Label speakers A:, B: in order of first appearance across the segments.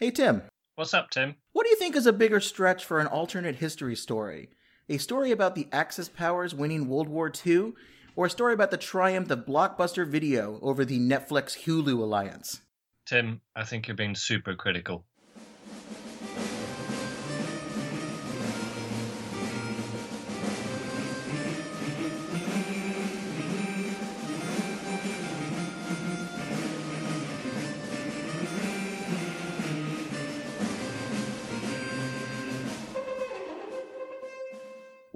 A: Hey, Tim.
B: What's up, Tim?
A: What do you think is a bigger stretch for an alternate history story? A story about the Axis powers winning World War II, or a story about the triumph of Blockbuster Video over the Netflix Hulu alliance?
B: Tim, I think you're being super critical.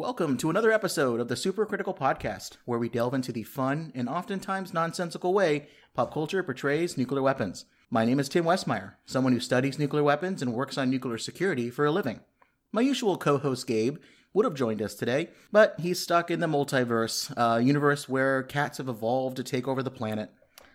A: Welcome to another episode of the Supercritical Podcast, where we delve into the fun and oftentimes nonsensical way pop culture portrays nuclear weapons. My name is Tim Westmeyer, someone who studies nuclear weapons and works on nuclear security for a living. My usual co host Gabe would have joined us today, but he's stuck in the multiverse, a universe where cats have evolved to take over the planet.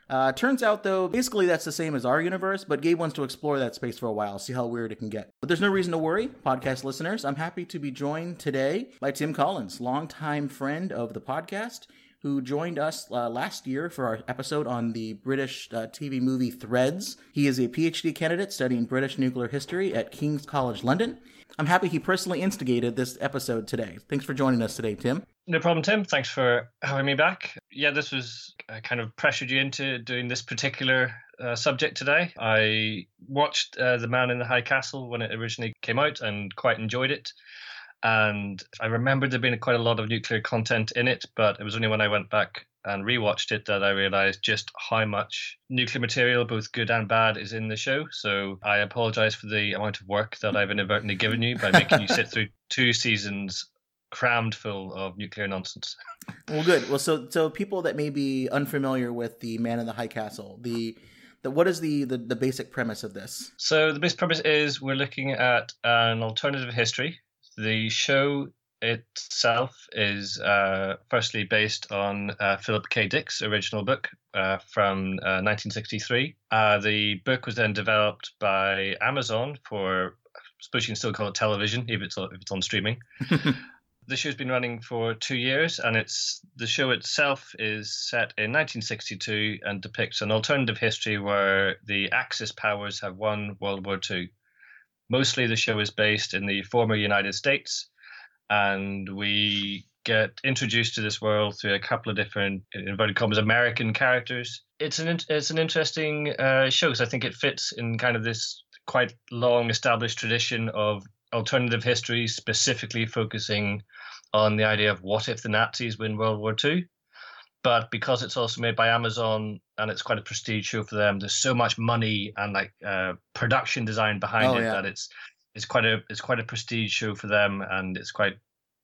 A: Uh, turns out, though, basically that's the same as our universe, but Gabe wants to explore that space for a while, see how weird it can get. But there's no reason to worry, podcast listeners. I'm happy to be joined today by Tim Collins, longtime friend of the podcast, who joined us uh, last year for our episode on the British uh, TV movie Threads. He is a PhD candidate studying British nuclear history at King's College London. I'm happy he personally instigated this episode today. Thanks for joining us today, Tim.
B: No problem, Tim. Thanks for having me back. Yeah, this was uh, kind of pressured you into doing this particular uh, subject today. I watched uh, The Man in the High Castle when it originally came out and quite enjoyed it. And I remember there being quite a lot of nuclear content in it, but it was only when I went back and rewatched it that I realized just how much nuclear material, both good and bad, is in the show. So I apologize for the amount of work that I've inadvertently given you by making you sit through two seasons crammed full of nuclear nonsense.
A: Well, good. Well, so so people that may be unfamiliar with the Man in the High Castle, the the what is the the, the basic premise of this?
B: So the basic premise is we're looking at an alternative history. The show itself is uh, firstly based on uh, Philip K. Dick's original book uh, from 1963. Uh, uh, the book was then developed by Amazon for, I suppose you can still call it television if it's if it's on streaming. the show's been running for two years, and it's the show itself is set in 1962 and depicts an alternative history where the Axis powers have won World War II. Mostly, the show is based in the former United States, and we get introduced to this world through a couple of different inverted commas American characters. It's an it's an interesting uh, show because I think it fits in kind of this quite long established tradition of alternative history, specifically focusing on the idea of what if the Nazis win World War II. But because it's also made by Amazon and it's quite a prestige show for them, there's so much money and like uh, production design behind oh, it yeah. that it's it's quite a it's quite a prestige show for them, and it's quite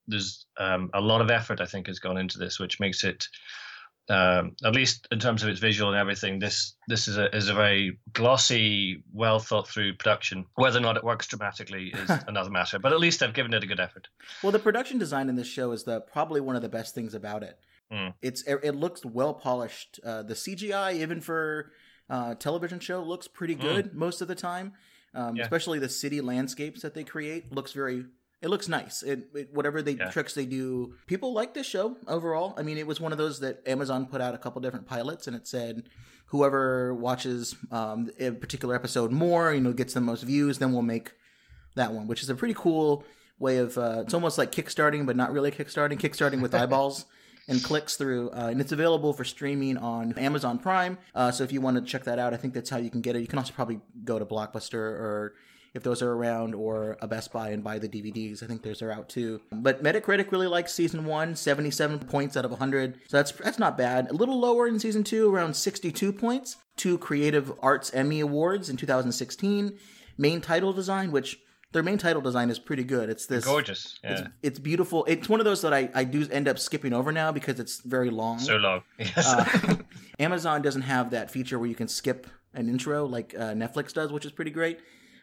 B: there's um, a lot of effort I think has gone into this, which makes it um, at least in terms of its visual and everything, this this is a is a very glossy, well thought through production. Whether or not it works dramatically is another matter, but at least I've given it a good effort.
A: Well, the production design in this show is the probably one of the best things about it.
B: Mm.
A: It's it looks well polished. Uh, the CGI, even for uh, television show, looks pretty hmm. good mm. most of the time. Um, yeah. Especially the city landscapes that they create looks very it looks nice. It, it whatever they yeah. tricks they do, people like this show overall. I mean, it was one of those that Amazon put out a couple different pilots, and it said whoever watches um, a particular episode more, you know, gets the most views, then we'll make that one, which is a pretty cool way of. Uh, it's almost like kickstarting, but not really kickstarting. Kickstarting with eyeballs. and clicks through. Uh, and it's available for streaming on Amazon Prime. Uh, so if you want to check that out, I think that's how you can get it. You can also probably go to Blockbuster or if those are around, or a Best Buy and buy the DVDs. I think those are out too. But Metacritic really likes season one, 77 points out of 100. So that's that's not bad. A little lower in season two, around 62 points. Two Creative Arts Emmy Awards in 2016. Main title design, which their main title design is pretty good. It's this
B: gorgeous.
A: Yeah. It's, it's, beautiful. It's one of those that I, I do end up skipping over now because it's very long.
B: So long. Yes.
A: Uh, Amazon doesn't have that feature where you can skip an intro like uh, Netflix does, which is pretty great.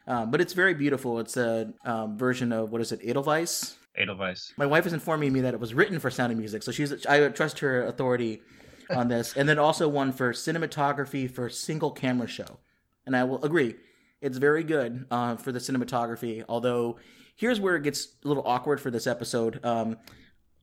A: Um, but it's very beautiful. It's a um, version of what is it, Edelweiss?
B: Edelweiss.
A: My wife is informing me that it was written for Sound of Music, so she's I trust her authority on this. and then also one for cinematography for single camera show, and I will agree, it's very good uh, for the cinematography. Although here's where it gets a little awkward for this episode. Um,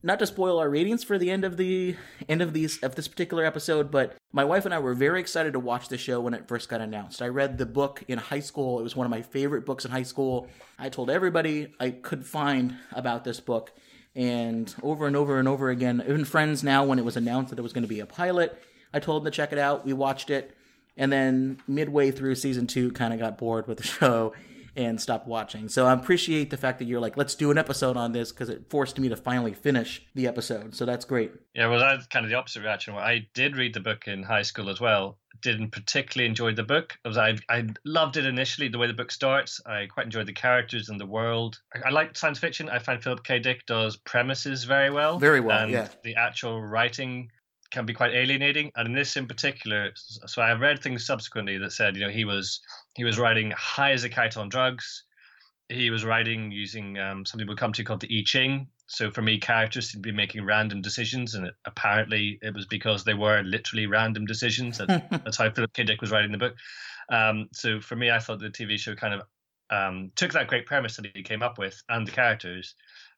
A: not to spoil our ratings for the end of the end of these of this particular episode, but my wife and I were very excited to watch the show when it first got announced. I read the book in high school. It was one of my favorite books in high school. I told everybody I could find about this book, and over and over and over again, even friends now when it was announced that it was going to be a pilot, I told them to check it out. We watched it, and then midway through season two, kind of got bored with the show and stopped watching. So I appreciate the fact that you're like, let's do an episode on this because it forced me to finally finish the episode. So that's great.
B: Yeah, well, that's kind of the opposite reaction. I did read the book in high school as well. Didn't particularly enjoy the book. I I loved it initially, the way the book starts. I quite enjoyed the characters and the world. I, I like science fiction. I find Philip K. Dick does premises very well.
A: Very well,
B: and
A: yeah.
B: The actual writing can be quite alienating. And in this in particular, so I read things subsequently that said, you know, he was he was riding high as a kite on drugs. He was writing using um, something we'll come to called the I Ching. So for me, characters seem to be making random decisions, and it, apparently it was because they were literally random decisions. That, that's how Philip K. Dick was writing the book. Um, so for me, I thought the TV show kind of um, took that great premise that he came up with and the characters,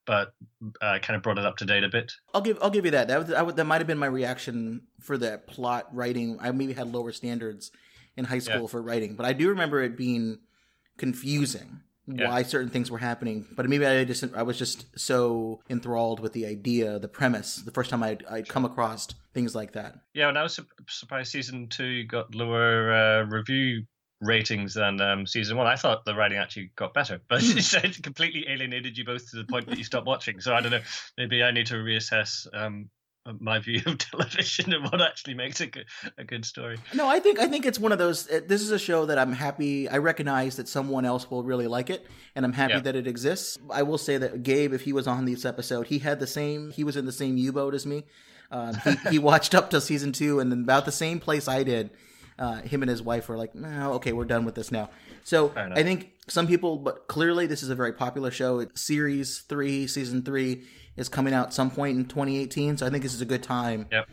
B: but uh, kind of brought it up to date a bit.
A: I'll give I'll give you that. That was, that might have been my reaction for that plot writing. I maybe had lower standards in high school yeah. for writing, but I do remember it being confusing yeah. why certain things were happening. But maybe I just I was just so enthralled with the idea, the premise. The first time I'd, I'd come across things like that.
B: Yeah, and I was surprised season two got lower uh, review ratings than um, season one. I thought the writing actually got better, but it completely alienated you both to the point that you stopped watching. So I don't know. Maybe I need to reassess um, my view of television and what actually makes a good, a good story.
A: No, I think I think it's one of those. This is a show that I'm happy. I recognize that someone else will really like it, and I'm happy yeah. that it exists. I will say that Gabe, if he was on this episode, he had the same. He was in the same U boat as me. Uh, he, he watched up to season two, and then about the same place I did uh, him and his wife were like, no, okay, we're done with this now. So I think some people, but clearly this is a very popular show. It's series three, season three is coming out some point in 2018. So I think this is a good time.
B: Yep.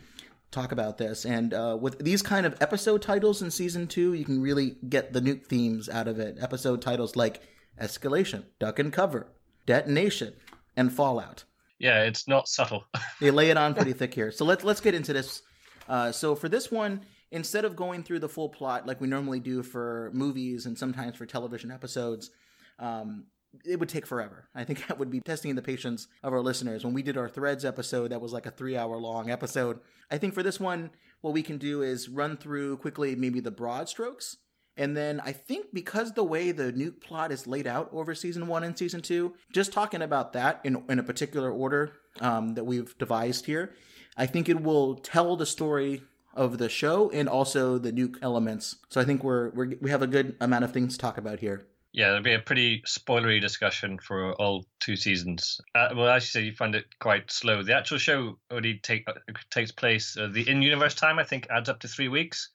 A: Talk about this, and uh, with these kind of episode titles in season two, you can really get the nuke themes out of it. Episode titles like Escalation, Duck and Cover, Detonation, and Fallout.
B: Yeah, it's not subtle.
A: they lay it on pretty thick here. So let's let's get into this. Uh, so for this one, instead of going through the full plot like we normally do for movies and sometimes for television episodes, um, it would take forever. I think that would be testing the patience of our listeners. When we did our Threads episode, that was like a three hour long episode. I think for this one, what we can do is run through quickly maybe the broad strokes. And then I think because the way the nuke plot is laid out over season one and season two, just talking about that in, in a particular order um, that we've devised here, I think it will tell the story of the show and also the nuke elements. So I think we're, we're we have a good amount of things to talk about here.
B: Yeah, there'll be a pretty spoilery discussion for all two seasons. Uh, well, as you said, you find it quite slow. The actual show only take uh, takes place uh, the in-universe time. I think adds up to three weeks,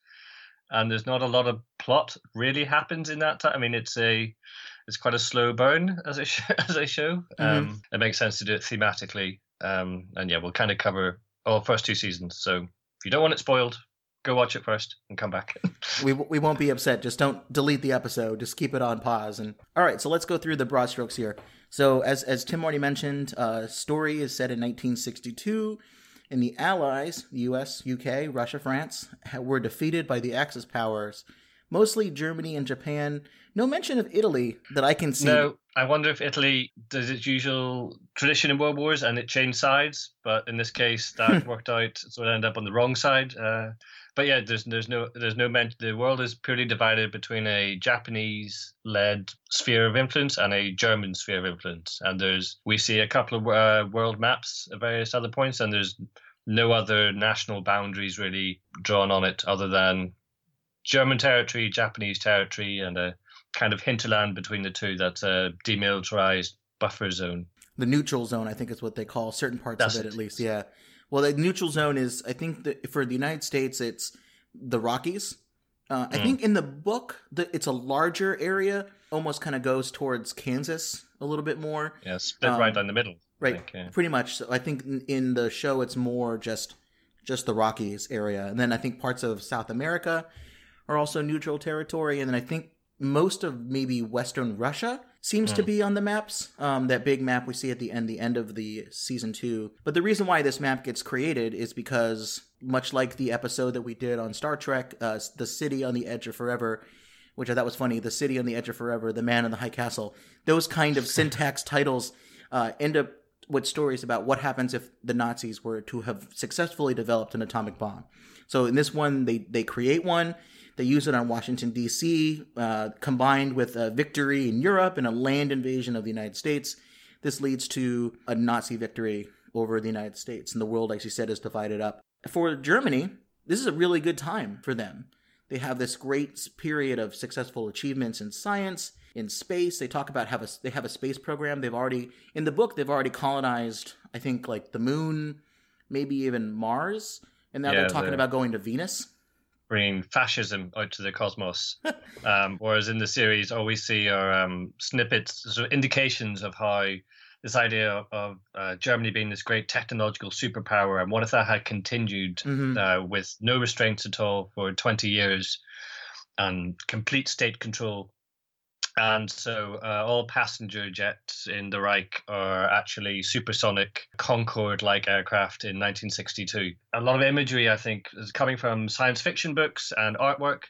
B: and there's not a lot of plot really happens in that time. I mean, it's a it's quite a slow burn as a sh- as a show. Mm-hmm. Um, it makes sense to do it thematically. Um, and yeah, we'll kind of cover all first two seasons. So if you don't want it spoiled, go watch it first and come back.
A: we we won't be upset. Just don't delete the episode. Just keep it on pause. And all right, so let's go through the broad strokes here. So as as Tim already mentioned, uh, story is set in 1962. And the Allies, the U.S., UK, Russia, France, were defeated by the Axis powers, mostly Germany and Japan. No mention of Italy that I can see.
B: No, I wonder if Italy does its usual tradition in world wars and it changed sides, but in this case that worked out, so it ended up on the wrong side. Uh, but yeah, there's there's no there's no meant the world is purely divided between a Japanese led sphere of influence and a German sphere of influence, and there's we see a couple of uh, world maps at various other points, and there's no other national boundaries really drawn on it other than German territory, Japanese territory, and a kind of hinterland between the two that's a demilitarized buffer zone.
A: The neutral zone, I think, is what they call certain parts that's of it, it, at least. Yeah. Well, the neutral zone is, I think, for the United States, it's the Rockies. Uh, I mm. think in the book, the, it's a larger area, almost kind of goes towards Kansas a little bit more.
B: Yeah, split um, right down the middle.
A: Right, think, yeah. pretty much. So I think in the show, it's more just just the Rockies area, and then I think parts of South America are also neutral territory, and then I think most of maybe Western Russia seems mm. to hmm. be on the maps. Um, that big map we see at the end, the end of the season two. But the reason why this map gets created is because, much like the episode that we did on Star Trek, uh, the city on the edge of forever, which I thought was funny, the city on the edge of forever, the man in the high castle. Those kind of syntax titles uh, end up with stories about what happens if the Nazis were to have successfully developed an atomic bomb. So in this one, they they create one they use it on Washington, D.C., uh, combined with a victory in Europe and a land invasion of the United States. This leads to a Nazi victory over the United States, and the world, as you said, is divided up. For Germany, this is a really good time for them. They have this great period of successful achievements in science, in space. They talk about have a they have a space program. They've already in the book they've already colonized, I think, like the moon, maybe even Mars, and now yeah, they're talking about going to Venus
B: bringing fascism out to the cosmos. um, whereas in the series, all we see are um, snippets, sort of indications of how this idea of uh, Germany being this great technological superpower, and what if that had continued mm-hmm. uh, with no restraints at all for 20 years and complete state control and so uh, all passenger jets in the Reich are actually supersonic Concorde like aircraft in 1962. A lot of imagery, I think, is coming from science fiction books and artwork.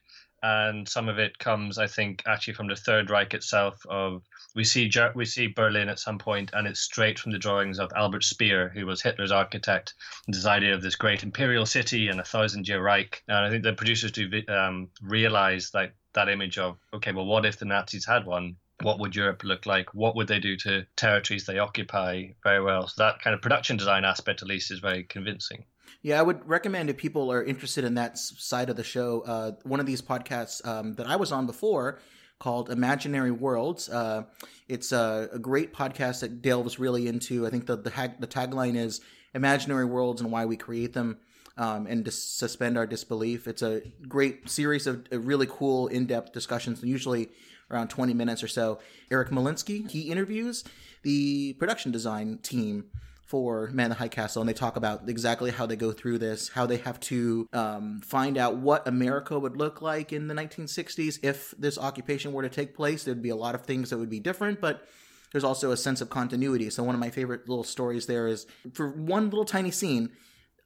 B: And some of it comes, I think, actually from the Third Reich itself. Of we see we see Berlin at some point, and it's straight from the drawings of Albert Speer, who was Hitler's architect. This idea of this great imperial city and a thousand-year Reich. And I think the producers do um, realize that that image of okay, well, what if the Nazis had one? What would Europe look like? What would they do to territories they occupy? Very well. So that kind of production design aspect, at least, is very convincing.
A: Yeah, I would recommend if people are interested in that side of the show, uh, one of these podcasts um, that I was on before called Imaginary Worlds. Uh, it's a, a, great podcast that delves really into. I think the the, the tagline is imaginary worlds and why we create them um, and suspend our disbelief. It's a great series of, really cool, in depth discussions, usually around 20 minutes or so. Eric Molinsky, he interviews the production design team for Man the High Castle, and they talk about exactly how they go through this, how they have to um, find out what America would look like in the 1960s if this occupation were to take place. There'd be a lot of things that would be different, but there's also a sense of continuity. So one of my favorite little stories there is for one little tiny scene,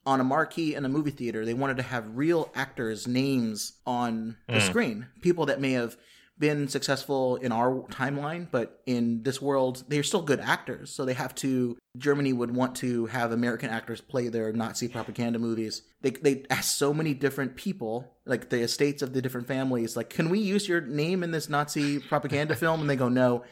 A: on a marquee in a movie theater, they wanted to have real actors' names on the mm. screen. People that may have been successful in our timeline, but in this world, they're still good actors. So they have to. Germany would want to have American actors play their Nazi propaganda movies. They they ask so many different people, like the estates of the different families, like, can we use your name in this Nazi propaganda film? And they go, no.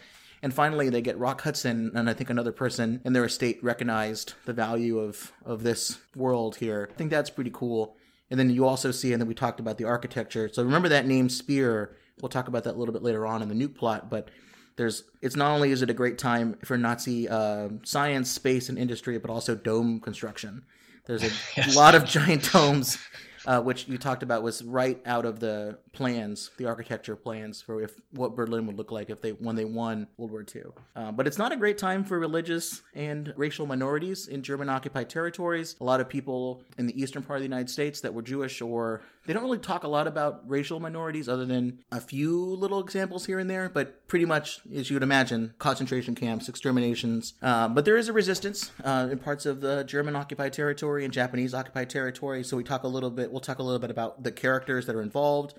A: And finally, they get Rock Hudson and I think another person in their estate recognized the value of, of this world here. I think that's pretty cool. And then you also see, and then we talked about the architecture. So remember that name Speer. We'll talk about that a little bit later on in the nuke plot, but there's it's not only is it a great time for Nazi uh, science, space, and industry, but also dome construction. There's a yes. lot of giant domes uh, which you talked about was right out of the plans, the architecture plans for if what Berlin would look like if they when they won World War II. Uh, but it's not a great time for religious and racial minorities in German occupied territories. A lot of people in the eastern part of the United States that were Jewish or they don't really talk a lot about racial minorities other than a few little examples here and there, but pretty much, as you would imagine, concentration camps, exterminations. Uh, but there is a resistance uh, in parts of the German occupied territory and Japanese occupied territory. So we talk a little bit, we'll talk a little bit about the characters that are involved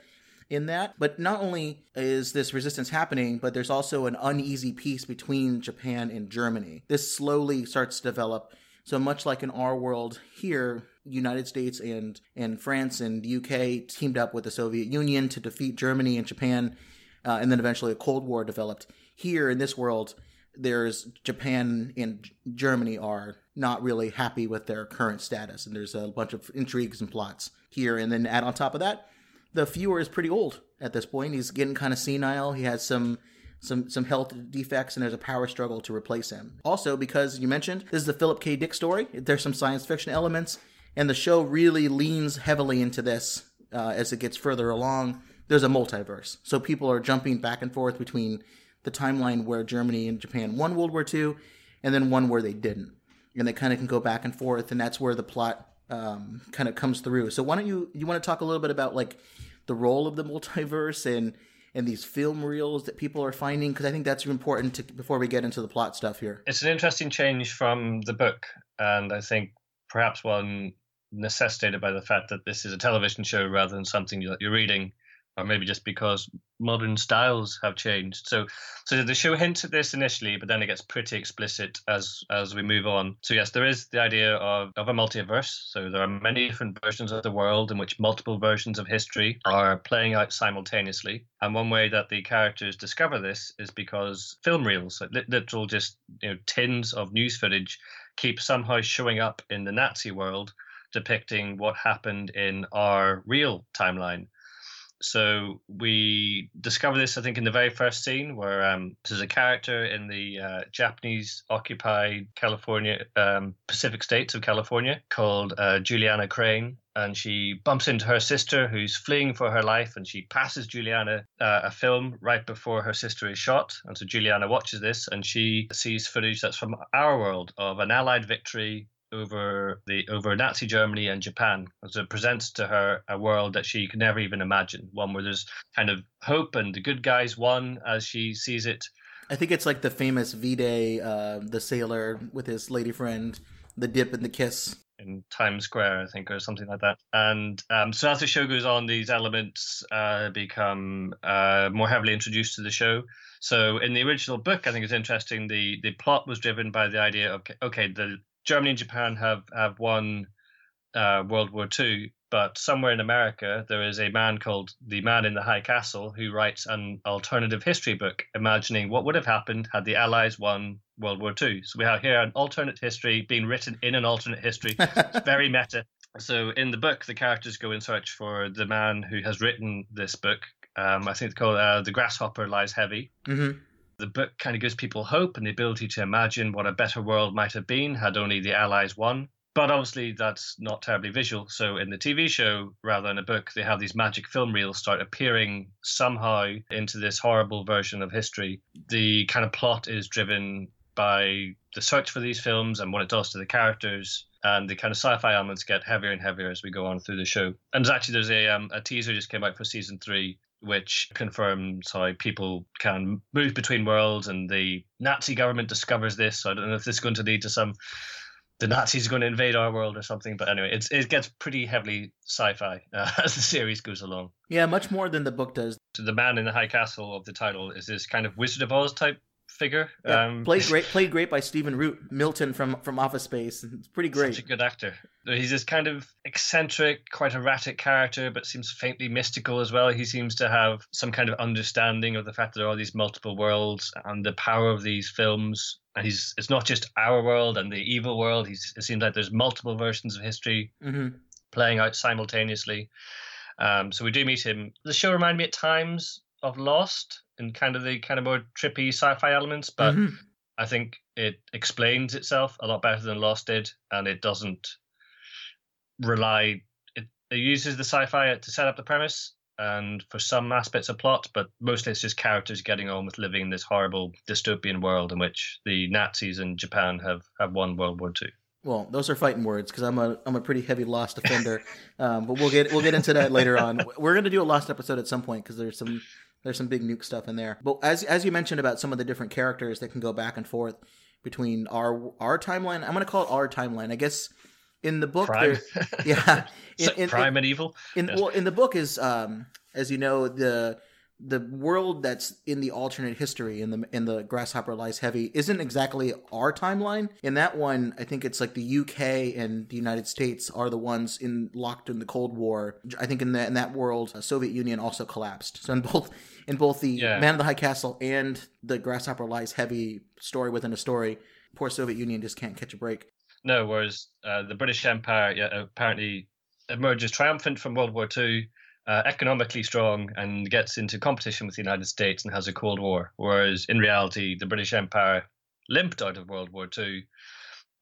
A: in that. But not only is this resistance happening, but there's also an uneasy peace between Japan and Germany. This slowly starts to develop. So much like in our world here, United States and and France and UK teamed up with the Soviet Union to defeat Germany and Japan, uh, and then eventually a Cold War developed. Here in this world, there's Japan and Germany are not really happy with their current status, and there's a bunch of intrigues and plots here. And then add on top of that, the Fuhrer is pretty old at this point. He's getting kind of senile. He has some some some health defects and there's a power struggle to replace him. Also, because you mentioned this is the Philip K. Dick story, there's some science fiction elements and the show really leans heavily into this uh, as it gets further along. There's a multiverse, so people are jumping back and forth between the timeline where Germany and Japan won World War II, and then one where they didn't, and they kind of can go back and forth, and that's where the plot um, kind of comes through. So why don't you you want to talk a little bit about like the role of the multiverse and and these film reels that people are finding? Because I think that's important to, before we get into the plot stuff here.
B: It's an interesting change from the book, and I think perhaps one necessitated by the fact that this is a television show rather than something that you're reading or maybe just because modern styles have changed. So, so the show hints at this initially, but then it gets pretty explicit as as we move on. So yes, there is the idea of of a multiverse. So there are many different versions of the world in which multiple versions of history are playing out simultaneously. And one way that the characters discover this is because film reels, like literal just you know tins of news footage, keep somehow showing up in the Nazi world depicting what happened in our real timeline so we discover this, I think, in the very first scene where um, there's a character in the uh, Japanese occupied California, um, Pacific states of California called uh, Juliana Crane. And she bumps into her sister who's fleeing for her life, and she passes Juliana uh, a film right before her sister is shot. And so Juliana watches this and she sees footage that's from our world of an Allied victory over the over Nazi Germany and Japan. So it presents to her a world that she could never even imagine, one where there's kind of hope and the good guys won as she sees it.
A: I think it's like the famous V-Day, uh, the sailor with his lady friend, the dip and the kiss
B: in Times Square, I think, or something like that. And um, so as the show goes on, these elements uh, become uh, more heavily introduced to the show. So in the original book, I think it's interesting. The the plot was driven by the idea of okay, the Germany and Japan have have won uh, World War II, but somewhere in America there is a man called the Man in the High Castle who writes an alternative history book, imagining what would have happened had the Allies won World War II. So we have here an alternate history being written in an alternate history. it's very meta. So in the book, the characters go in search for the man who has written this book. Um, I think it's called uh, "The Grasshopper Lies Heavy."
A: Mm-hmm.
B: The book kind of gives people hope and the ability to imagine what a better world might have been had only the Allies won. But obviously, that's not terribly visual. So, in the TV show, rather than a book, they have these magic film reels start appearing somehow into this horrible version of history. The kind of plot is driven by the search for these films and what it does to the characters and the kind of sci-fi elements get heavier and heavier as we go on through the show. And actually there's a um, a teaser just came out for season three which confirms how people can move between worlds, and the Nazi government discovers this. So I don't know if this is going to lead to some the Nazis are going to invade our world or something. But anyway, it's, it gets pretty heavily sci-fi uh, as the series goes along.
A: Yeah, much more than the book does.
B: So the man in the high castle of the title is this kind of Wizard of Oz type figure.
A: Yeah, um, played great, played great by Stephen Root, Milton from from Office Space. It's pretty great.
B: Such a good actor. He's this kind of eccentric, quite erratic character, but seems faintly mystical as well. He seems to have some kind of understanding of the fact that there are these multiple worlds and the power of these films. And he's it's not just our world and the evil world. He's, it seems like there's multiple versions of history
A: mm-hmm.
B: playing out simultaneously. Um, so we do meet him. The show reminded me at times of Lost and kind of the kind of more trippy sci-fi elements, but mm-hmm. I think it explains itself a lot better than Lost did, and it doesn't rely. It, it uses the sci-fi to set up the premise and for some aspects of plot, but mostly it's just characters getting on with living in this horrible dystopian world in which the Nazis and Japan have have won World War II.
A: Well, those are fighting words because I'm a I'm a pretty heavy Lost offender, um, but we'll get we'll get into that later on. We're gonna do a Lost episode at some point because there's some there's some big nuke stuff in there. But as as you mentioned about some of the different characters that can go back and forth between our our timeline, I'm going to call it our timeline. I guess in the book,
B: prime.
A: yeah,
B: in, in, prime and evil.
A: In yes. well, in the book is um, as you know the the world that's in the alternate history in the in the grasshopper lies heavy isn't exactly our timeline. In that one i think it's like the uk and the united states are the ones in locked in the cold war. I think in, that in that world the soviet union also collapsed. So in both in both the yeah. man of the high castle and the grasshopper lies heavy story within a story poor soviet union just can't catch a break.
B: No whereas uh, the british empire yeah, apparently emerges triumphant from world war ii uh, economically strong and gets into competition with the United States and has a Cold War. Whereas in reality, the British Empire limped out of World War II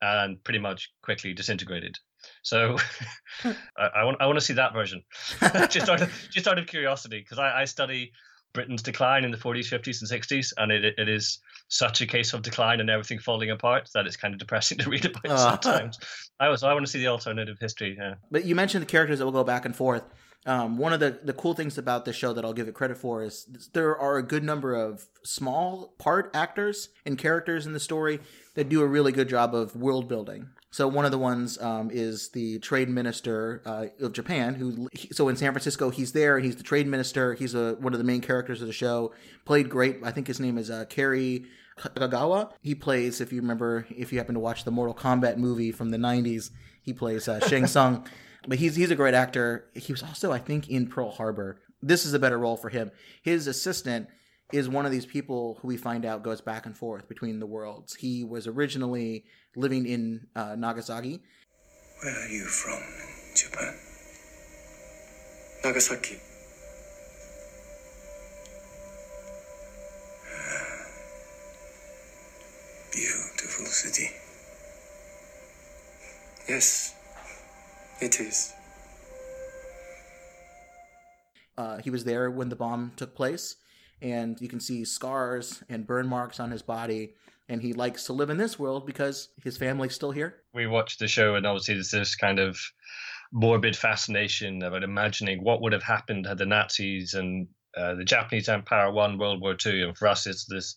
B: and pretty much quickly disintegrated. So I, I, want I want to see that version, just out of just out of curiosity, because I, I study Britain's decline in the 40s, 50s, and 60s, and it it is such a case of decline and everything falling apart that it's kind of depressing to read about uh, sometimes. I was I want to see the alternative history. Yeah.
A: But you mentioned the characters that will go back and forth. Um, one of the, the cool things about this show that I'll give it credit for is there are a good number of small part actors and characters in the story that do a really good job of world building. So one of the ones um, is the trade minister uh, of Japan. Who so in San Francisco, he's there. He's the trade minister. He's a, one of the main characters of the show. Played great. I think his name is uh, Cary Tagawa. He plays, if you remember, if you happen to watch the Mortal Kombat movie from the '90s, he plays uh, Shang Tsung. But he's he's a great actor. He was also, I think, in Pearl Harbor. This is a better role for him. His assistant is one of these people who we find out goes back and forth between the worlds. He was originally living in uh, Nagasaki.
C: Where are you from, Japan? Nagasaki. Beautiful city. Yes, it is.
A: Uh, he was there when the bomb took place, and you can see scars and burn marks on his body. And he likes to live in this world because his family's still here.
B: We watched the show, and obviously, there's this kind of morbid fascination about imagining what would have happened had the Nazis and uh, the Japanese Empire won World War II. And for us, it's this.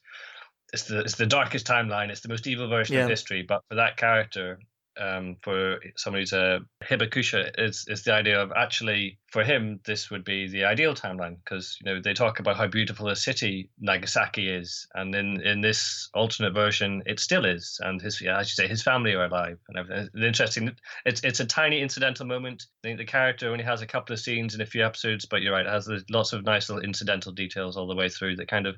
B: It's the, it's the darkest timeline. It's the most evil version yeah. of history. But for that character, um, for somebody who's a hibakusha is is the idea of actually for him this would be the ideal timeline because you know they talk about how beautiful a city Nagasaki is and in in this alternate version it still is and his yeah, I should say his family are alive and everything. Interesting it's it's a tiny incidental moment I think the character only has a couple of scenes in a few episodes but you're right it has lots of nice little incidental details all the way through that kind of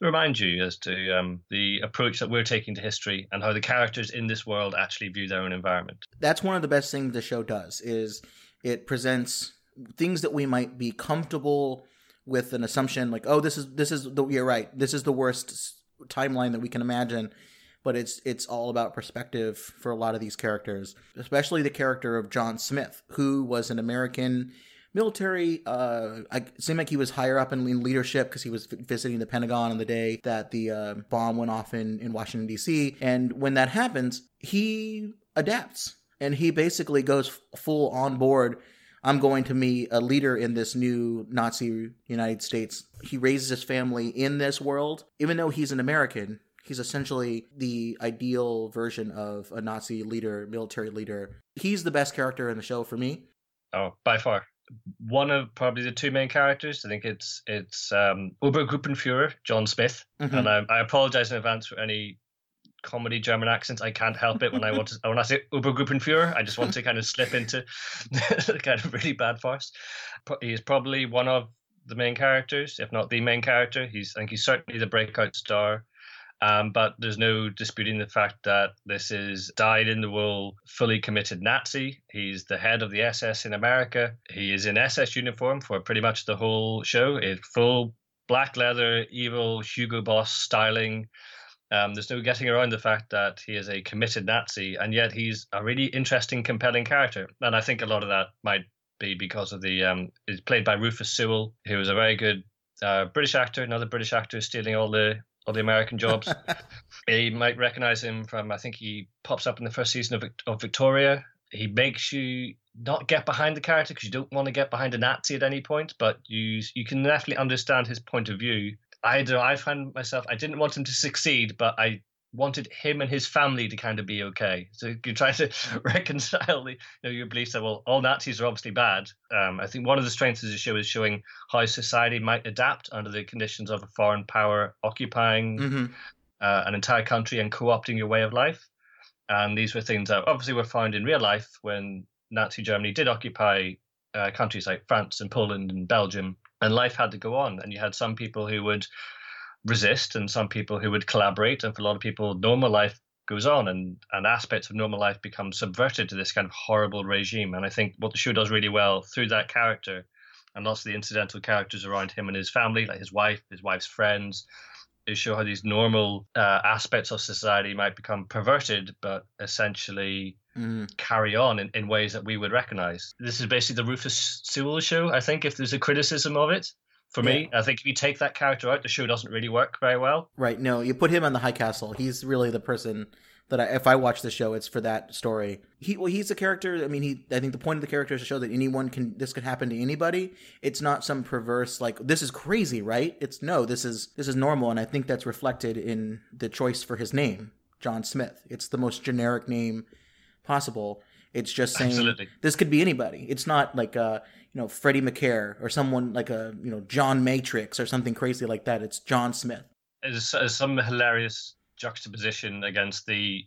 B: remind you as to um, the approach that we're taking to history and how the characters in this world actually view their own environment.
A: That's one of the best things the show does is it presents things that we might be comfortable with an assumption like oh this is this is the you're right this is the worst timeline that we can imagine but it's it's all about perspective for a lot of these characters especially the character of John Smith who was an American military. Uh, I seemed like he was higher up in, leadership because he was visiting the Pentagon on the day that the uh, bomb went off in in Washington D.C. And when that happens, he adapts and he basically goes full on board. I'm going to meet a leader in this new Nazi United States. He raises his family in this world, even though he's an American. He's essentially the ideal version of a Nazi leader, military leader. He's the best character in the show for me.
B: Oh, by far one of probably the two main characters. I think it's it's um, Obergruppenführer John Smith, mm-hmm. and I, I apologize in advance for any comedy German accents. I can't help it when I want to when I say Obergruppenführer. I just want to kind of slip into kind of really bad farce. He is probably one of the main characters, if not the main character. He's I think he's certainly the breakout star. Um, but there's no disputing the fact that this is dyed in the wool, fully committed Nazi. He's the head of the SS in America. He is in SS uniform for pretty much the whole show. It's full black leather, evil Hugo Boss styling. Um, there's no getting around the fact that he is a committed Nazi, and yet he's a really interesting, compelling character. And I think a lot of that might be because of the um, played by Rufus Sewell, who was a very good uh, British actor, another British actor stealing all the all the American jobs. you might recognize him from, I think he pops up in the first season of, of Victoria. He makes you not get behind the character because you don't want to get behind a Nazi at any point, but you you can definitely understand his point of view. I do. I find myself. I didn't want him to succeed, but I wanted him and his family to kind of be okay. So you're trying to reconcile the, you know, your beliefs that well, all Nazis are obviously bad. Um, I think one of the strengths of the show is showing how society might adapt under the conditions of a foreign power occupying mm-hmm. uh, an entire country and co-opting your way of life. And these were things that obviously were found in real life when Nazi Germany did occupy uh, countries like France and Poland and Belgium, and life had to go on. And you had some people who would resist and some people who would collaborate. And for a lot of people, normal life goes on and, and aspects of normal life become subverted to this kind of horrible regime. And I think what the show does really well through that character and lots of the incidental characters around him and his family, like his wife, his wife's friends, is show how these normal uh, aspects of society might become perverted, but essentially mm. carry on in, in ways that we would recognize. This is basically the Rufus Sewell show, I think, if there's a criticism of it for me. I think if you take that character out, the show doesn't really work very well.
A: Right. No, you put him on the High Castle. He's really the person that I, if I watch the show, it's for that story. He well, he's a character. I mean, he. I think the point of the character is to show that anyone can. This could happen to anybody. It's not some perverse like this is crazy, right? It's no. This is this is normal, and I think that's reflected in the choice for his name, John Smith. It's the most generic name possible. It's just saying
B: Absolutely.
A: this could be anybody. It's not like uh you know Freddie McCare or someone like a you know John Matrix or something crazy like that. It's John Smith.
B: There's some hilarious juxtaposition against the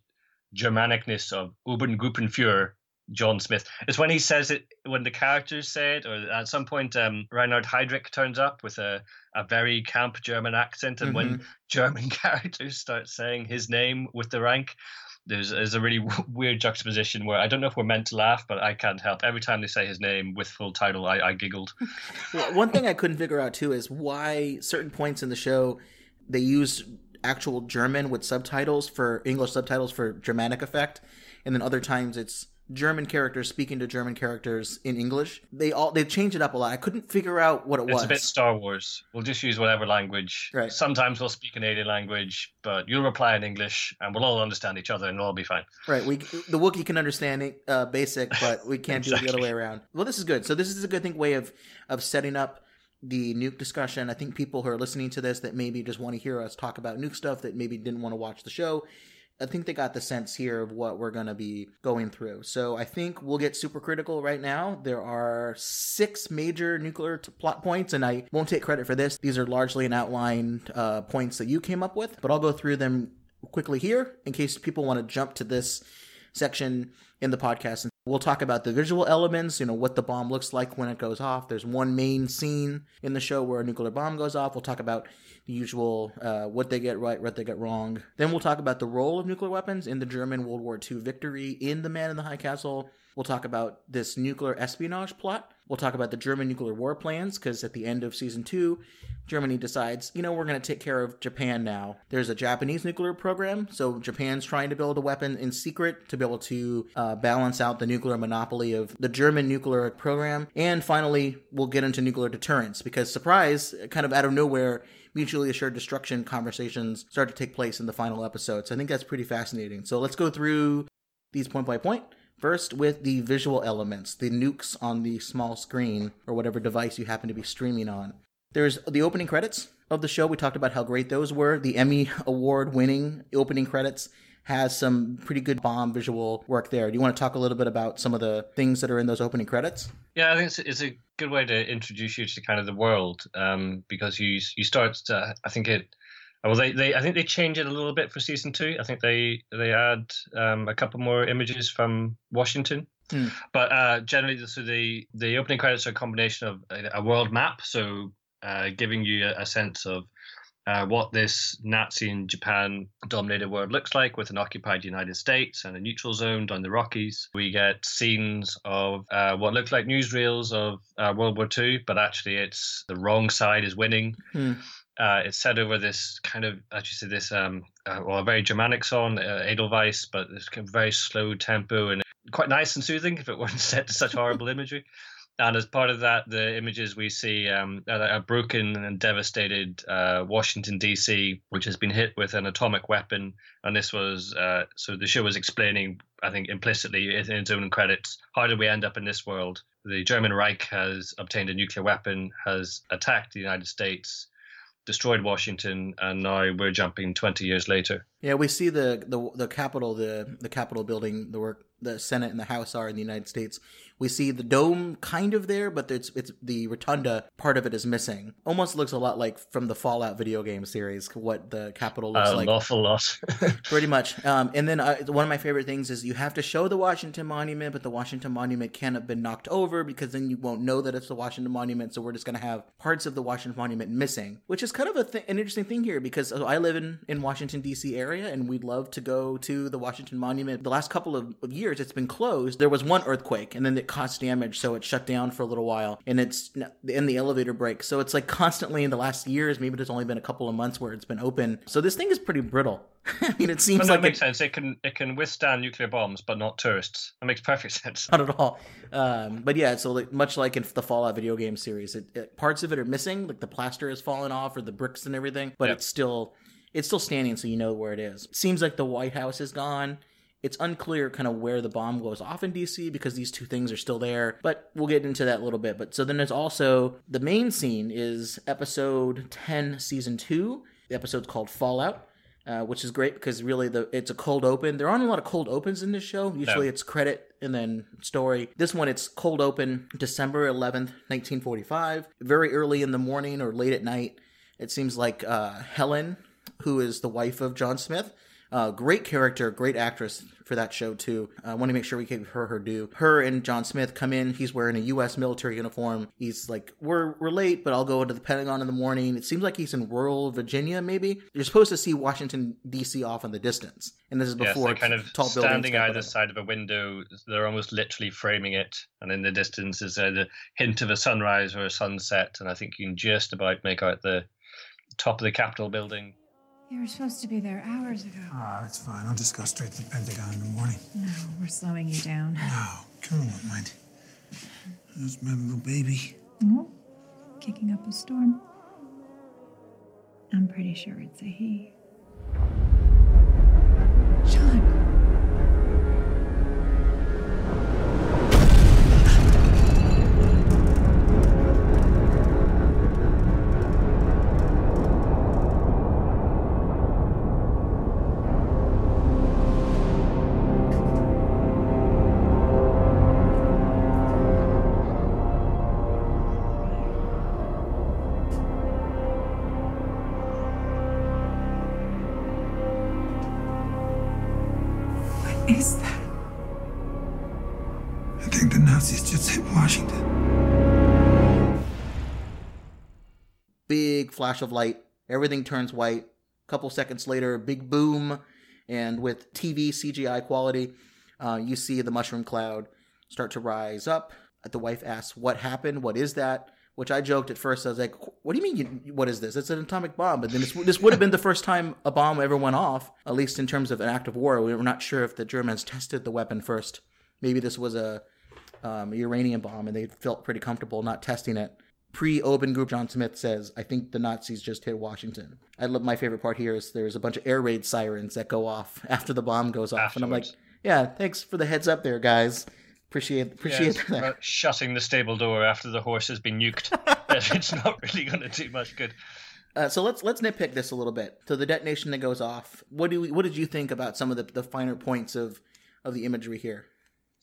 B: Germanicness of Obergruppenführer John Smith. It's when he says it, when the characters say it, or at some point, um, Reinhard Heydrich turns up with a, a very camp German accent, and when German characters start saying his name with the rank, there's, there's a really w- weird juxtaposition where I don't know if we're meant to laugh, but I can't help. Every time they say his name with full title, I, I giggled.
A: Well, One thing I couldn't figure out too is why certain points in the show they use actual German with subtitles for English subtitles for dramatic effect, and then other times it's German characters speaking to German characters in English. They all they change it up a lot. I couldn't figure out what it
B: It's
A: was.
B: It's a bit Star Wars. We'll just use whatever language.
A: Right.
B: Sometimes we'll speak an alien language, but you'll reply in English, and we'll all understand each other, and it'll all be fine.
A: Right. We the Wookiee can understand it, uh, basic, but we can't do it the other way around. Well, this is good. So this is a good thing way of of setting up the nuke discussion. I think people who are listening to this that maybe just want to hear us talk about nuke stuff that maybe didn't want to watch the show. I think they got the sense here of what we're going to be going through. So I think we'll get super critical right now. There are six major nuclear t- plot points, and I won't take credit for this. These are largely an outline uh, points that you came up with, but I'll go through them quickly here in case people want to jump to this section in the podcast. And we'll talk about the visual elements, you know, what the bomb looks like when it goes off. There's one main scene in the show where a nuclear bomb goes off. We'll talk about the usual uh, what they get right, what they get wrong. Then we'll talk about the role of nuclear weapons in the German World War II victory in The Man in the High Castle. We'll talk about this nuclear espionage plot. We'll talk about the German nuclear war plans because at the end of season two, Germany decides, you know, we're going to take care of Japan now. There's a Japanese nuclear program, so Japan's trying to build a weapon in secret to be able to uh, balance out the nuclear monopoly of the German nuclear program. And finally, we'll get into nuclear deterrence because, surprise, kind of out of nowhere, mutually assured destruction conversations start to take place in the final episodes. So I think that's pretty fascinating. So let's go through these point by point. First, with the visual elements, the nukes on the small screen or whatever device you happen to be streaming on. There's the opening credits of the show. We talked about how great those were. The Emmy Award winning opening credits has some pretty good bomb visual work there. Do you want to talk a little bit about some of the things that are in those opening credits?
B: Yeah, I think it's, it's a good way to introduce you to kind of the world um, because you you start to I think it well they, they I think they change it a little bit for season two. I think they they add um, a couple more images from Washington.
A: Hmm.
B: But uh, generally, so the the opening credits are a combination of a, a world map, so uh, giving you a, a sense of uh, what this Nazi and Japan dominated world looks like with an occupied United States and a neutral zone down the Rockies. We get scenes of uh, what look like newsreels of uh, World War II, but actually it's the wrong side is winning.
A: Hmm.
B: Uh, it's set over this kind of, as you said, this um, uh, well, a very Germanic song, uh, Edelweiss, but this kind of very slow tempo and quite nice and soothing if it weren't set to such horrible imagery. And as part of that, the images we see um, a, a broken and devastated uh, Washington D.C., which has been hit with an atomic weapon. And this was uh, so the show was explaining, I think, implicitly in its own credits, how did we end up in this world? The German Reich has obtained a nuclear weapon, has attacked the United States, destroyed Washington, and now we're jumping 20 years later.
A: Yeah, we see the the the Capitol, the the Capitol building, the work the Senate and the House are in the United States. We see the dome kind of there, but it's it's the rotunda part of it is missing. Almost looks a lot like from the Fallout video game series, what the Capitol looks
B: an
A: like.
B: awful lot.
A: Pretty much. Um, and then uh, one of my favorite things is you have to show the Washington Monument, but the Washington Monument can't have been knocked over because then you won't know that it's the Washington Monument. So we're just going to have parts of the Washington Monument missing, which is kind of a th- an interesting thing here because I live in in Washington D.C. area and we'd love to go to the Washington Monument. The last couple of years years it's been closed. There was one earthquake and then it caused damage, so it shut down for a little while and it's in the elevator breaks. So it's like constantly in the last years, maybe there's only been a couple of months where it's been open. So this thing is pretty brittle. I mean, it seems
B: Well,
A: like
B: that makes
A: it,
B: sense. It can it can withstand nuclear bombs, but not tourists. That makes perfect sense.
A: not at all. Um, but yeah, so like, much like in the Fallout video game series, it, it, parts of it are missing, like the plaster has fallen off or the bricks and everything, but
B: Yep.
A: it's still it's still standing, so you know where it is. Seems like the White House is gone. It's unclear kind of where the bomb goes off in DC because these two things are still there, but we'll get into that a little bit. But so then there's also the main scene is episode 10, season 2. The episode's called Fallout. Uh, which is great because really the it's a cold open. There aren't a lot of cold opens in this show. Usually
B: No.
A: it's credit and then story. This one it's cold open December 11th, 1945. Very early in the morning or late at night. It seems like uh, Helen, who is the wife of John Smith, uh, great character, great actress for that show too. I want to make sure we give her her due. Her and John Smith come in. He's wearing a U.S. military uniform. He's like, "We're we're late, but I'll go into the Pentagon in the morning." It seems like he's in rural Virginia. Maybe you're supposed to see Washington D.C. off in the distance, and this is before
B: they're kind of
A: tall
B: standing either side of a window. They're almost literally framing it, and in the distance is a the hint of a sunrise or a sunset. And I think you can just about make out the top of the Capitol building.
D: You were supposed to be there hours ago.
E: Ah, that's fine. I'll just go straight to the Pentagon in the morning.
D: No, we're slowing you down.
E: No, Colonel won't mind. That's my little baby.
D: Oh, kicking up a storm. I'm pretty sure it's a he. Sean.
A: Flash of light. Everything turns white. A couple seconds later, big boom, and with TV CGI quality, uh, you see the mushroom cloud start to rise up. The wife asks, "What happened? What is that?" Which I joked at first. I was like, "What do you mean? You, what is this? It's an atomic bomb." But then this, this would have been the first time a bomb ever went off, at least in terms of an act of war. We were not sure if the Germans tested the weapon first. Maybe this was a um, uranium bomb, and they felt pretty comfortable not testing it pre-Open Group John Smith says, I think the Nazis just hit Washington. I love my favorite part here is there's a bunch of air raid sirens that go off after the bomb goes off. And I'm like, yeah, thanks for the heads up there, guys. Appreciate appreciate
B: Yes,
A: that.
B: shutting the stable door after the horse has been nuked. it's not really going to do much good.
A: Uh, so let's let's nitpick this a little bit. So the detonation that goes off. What do we, what did you think about some of the, the finer points of of the imagery here?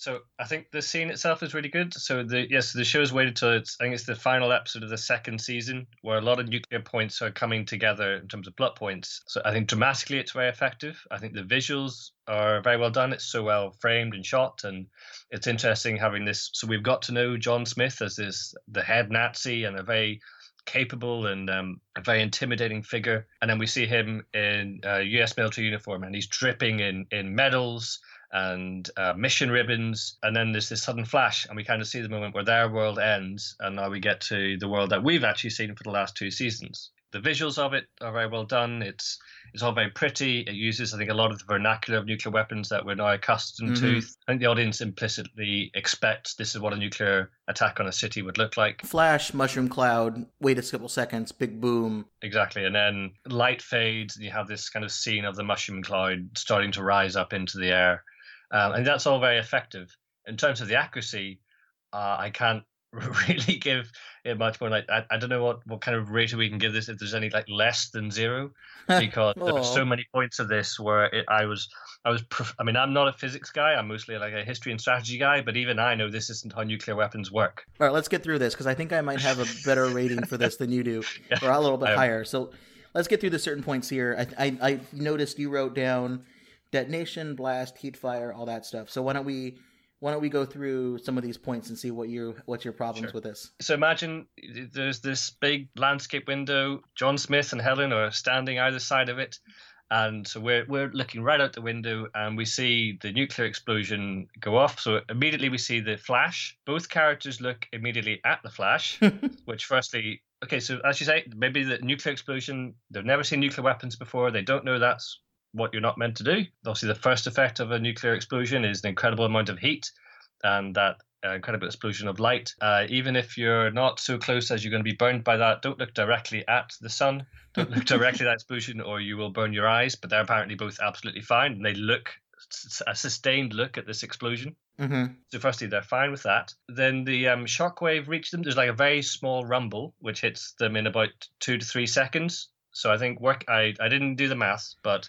B: So I think the scene itself is really good. So the yes, the show show's waited till it's I think it's the final episode of the second season where a lot of nuclear points are coming together in terms of plot points. So I think dramatically it's very effective. I think the visuals are very well done. It's so well framed and shot, and it's interesting having this. So we've got to know John Smith as this the head Nazi and a very capable and um, a very intimidating figure. And then we see him in a U.S. military uniform, and he's dripping in in medals and uh, mission ribbons. And then there's this sudden flash, and we kind of see the moment where their world ends, and now we get to the world that we've actually seen for the last two seasons. The visuals of it are very well done. It's it's all very pretty. It uses, I think, a lot of the vernacular of nuclear weapons that we're now accustomed to.
A: Mhm.
B: I think the audience implicitly expects this is what a nuclear attack on a city would look like.
A: Flash, mushroom cloud. Wait a couple seconds. Big boom.
B: Exactly. And then light fades, and you have this kind of scene of the mushroom cloud starting to rise up into the air. Um, and that's all very effective. In terms of the accuracy, uh, I can't really give it much more. Like I, I don't know what, what kind of rating we can give this if there's any like less than zero, because there
A: Aw.
B: are so many points of this where it, I was I was I mean I'm not a physics guy. I'm mostly like a history and strategy guy. But even I know this isn't how nuclear weapons work.
A: All right, let's get through this because I think I might have a better rating for this than you do,
B: Yeah,
A: or a little bit higher. So let's get through the certain points here. I, I, I noticed you wrote down detonation, blast, heat fire, all that stuff. So why don't we why don't we go through some of these points and see what you what's your problems
B: Sure.
A: with this?
B: So imagine there's this big landscape window. John Smith and Helen are standing either side of it, And so we're we're looking right out the window, and we see the nuclear explosion go off. So immediately we see the flash. Both characters look immediately at the flash, which firstly, okay, so as you say, maybe the nuclear explosion. They've never seen nuclear weapons before. They don't know that's what you're not meant to do. Obviously, the first effect of a nuclear explosion is an incredible amount of heat, and that uh, incredible explosion of light. Uh, even if you're not so close as you're going to be burned by that, don't look directly at the sun. Don't look directly at that explosion, or you will burn your eyes. But they're apparently both absolutely fine, and they look a sustained look at this explosion.
A: Mm-hmm.
B: So firstly, they're fine with that. Then the um, shockwave reaches them. There's like a very small rumble, which hits them in about two to three seconds. So I think work. I I didn't do the maths, but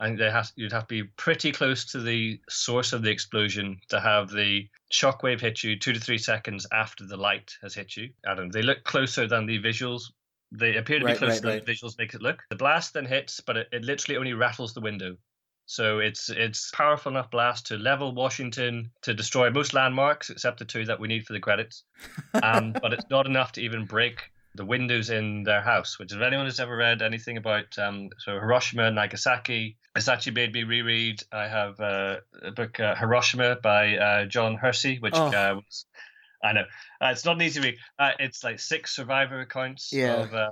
B: They have you'd have to be pretty close to the source of the explosion to have the shockwave hit you two to three seconds after the light has hit you. Adam, they look closer than the visuals. They appear to
A: Right,
B: be closer
A: right,
B: than
A: right.
B: the visuals make it look. The blast then hits, but it, it literally only rattles the window. So it's it's powerful enough blast to level Washington to destroy most landmarks except the two that we need for the credits. Um, but it's not enough to even break the windows in their house. Which if anyone has ever read anything about um, so Hiroshima and Nagasaki, it's actually made me reread. I have uh, a book uh, Hiroshima by uh, John Hersey, which
A: Oh.
B: uh, was I know uh, it's not an easy read. Uh, it's like six survivor accounts
A: Yeah.
B: of. Uh,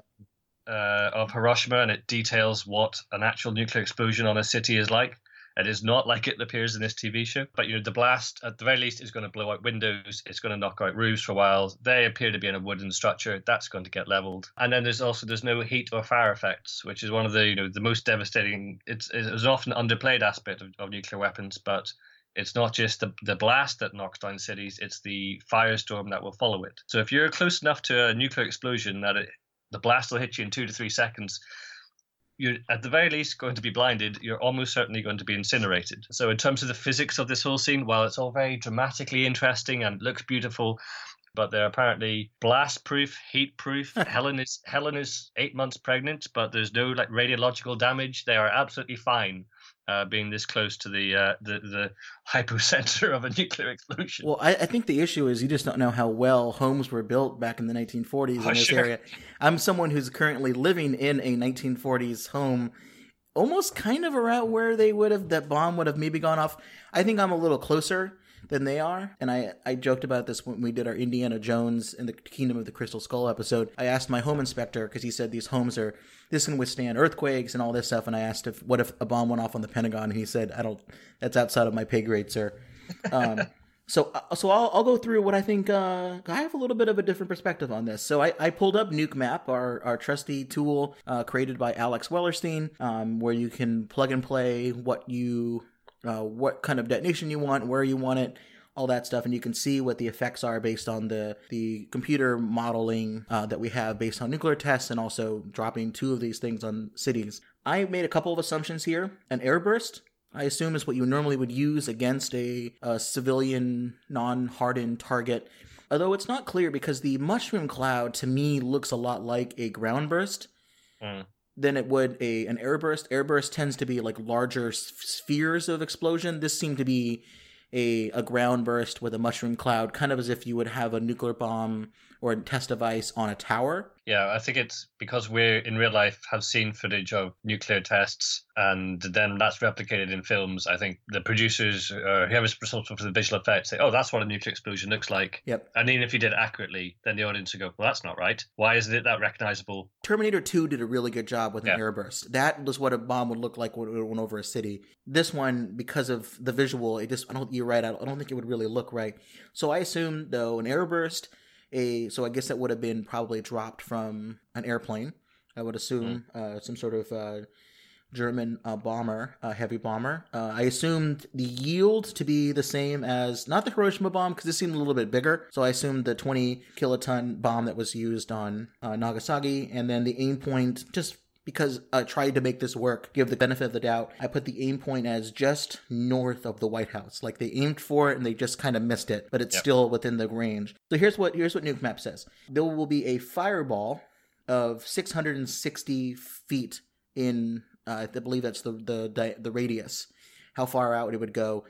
B: uh, of Hiroshima, and it details what an actual nuclear explosion on a city is like. It is not like it appears in this TV show, but you know the blast at the very least is going to blow out windows. It's going to knock out roofs for a while. They appear to be in a wooden structure. That's going to get leveled, and then there's also there's no heat or fire effects, which is one of the you know the most devastating. It's it's often underplayed aspect of, of nuclear weapons, but it's not just the, the blast that knocks down cities, it's the firestorm that will follow it. So if you're close enough to a nuclear explosion that it, the blast will hit you in two to three seconds, you're at the very least going to be blinded. You're almost certainly going to be incinerated. So, in terms of the physics of this whole scene, while it's all very dramatically interesting and looks beautiful, but they're apparently blast proof, heat proof. Helen is Helen is eight months pregnant, but there's no like radiological damage. They are absolutely fine. Uh, being this close to the uh, the the hypocenter of a nuclear explosion.
A: Well, I, I think the issue is you just don't know how well homes were built back in the 1940s in
B: Oh,
A: this
B: sure.
A: area. I'm someone who's currently living in a 1940s home, almost kind of around where they would have that bomb would have maybe gone off. I think I'm a little closer than they are, and I I joked about this when we did our Indiana Jones and the Kingdom of the Crystal Skull episode. I asked my home inspector because he said these homes are this can withstand earthquakes and all this stuff, and I asked if what if a bomb went off on the Pentagon, and he said I don't. That's outside of my pay grade, sir. Um, so, uh, so I'll, I'll go through what I think. Uh, I have a little bit of a different perspective on this. So, I, I pulled up NUKEMAP, our, our trusty tool uh, created by Alex Wellerstein, um, where you can plug and play what you, uh, what kind of detonation you want, where you want it, all that stuff, and you can see what the effects are based on the the computer modeling uh, that we have based on nuclear tests, and also dropping two of these things on cities. I made a couple of assumptions here. An airburst I assume is what you normally would use against a, a civilian, non hardened target. Although it's not clear because the mushroom cloud to me looks a lot like a ground burst
B: Mm.
A: Than it would a an airburst. Airburst tends to be like larger spheres of explosion. This seemed to be a a ground burst with a mushroom cloud, kind of as if you would have a nuclear bomb or a test device on a tower.
B: Yeah, I think it's because we're in real life have seen footage of nuclear tests, and then that's replicated in films. I think the producers, uh, whoever's responsible for the visual effects, say, "Oh, that's what a nuclear explosion looks like."
A: Yep.
B: And even if you did it accurately, then the audience would go, "Well, that's not right. Why isn't it that recognizable?"
A: Terminator 2 did a really good job with an
B: Yeah.
A: airburst. That was what a bomb would look like when it went over a city. This one, because of the visual, it just, I don't, you're right, I don't think it would really look right. So I assume, though, an airburst, a, so I guess that would have been probably dropped from an airplane. I would assume uh, some sort of uh, German uh, bomber, uh, heavy bomber. Uh, I assumed the yield to be the same as not the Hiroshima bomb because this seemed a little bit bigger. So I assumed the 20 kiloton bomb that was used on uh, Nagasaki, and then the aim point just. Because I tried to make this work, give the benefit of the doubt, I put the aim point as just north of the White House. Like they aimed for it and they just kind of missed it, but it's
B: Yep.
A: still within the range. So here's what here's what NUKEMAP says: there will be a fireball of 660 feet in uh, I believe that's the the the radius, how far out it would go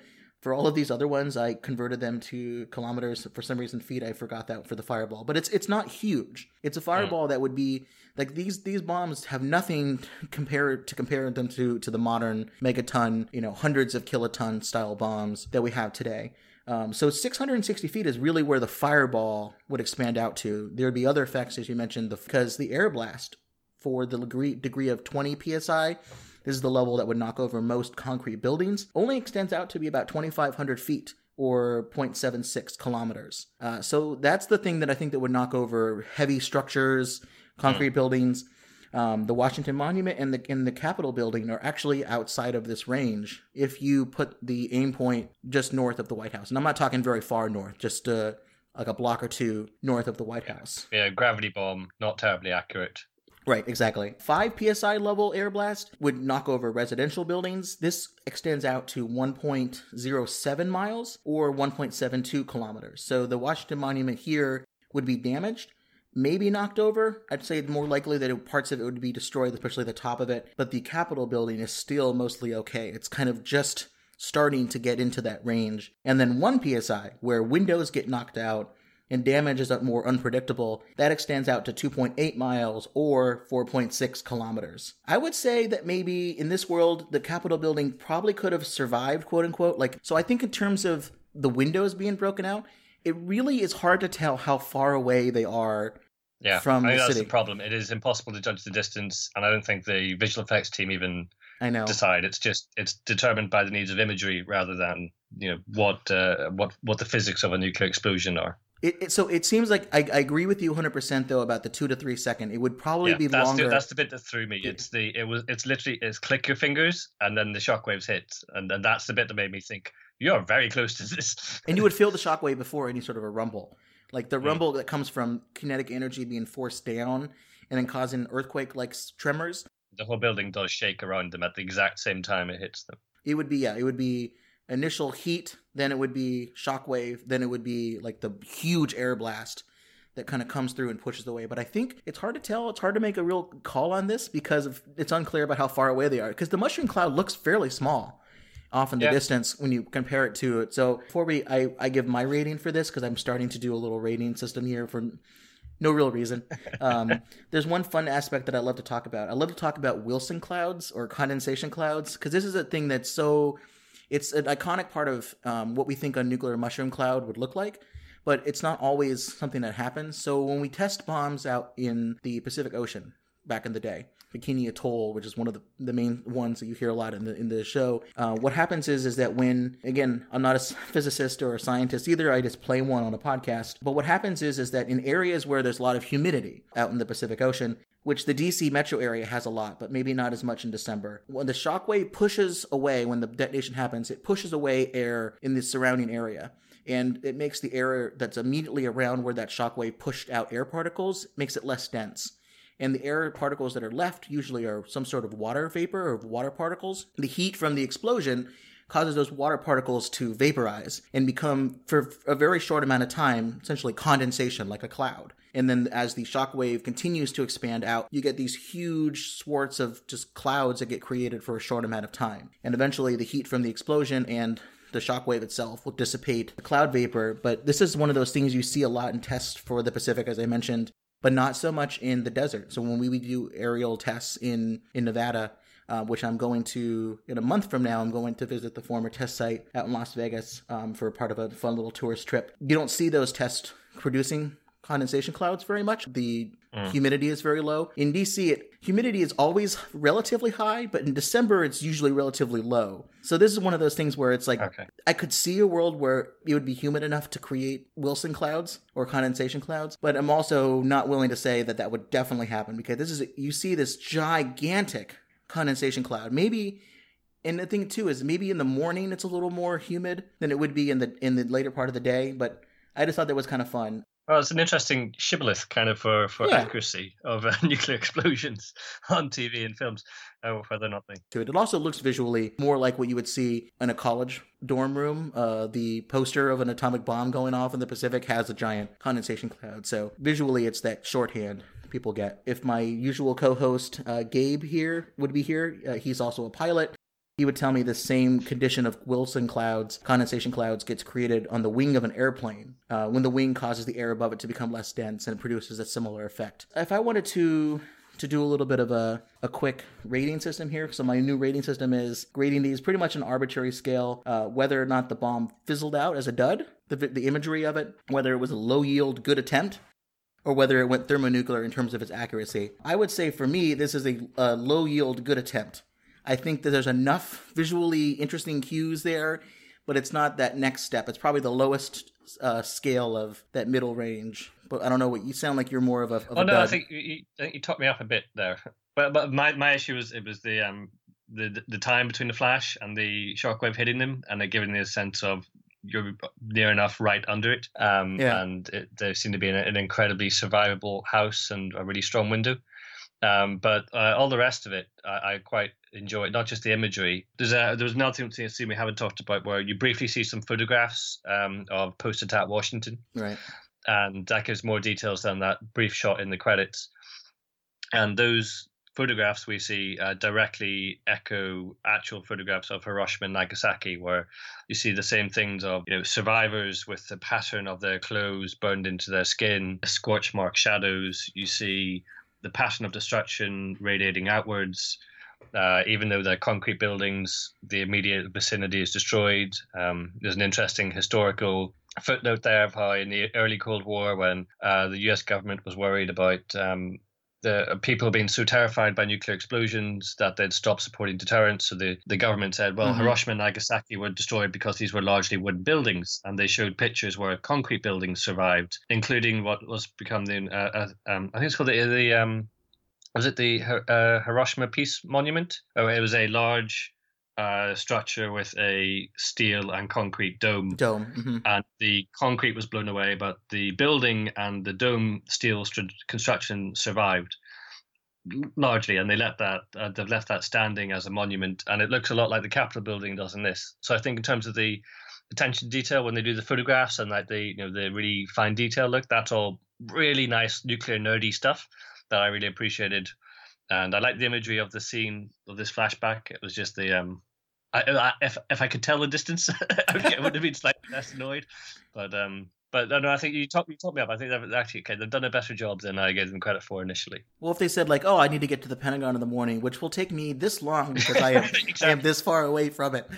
A: For all of these other ones, I converted them to kilometers. For some reason, feet, I forgot that for the fireball. But it's it's not huge. It's a fireball that would be like these these bombs have nothing compared to compare them to to the modern megaton, you know, hundreds of kiloton style bombs that we have today. Um, so 660 feet is really where the fireball would expand out to. There would be other effects, as you mentioned, the, because the air blast for the degree, degree of 20 psi, this is the level that would knock over most concrete buildings, only extends out to be about 2,500 feet or 0.76 kilometers. Uh, so that's the thing that I think that would knock over heavy structures, concrete mm. buildings. Um, the Washington Monument and the and the Capitol building are actually outside of this range. If you put the aim point just north of the White House, and I'm not talking very far north, just uh, like a block or two north of the White House.
B: Yeah, gravity bomb, not terribly accurate.
A: Right, exactly. 5 psi level air blast would knock over residential buildings. This extends out to 1.07 miles or 1.72 kilometers. So the Washington Monument here would be damaged, maybe knocked over. I'd say more likely that parts of it would be destroyed, especially the top of it. But the Capitol building is still mostly okay. It's kind of just starting to get into that range. And then 1 psi, where windows get knocked out and damage is more unpredictable, that extends out to 2.8 miles or 4.6 kilometers. I would say that maybe in this world, the Capitol building probably could have survived, quote unquote. Like, so I think in terms of the windows being broken out, it really is hard to tell how far away they are
B: yeah,
A: from
B: I think
A: the
B: that's
A: city.
B: the problem. It is impossible to judge the distance, and I don't think the visual effects team even
A: I know.
B: decide. It's just it's determined by the needs of imagery rather than you know what uh, what what the physics of a nuclear explosion are.
A: It, it, so it seems like I, I agree with you 100% though about the two to three second. It would probably
B: Yeah,
A: be
B: that's
A: longer.
B: the, that's the bit that threw me. It's the it was it's literally it's click your fingers and then the shockwaves hit, and then that's the bit that made me think you're very close to this.
A: and you would feel the shockwave before any sort of a rumble. Like the mm. rumble that comes from kinetic energy being forced down and then causing earthquake like tremors.
B: the whole building does shake around them at the exact same time it hits them.
A: It would be, yeah, it would be initial heat, then it would be shockwave, then it would be like the huge air blast that kind of comes through and pushes away. But I think it's hard to tell. It's hard to make a real call on this because of, it's unclear about how far away they are. Because the mushroom cloud looks fairly small off in the
B: Yeah.
A: distance when you compare it to it. So before we, I, I give my rating for this because I'm starting to do a little rating system here for no real reason. Um, there's one fun aspect that I love to talk about. I love to talk about Wilson clouds or condensation clouds because this is a thing that's so. It's an iconic part of um, what we think a nuclear mushroom cloud would look like, but it's not always something that happens. So when we test bombs out in the Pacific Ocean back in the day, Bikini Atoll, which is one of the, the main ones that you hear a lot in the in the show. Uh, what happens is is that when again I'm not a physicist or a scientist either. I just play one on a podcast. But what happens is is that in areas where there's a lot of humidity out in the Pacific Ocean, which the DC metro area has a lot, but maybe not as much in December. When the shockwave pushes away, when the detonation happens, it pushes away air in the surrounding area. And it makes the air that's immediately around where that shockwave pushed out air particles, makes it less dense. And the air particles that are left usually are some sort of water vapor or water particles. The heat from the explosion causes those water particles to vaporize and become, for a very short amount of time, essentially condensation like a cloud. And then as the shock wave continues to expand out, you get these huge swarts of just clouds that get created for a short amount of time. And eventually the heat from the explosion and the shock wave itself will dissipate the cloud vapor. But this is one of those things you see a lot in tests for the Pacific, as I mentioned, but not so much in the desert. So when we, we do aerial tests in, in Nevada, uh, which I'm going to in a month from now. I'm going to visit the former test site out in Las Vegas um, for part of a fun little tourist trip. You don't see those tests producing condensation clouds very much. The Mm. humidity is very low. In DC, it, humidity is always relatively high, but in December, it's usually relatively low. So this is one of those things where it's like
B: Okay.
A: I could see a world where it would be humid enough to create Wilson clouds or condensation clouds, but I'm also not willing to say that that would definitely happen because this is you see this gigantic condensation cloud. Maybe and the thing too is maybe in the morning it's a little more humid than it would be in the in the later part of the day, but I just thought that was kind of fun.
B: Well, it's an interesting shibboleth kind of for, for
A: Yeah.
B: accuracy of uh, nuclear explosions on TV and films, uh, whether or not they.
A: to it. It also looks visually more like what you would see in a college dorm room. Uh, the poster of an atomic bomb going off in the Pacific has a giant condensation cloud. So visually, it's that shorthand people get. If my usual co-host uh, Gabe here would be here, uh, he's also a pilot. He would tell me the same condition of Wilson clouds, condensation clouds, gets created on the wing of an airplane uh, when the wing causes the air above it to become less dense and it produces a similar effect. If I wanted to to do a little bit of a, a quick rating system here. So my new rating system is grading these pretty much an arbitrary scale, uh, whether or not the bomb fizzled out as a dud, the, the imagery of it, whether it was a low yield good attempt, or whether it went thermonuclear in terms of its accuracy. I would say for me, this is a, a low yield good attempt. I think that there's enough visually interesting cues there, but it's not that next step. It's probably the lowest uh, scale of that middle range. But I don't know what you sound like. You're more of a. Of
B: oh
A: a
B: no. I think you, I think you topped me up a bit there. But but my, my issue was it was the um the the time between the flash and the shockwave hitting them, and it giving me a sense of you're near enough right under it. Um,
A: Yeah.
B: and it, there seemed to be an, an incredibly survivable house and a really strong window. Um, but uh, all the rest of it, I, I quite enjoy. Not just the imagery. There's a there was another thing we haven't talked about where you briefly see some photographs um, of post-attack Washington
A: right.
B: and that gives more details than that brief shot in the credits. And those photographs we see uh, directly echo actual photographs of Hiroshima and Nagasaki, where you see the same things of you know survivors with the pattern of their clothes burned into their skin, scorch mark shadows. You see the pattern of destruction radiating outwards. Uh, even though they're concrete buildings, the immediate vicinity is destroyed. Um, there's an interesting historical footnote there of how in the early Cold War, when uh, the U.S. government was worried about um, the people being so terrified by nuclear explosions that they'd stop supporting deterrence, so the, the government said, well,
A: Mhm.
B: Hiroshima and Nagasaki were destroyed because these were largely wooden buildings, and they showed pictures where concrete buildings survived, including what was become the uh, uh, um, I think it's called the the um, was it the uh, Hiroshima Peace Monument? Oh, it was a large uh, structure with a steel and concrete dome
A: Dome. hmm
B: and the concrete was blown away, but the building and the dome steel stru- construction survived largely, and they let that uh, they've left that standing as a monument, and it looks a lot like the Capitol building does in this. So I think in terms of the attention to detail when they do the photographs and like the you know the really fine detail look, that's all really nice nuclear nerdy stuff that I really appreciated. And I like the imagery of the scene of this flashback. It was just the um, I, I if if I could tell the distance, I would have been slightly less annoyed. But um, but no, no, I think you talked you talked me up. I think they've actually okay, they've done a better job than I gave them credit for initially.
A: Well, if they said like, "Oh, I need to get to the Pentagon in the morning," which will take me this long because I am I am this far away from it.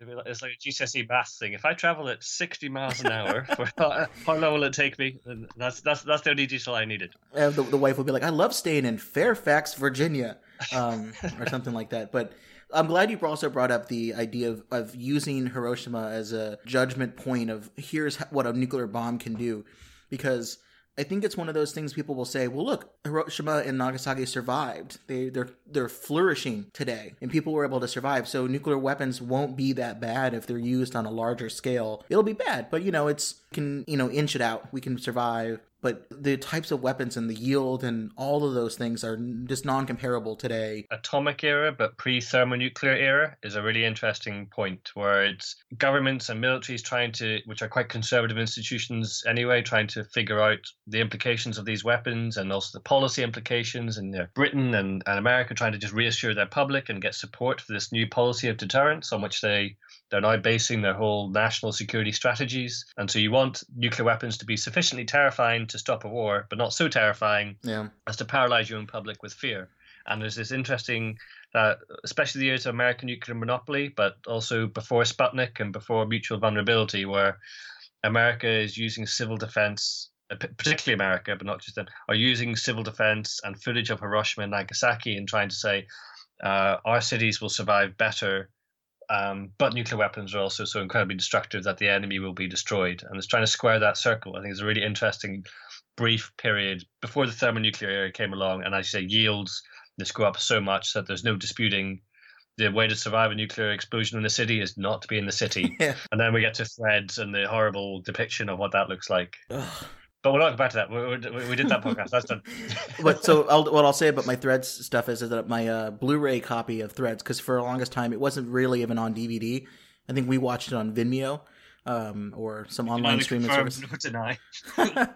B: It'd be like- It's like a GCSE maths thing. If I travel at sixty miles an hour, for how, how long will it take me? That's that's that's the only detail I needed.
A: Uh, the, the wife will be like, "I love staying in Fairfax, Virginia," um, or something like that. But I'm glad you also brought up the idea of, of using Hiroshima as a judgment point of here's what a nuclear bomb can do, because I think it's one of those things people will say, "Well, look, Hiroshima and Nagasaki survived. They they're they're flourishing today, and people were able to survive. So nuclear weapons won't be that bad if they're used on a larger scale. It'll be bad, but you know, it's can you know inch it out. We can survive." But the types of weapons and the yield and all of those things are just non-comparable today.
B: atomic era but pre-thermonuclear era is a really interesting point where it's governments and militaries trying to which are quite conservative institutions anyway trying to figure out the implications of these weapons and also the policy implications and you know, britain and, and america trying to just reassure their public and get support for this new policy of deterrence on which they they're now basing their whole national security strategies and so you want nuclear weapons to be sufficiently terrifying to stop a war but not so terrifying
A: Yeah.
B: as to paralyze your own public with fear. And there's this interesting, uh, especially the years of American nuclear monopoly, but also before Sputnik and before mutual vulnerability, where America is using civil defense, uh, particularly America, but not just them, are using civil defense and footage of Hiroshima and Nagasaki and trying to say uh, our cities will survive better. Um, but nuclear weapons are also so incredibly destructive that the enemy will be destroyed. And it's trying to square that circle. I think it's a really interesting brief period before the thermonuclear era came along, and as you say, yields this go up so much that there's no disputing the way to survive a nuclear explosion in the city is not to be in the city.
A: Yeah.
B: and then we get to threads and the horrible depiction of what that looks like.
A: Ugh.
B: But we'll not go back to that. We, we, we did that podcast. That's done.
A: but so I'll, what I'll say about my Threads stuff is is that my uh, Blu-ray copy of Threads, because for the longest time it wasn't really even on DVD. I think we watched it on Vimeo um, or some online streaming
B: confirm
A: service.
B: deny.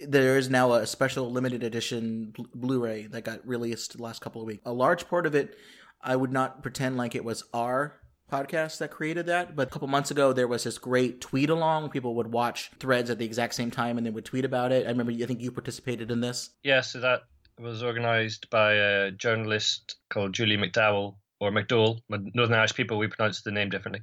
A: there is now a special limited edition Blu- Blu-ray that got released the last couple of weeks. A large part of it, I would not pretend like it was our podcast that created that. But a couple months ago, there was this great tweet along. People would watch threads at the exact same time and then would tweet about it. I remember, I think you participated in this.
B: Yeah, so that was organized by a journalist called Julie McDowell or McDowell. Northern Irish people, we pronounce the name differently.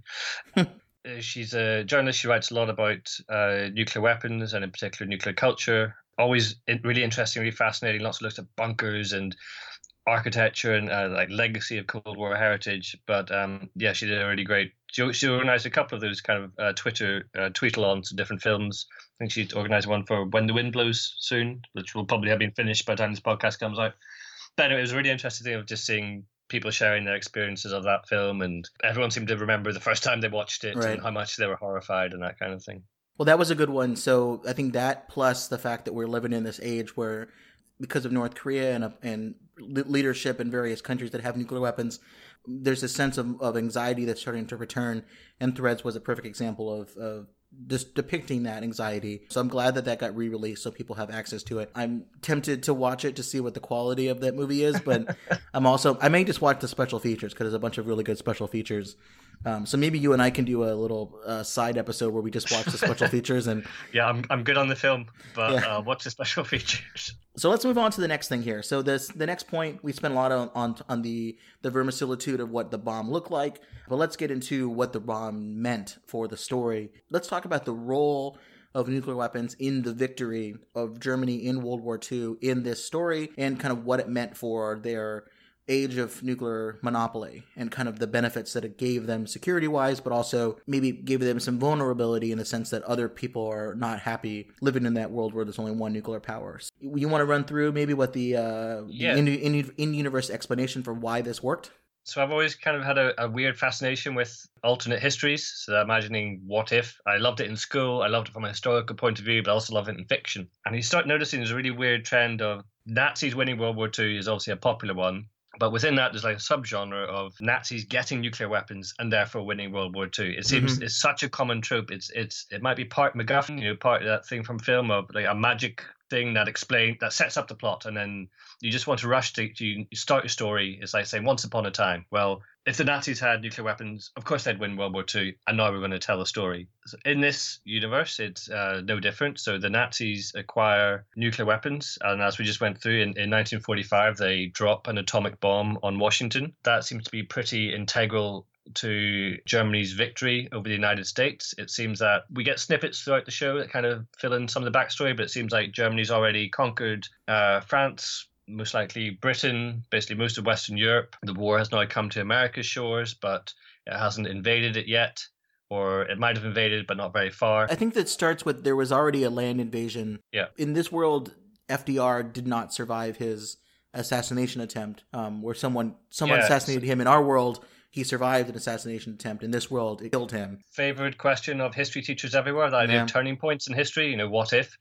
B: Uh, she's a journalist. She writes a lot about uh, nuclear weapons and, in particular, nuclear culture. Always really interesting, really fascinating. Lots of looks at bunkers and architecture and uh, like legacy of Cold War heritage. But um, yeah, she did a really great. She, she organized a couple of those kind of uh, Twitter uh, tweet-alongs to different films. I think she organized one for When the Wind Blows soon, which will probably have been finished by the time this podcast comes out. But anyway, it was a really interesting thing of just seeing people sharing their experiences of that film, and everyone seemed to remember the first time they watched it
A: Right.
B: and how much they were horrified and that kind of thing.
A: Well, that was a good one. So I think that plus the fact that we're living in this age where, because of North Korea and uh, and leadership in various countries that have nuclear weapons, there's a sense of, of anxiety that's starting to return. And Threads was a perfect example of, of just depicting that anxiety. So I'm glad that that got re-released so people have access to it. I'm tempted to watch it to see what the quality of that movie is, but I'm also I may just watch the special features because there's a bunch of really good special features. Um, so maybe you and I can do a little uh, side episode where we just watch the special features and
B: Yeah, I'm I'm good on the film, but
A: Yeah.
B: uh, what's the special features?
A: So let's move on to the next thing here. So this the next point we spent a lot on on, on the the vermicelitude of what the bomb looked like, but let's get into what the bomb meant for the story. Let's talk about the role of nuclear weapons in the victory of Germany in World War II in this story and kind of what it meant for their age of nuclear monopoly and kind of the benefits that it gave them security wise, but also maybe gave them some vulnerability in the sense that other people are not happy living in that world where there's only one nuclear power. So you want to run through maybe what the uh,
B: Yeah.
A: in, in, in universe explanation for why this worked?
B: So I've always kind of had a, a weird fascination with alternate histories. So imagining what if. I loved it in school. I loved it from a historical point of view, but I also love it in fiction. And you start noticing there's a really weird trend of Nazis winning World War II is obviously a popular one. But within that, there's like a subgenre of Nazis getting nuclear weapons and therefore winning World War II. It seems mm-hmm. it's such a common trope. It's it's it might be part MacGuffin, you know, part of that thing from film of like a magic thing that explains that sets up the plot, and then you just want to rush to, to you start your story. It's like saying once upon a time. Well, if the Nazis had nuclear weapons, of course they'd win World War II, and now we're going to tell a story. So in this universe, it's uh, no different. So the Nazis acquire nuclear weapons, and as we just went through, in, in 1945, they drop an atomic bomb on Washington. That seems to be pretty integral to Germany's victory over the United States. It seems that we get snippets throughout the show that kind of fill in some of the backstory, but it seems like Germany's already conquered uh, France, most likely Britain, basically most of Western Europe. The war has now come to America's shores, but it hasn't invaded it yet, or it might have invaded, but not very far.
A: I think that starts with there was already a land invasion.
B: Yeah.
A: In this world, FDR did not survive his assassination attempt, um, where someone someone
B: Yes.
A: assassinated him. In our world, he survived an assassination attempt. In this world, it killed him.
B: favorite question of history teachers everywhere the idea
A: Yeah.
B: of turning points in history you know what if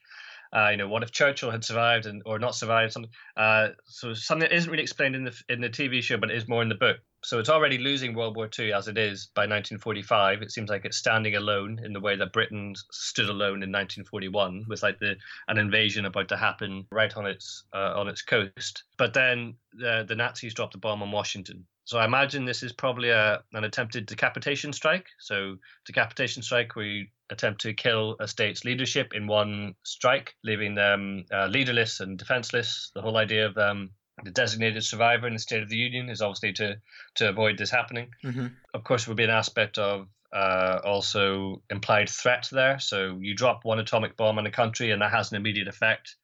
B: uh, you know what if churchill had survived and or not survived something uh, so something that isn't really explained in the in the tv show but it is more in the book so it's already losing world war ii as it is by 1945 it seems like it's standing alone in the way that britain stood alone in 1941 with like the an invasion about to happen right on its uh, on its coast but then the, the nazis dropped the bomb on washington so I imagine this is probably a, an attempted decapitation strike. So decapitation strike, you attempt to kill a state's leadership in one strike, leaving them uh, leaderless and defenseless. The whole idea of um, the designated survivor in the State of the Union is obviously to to avoid this happening.
A: hmm
B: Of course, there would be an aspect of uh, also implied threat there. So you drop one atomic bomb on a country, and that has an immediate effect.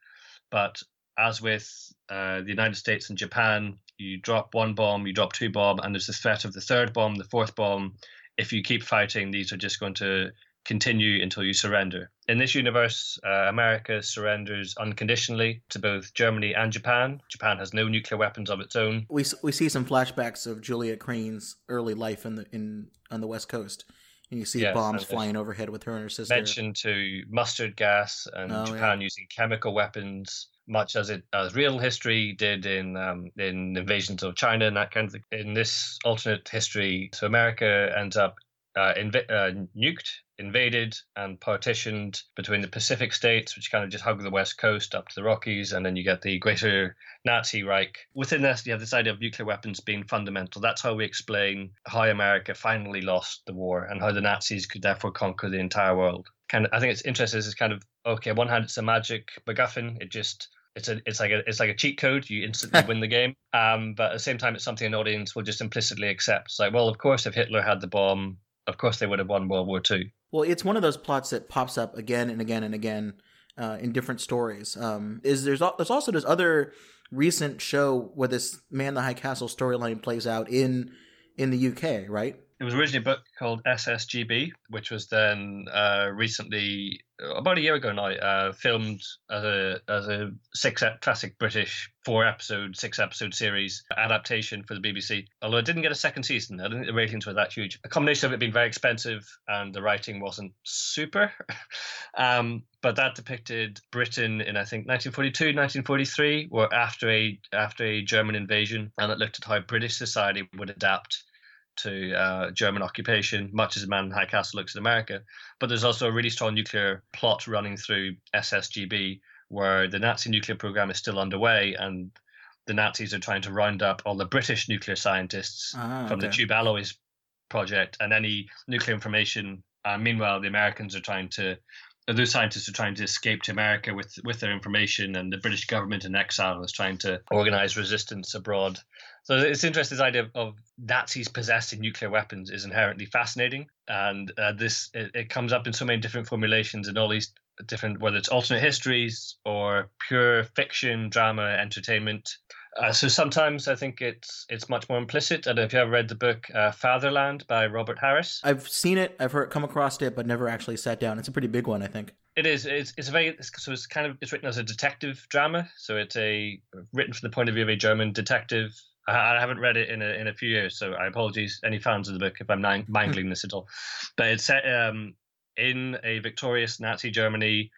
B: But as with uh, the United States and Japan, you drop one bomb, you drop two bomb, and there's the threat of the third bomb, the fourth bomb. If you keep fighting, these are just going to continue until you surrender. In this universe, uh, America surrenders unconditionally to both Germany and Japan. Japan has no nuclear weapons of its own.
A: We we see some flashbacks of Julia Crain's early life in the in on the West Coast, and you see
B: Yes,
A: bombs flying overhead with her and her sister.
B: mention to mustard gas and
A: Oh,
B: Japan using chemical weapons, much as it as real history did in um, in invasions of China and that kind of thing. In this alternate history, so America ends up uh, inv- uh, nuked, invaded, and partitioned between the Pacific states, which kind of just hug the west coast up to the Rockies, and then you get the greater Nazi Reich. Within this, you have this idea of nuclear weapons being fundamental. That's how we explain how America finally lost the war and how the Nazis could therefore conquer the entire world. Kind of, I think it's interesting. It's kind of okay. On one hand, it's a magic MacGuffin. It just it's a it's like a it's like a cheat code. You instantly win the game. Um, but at the same time, it's something an audience will just implicitly accept. It's like, well, of course, if Hitler had the bomb, of course they would have won World War Two.
A: Well, it's one of those plots that pops up again and again and again uh, in different stories. Um, is there's there's also this other recent show where this Man the High Castle storyline plays out in in the UK, right?
B: It was originally a book called SSGB, which was then uh, recently, about a year ago now, uh, filmed as a as a six classic British four episode, six episode series adaptation for the BBC. Although it didn't get a second season, I don't think the ratings were that huge. A combination of it being very expensive and the writing wasn't super. um, but that depicted Britain in I think 1942, 1943, were after a after a German invasion, and it looked at how British society would adapt to uh, German occupation, much as Man in High Castle looks at America. But there's also a really strong nuclear plot running through SSGB, where the Nazi nuclear program is still underway, and the Nazis are trying to round up all the British nuclear scientists
A: Ah,
B: from the. Tube Alloys project and any nuclear information. Uh, meanwhile, the Americans are trying to. uh, Those scientists are trying to escape to America with, with their information, and the British government in exile is trying to organize resistance abroad. So it's interesting. This idea of, of Nazis possessing nuclear weapons is inherently fascinating, and uh, this it, it comes up in so many different formulations in all these different, whether it's alternate histories or pure fiction, drama, entertainment. Uh, so sometimes I think it's it's much more implicit. I don't know if you ever read the book uh, Fatherland by Robert Harris.
A: I've seen it, I've heard come across it, but never actually sat down. It's a pretty big one, I think.
B: It is. It's, it's a very. It's, so it's kind of. It's written as a detective drama. So it's a written from the point of view of a German detective. I, haven't read it in a in a few years, so I apologize any fans of the book if I'm mangling this at all. But it's set um, in a victorious Nazi Germany,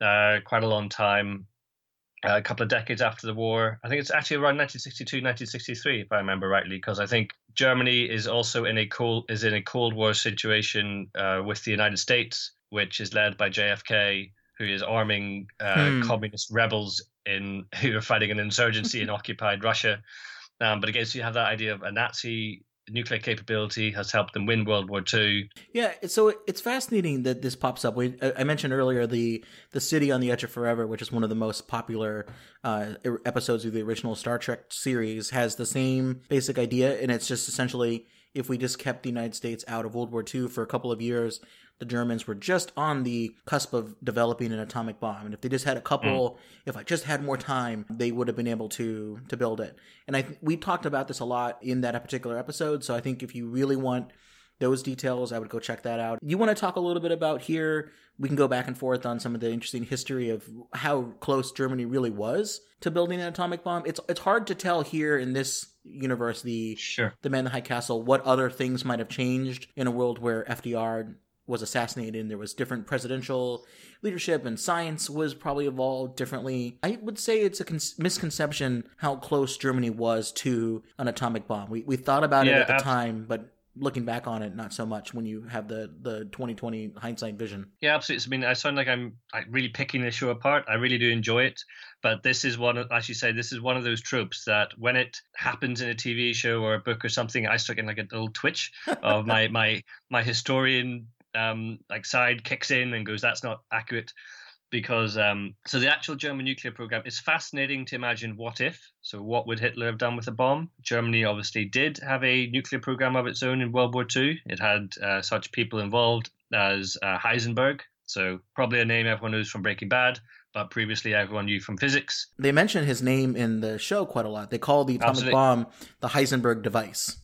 B: uh, quite a long time, uh, a couple of decades after the war. I think it's actually around 1962, 1963, if I remember rightly, because I think Germany is also in a cold is in a Cold War situation uh, with the United States, which is led by JFK, who is arming uh,
A: Hmm.
B: communist rebels in who are fighting an insurgency in occupied Russia. Um, but again, so you have that idea of a Nazi nuclear capability has helped them win World War II.
A: Yeah, so it's fascinating that this pops up. We, I mentioned earlier the the city on the edge of forever, which is one of the most popular uh, episodes of the original Star Trek series, has the same basic idea, and it's just essentially if we just kept the United States out of World War II for a couple of years, the Germans were just on the cusp of developing an atomic bomb, and if they just had a couple, hmm. if I just had more time, they would have been able to to build it. And I th- we talked about this a lot in that particular episode. So I think if you really want those details, I would go check that out. You want to talk a little bit about here? We can go back and forth on some of the interesting history of how close Germany really was to building an atomic bomb. It's it's hard to tell here in this universe the
B: Sure.
A: the Man in the High Castle what other things might have changed in a world where FDR was assassinated and there was different presidential leadership and science was probably evolved differently. I would say it's a con- misconception how close Germany was to an atomic bomb. We we thought about it at the time, but looking back on it, not so much when you have the the 2020 hindsight vision.
B: Yeah, absolutely. I mean, I sound like I'm like really picking this show apart. I really do enjoy it, but this is one, of, as you say, this is one of those tropes that when it happens in a TV show or a book or something, I start getting like a little twitch of my my my historian um like side kicks in and goes, "That's not accurate." Because um, so the actual German nuclear program is fascinating to imagine what if. So what would Hitler have done with a bomb? Germany obviously did have a nuclear program of its own in World War II. It had uh, such people involved as uh, Heisenberg, so probably a name everyone knows from Breaking Bad, but previously everyone knew from physics.
A: They mention his name in the show quite a lot. They call the atomic
B: Absolutely.
A: bomb the Heisenberg device.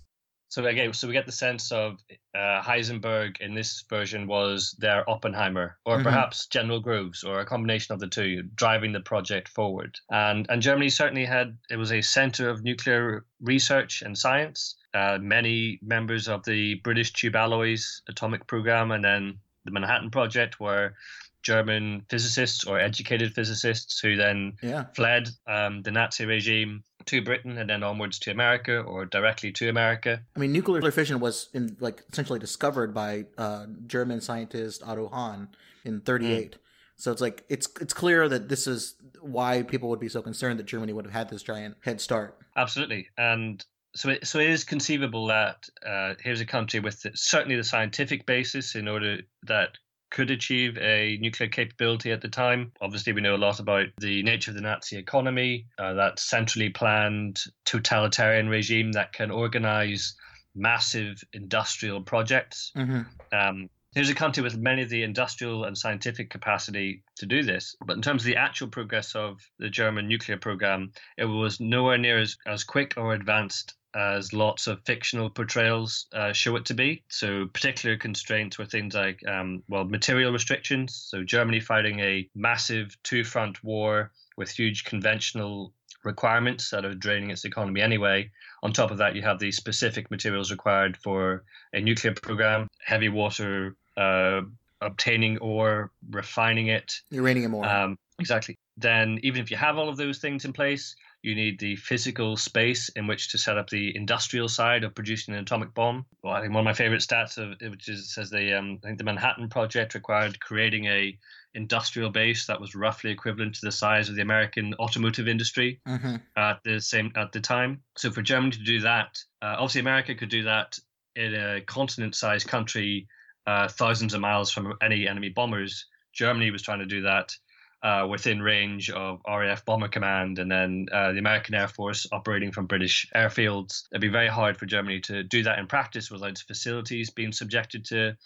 B: So again, so we get the sense of uh, Heisenberg in this version was their Oppenheimer, or
A: Mhm.
B: perhaps General Groves, or a combination of the two, driving the project forward. And and Germany certainly had it was a center of nuclear research and science. Uh, many members of the British Tube Alloys atomic program, and then the Manhattan Project, were German physicists or educated physicists who then
A: Yeah.
B: fled um, the Nazi regime, to Britain and then onwards to America or directly to America.
A: I mean, nuclear fission was in like essentially discovered by uh, German scientist Otto Hahn in '38. Mm. So it's like it's it's clear that this is why people would be so concerned that Germany would have had this giant head start.
B: Absolutely, and so it, so it is conceivable that uh, here's a country with the, certainly the scientific basis in order that could achieve a nuclear capability at the time. Obviously, we know a lot about the nature of the Nazi economy, uh, that centrally planned totalitarian regime that can organize massive industrial projects. Mm-hmm. Um, Here's a country with many of the industrial and scientific capacity to do this. But in terms of the actual progress of the German nuclear program, it was nowhere near as, as quick or advanced as lots of fictional portrayals uh, show it to be. So, particular constraints were things like, um, well, material restrictions. So, Germany fighting a massive two front war with huge conventional requirements that are draining its economy anyway. On top of that, you have the specific materials required for a nuclear program, heavy water uh, obtaining ore, refining it,
A: uranium ore. Um,
B: exactly. Then, even if you have all of those things in place, you need the physical space in which to set up the industrial side of producing an atomic bomb. Well, I think one of my favorite stats, of, which is says the um, I think the Manhattan Project required creating a industrial base that was roughly equivalent to the size of the American automotive industry mm-hmm. at the same at the time. So for Germany to do that, uh, obviously America could do that in a continent-sized country uh, thousands of miles from any enemy bombers. Germany was trying to do that uh, within range of RAF Bomber Command and then uh, the American Air Force operating from British airfields. It'd be very hard for Germany to do that in practice without its facilities being subjected to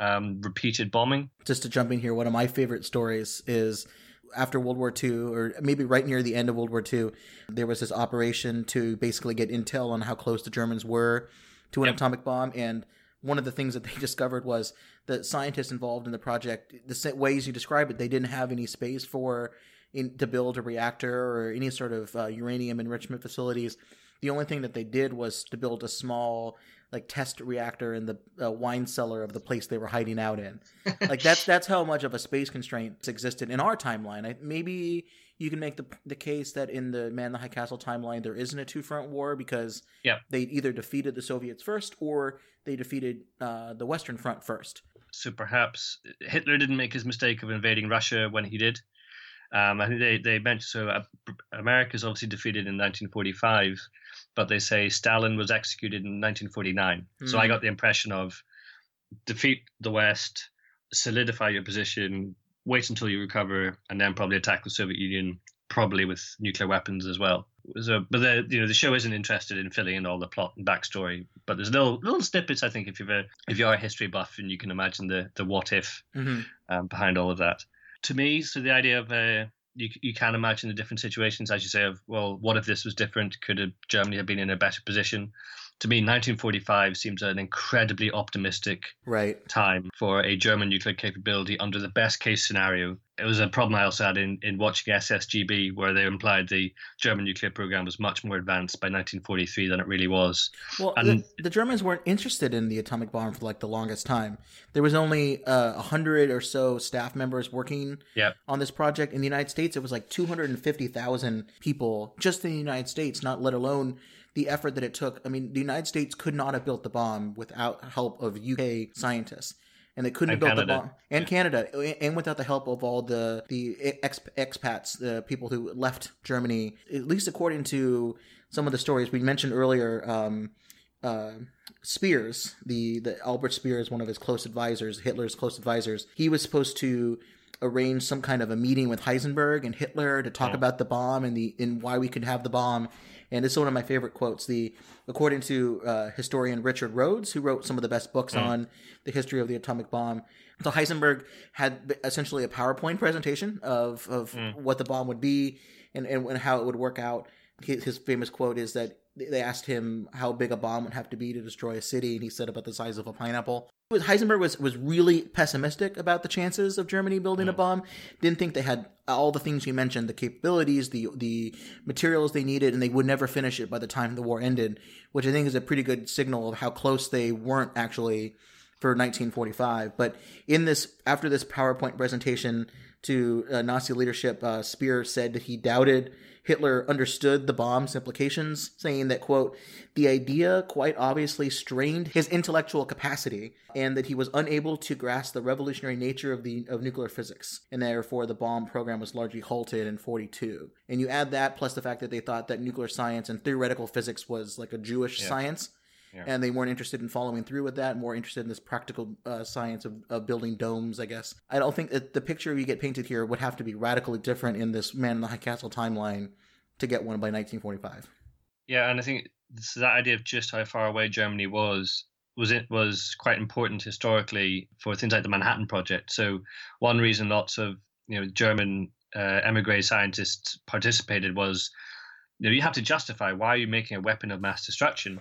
B: um, repeated bombing.
A: Just to jump in here, one of my favorite stories is after World War II, or maybe right near the end of World War II, there was this operation to basically get intel on how close the Germans were to an yep. atomic bomb. And one of the things that they discovered was that scientists involved in the project, the ways you describe it, they didn't have any space for in, to build a reactor or any sort of uh, uranium enrichment facilities. The only thing that they did was to build a small like test reactor in the uh, wine cellar of the place they were hiding out in. like that's that's how much of a space constraint existed in our timeline. I, maybe you can make the the case that in the Man the High Castle timeline there isn't a two front war because they either defeated the Soviets first or they defeated uh, the Western Front first.
B: So perhaps Hitler didn't make his mistake of invading Russia when he did. Um, I think they they mentioned so. Uh, America's obviously defeated in 1945, but they say Stalin was executed in 1949. Mm. So I hmm. got the impression of defeat the West, solidify your position, wait until you recover, and then probably attack the Soviet Union, probably with nuclear weapons as well. So, but the you know the show isn't interested in filling in all the plot and backstory, but there's little little snippets. I think if you're a, if you are a history buff and you can imagine the the what if mm-hmm. um, behind all of that. To me, so the idea of uh, you you can imagine the different situations, as you say, of well, what if this was different? Could Germany have been in a better position? To me, 1945 seems an incredibly optimistic
A: right.
B: time for a German nuclear capability under the best case scenario. It was a problem I also had in, in watching SSGB, where they implied the German nuclear program was much more advanced by 1943 than it really was.
A: Well, and, the, the, Germans weren't interested in the atomic bomb for like the longest time. There was only uh, a uh, hundred or so staff members working
B: yep.
A: on this project. In the United States, it was like 250,000 people just in the United States, not let alone the effort that it took. I mean, the United States could not have built the bomb without help of UK scientists. And they couldn't and have built Canada. the bomb, and yeah. Canada, and without the help of all the the ex, expats, the people who left Germany. At least according to some of the stories we mentioned earlier, um, uh, Speers, the the Albert Speers, one of his close advisors, Hitler's close advisors, he was supposed to arrange some kind of a meeting with Heisenberg and Hitler to talk oh. about the bomb and the and why we could have the bomb and it's one of my favorite quotes. The according to uh, historian Richard Rhodes, who wrote some of the best books mm. on the history of the atomic bomb. So Heisenberg had essentially a PowerPoint presentation of of mm. what the bomb would be and, and, and how it would work out. His, his famous quote is that they asked him how big a bomb would have to be to destroy a city, and he said about the size of a pineapple. Heisenberg was, was really pessimistic about the chances of Germany building mm. a bomb. Didn't think they had all the things you mentioned, the capabilities, the the materials they needed, and they would never finish it by the time the war ended, which I think is a pretty good signal of how close they weren't actually for 1945. But in this, after this PowerPoint presentation to uh, Nazi leadership, uh, Speer said that he doubted Hitler understood the bomb's implications, saying that, quote, the idea quite obviously strained his intellectual capacity and that he was unable to grasp the revolutionary nature of the of nuclear physics, and therefore the bomb program was largely halted in 42. And you add that plus the fact that they thought that nuclear science and theoretical physics was like a Jewish
B: Yeah.
A: science,
B: Yeah.
A: and they weren't interested in following through with that, more interested in this practical uh, science of, of building domes, I guess. I don't think that the picture you get painted here would have to be radically different in this Man in the High Castle timeline to get one by 1945.
B: Yeah, and I think this, that idea of just how far away Germany was was it was quite important historically for things like the Manhattan Project. So one reason lots of you know German uh, emigre scientists participated was you know you have to justify why are you making a weapon of mass destruction,